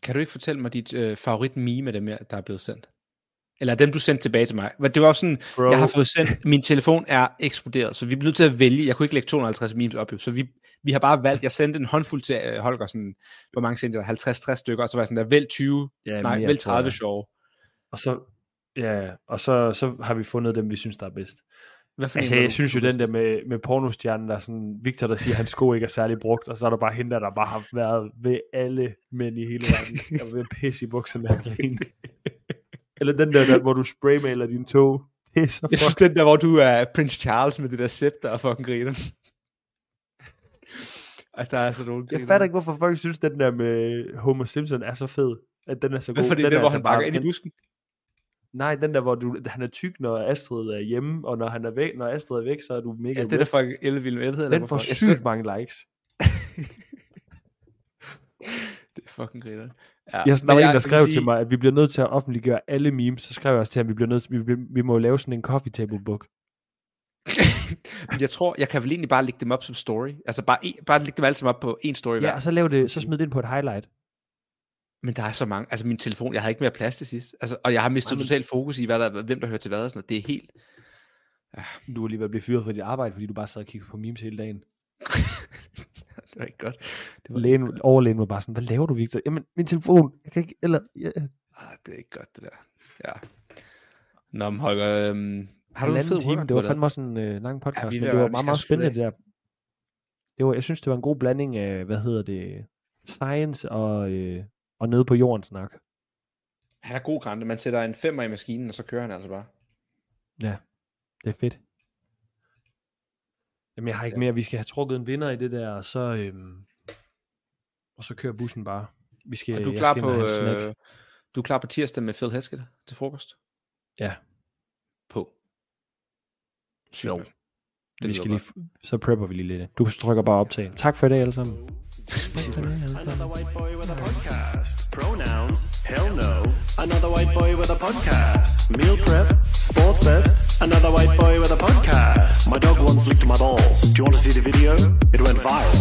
Kan du ikke fortælle mig dit øh, favorit meme af dem, her, der er blevet sendt? Eller dem, du sendte tilbage til mig. Men Det var sådan, Bro. jeg har fået sendt, min telefon er eksploderet, så vi bliver nødt til at vælge. Jeg kunne ikke lægge 250 memes op, jo, så vi, vi har bare valgt, jeg sendte en håndfuld til øh, Holger, sådan, hvor mange sendte jeg? 50-60 stykker, og så var jeg sådan der, vælg 20, Ja, nej, vælg tror jeg. 30 sjove. Og så, ja, og så, så har vi fundet dem, vi synes, der er bedst. Hvad for Altså, jeg synes jo, den der med, med pornostjernen, der er sådan, Victor, der siger, at hans sko ikke er særlig brugt, og så er der bare hende, der, bare har været ved alle mænd i hele verden. Jeg var ved at pisse i bukserne af. Eller den der, der, hvor du spraymaler din tog. Det er så Jeg synes, den der, hvor du er Prince Charles med det der sæt, der er fucking griner. Altså, der er altså nogle Jeg fatter ikke, hvorfor folk synes, den der med Homer Simpson er så fed. At den er så god. Hvorfor det den er der, hvor altså han bakker bare- ind i busken? Nej, den der, hvor du, han er tyk, når Astrid er hjemme, og når, han er væk, når Astrid er væk, så er du mega Ja, det er der fucking ellevild med. Den får sygt mange likes. Det er fucking griner. Ja. Jeg, der var en, der skrev sige- til mig, at vi bliver nødt til at offentliggøre alle memes. Så skrev jeg også til ham, at vi, bliver nødt til, vi, bliver, vi må lave sådan en coffee table book. Jeg tror, jeg kan vel egentlig bare lægge dem op som story. Altså bare, bare lægge dem alle sammen op på en story Ja, hver. og så, lav det, så smid det ind på et highlight. Men der er så mange. Altså min telefon, jeg havde ikke mere plads til sidst. Altså, og jeg har mistet totalt fokus i, hvad der, hvem der hører til hvad og sådan noget. Det er helt... Du var lige ved at blive fyret fra dit arbejde, fordi du bare sad og kiggede på memes hele dagen. Det var ikke godt. Det var Lægen, overlægen var bare sådan, hvad laver du, Victor? Jamen, min telefon, jeg kan ikke, eller... Ja. Ah, det er ikke godt, det der. Ja. Nå, men Holger, øhm, har du en fed time, det var fandme også en øh, lang podcast, Ja, men det var meget, meget spændende det der. Det var, jeg synes, det var en god blanding af, hvad hedder det, science og, øh, og nede på jorden snak. Han er god grænte. Man sætter en femmer i maskinen, og så kører han altså bare. Ja, det er fedt. Jamen, jeg har ikke mere. Vi skal have trukket en vinder i det der, og så, øhm, og så kører bussen bare. Vi skal, Er du jeg klar og på, øh, du er klar på tirsdag med Phil Hesketh til frokost? Ja. På. Sygt Godt. vi skal lige, så prepper vi lige lidt. Du trykker bare optag. Tak for i dag alle sammen. Another white boy with a podcast. Pronouns? Hell no. Another white boy with a podcast. Meal prep? Sports bet? Another white boy with a podcast. My dog once licked my balls. Do you want to see the video? It went viral.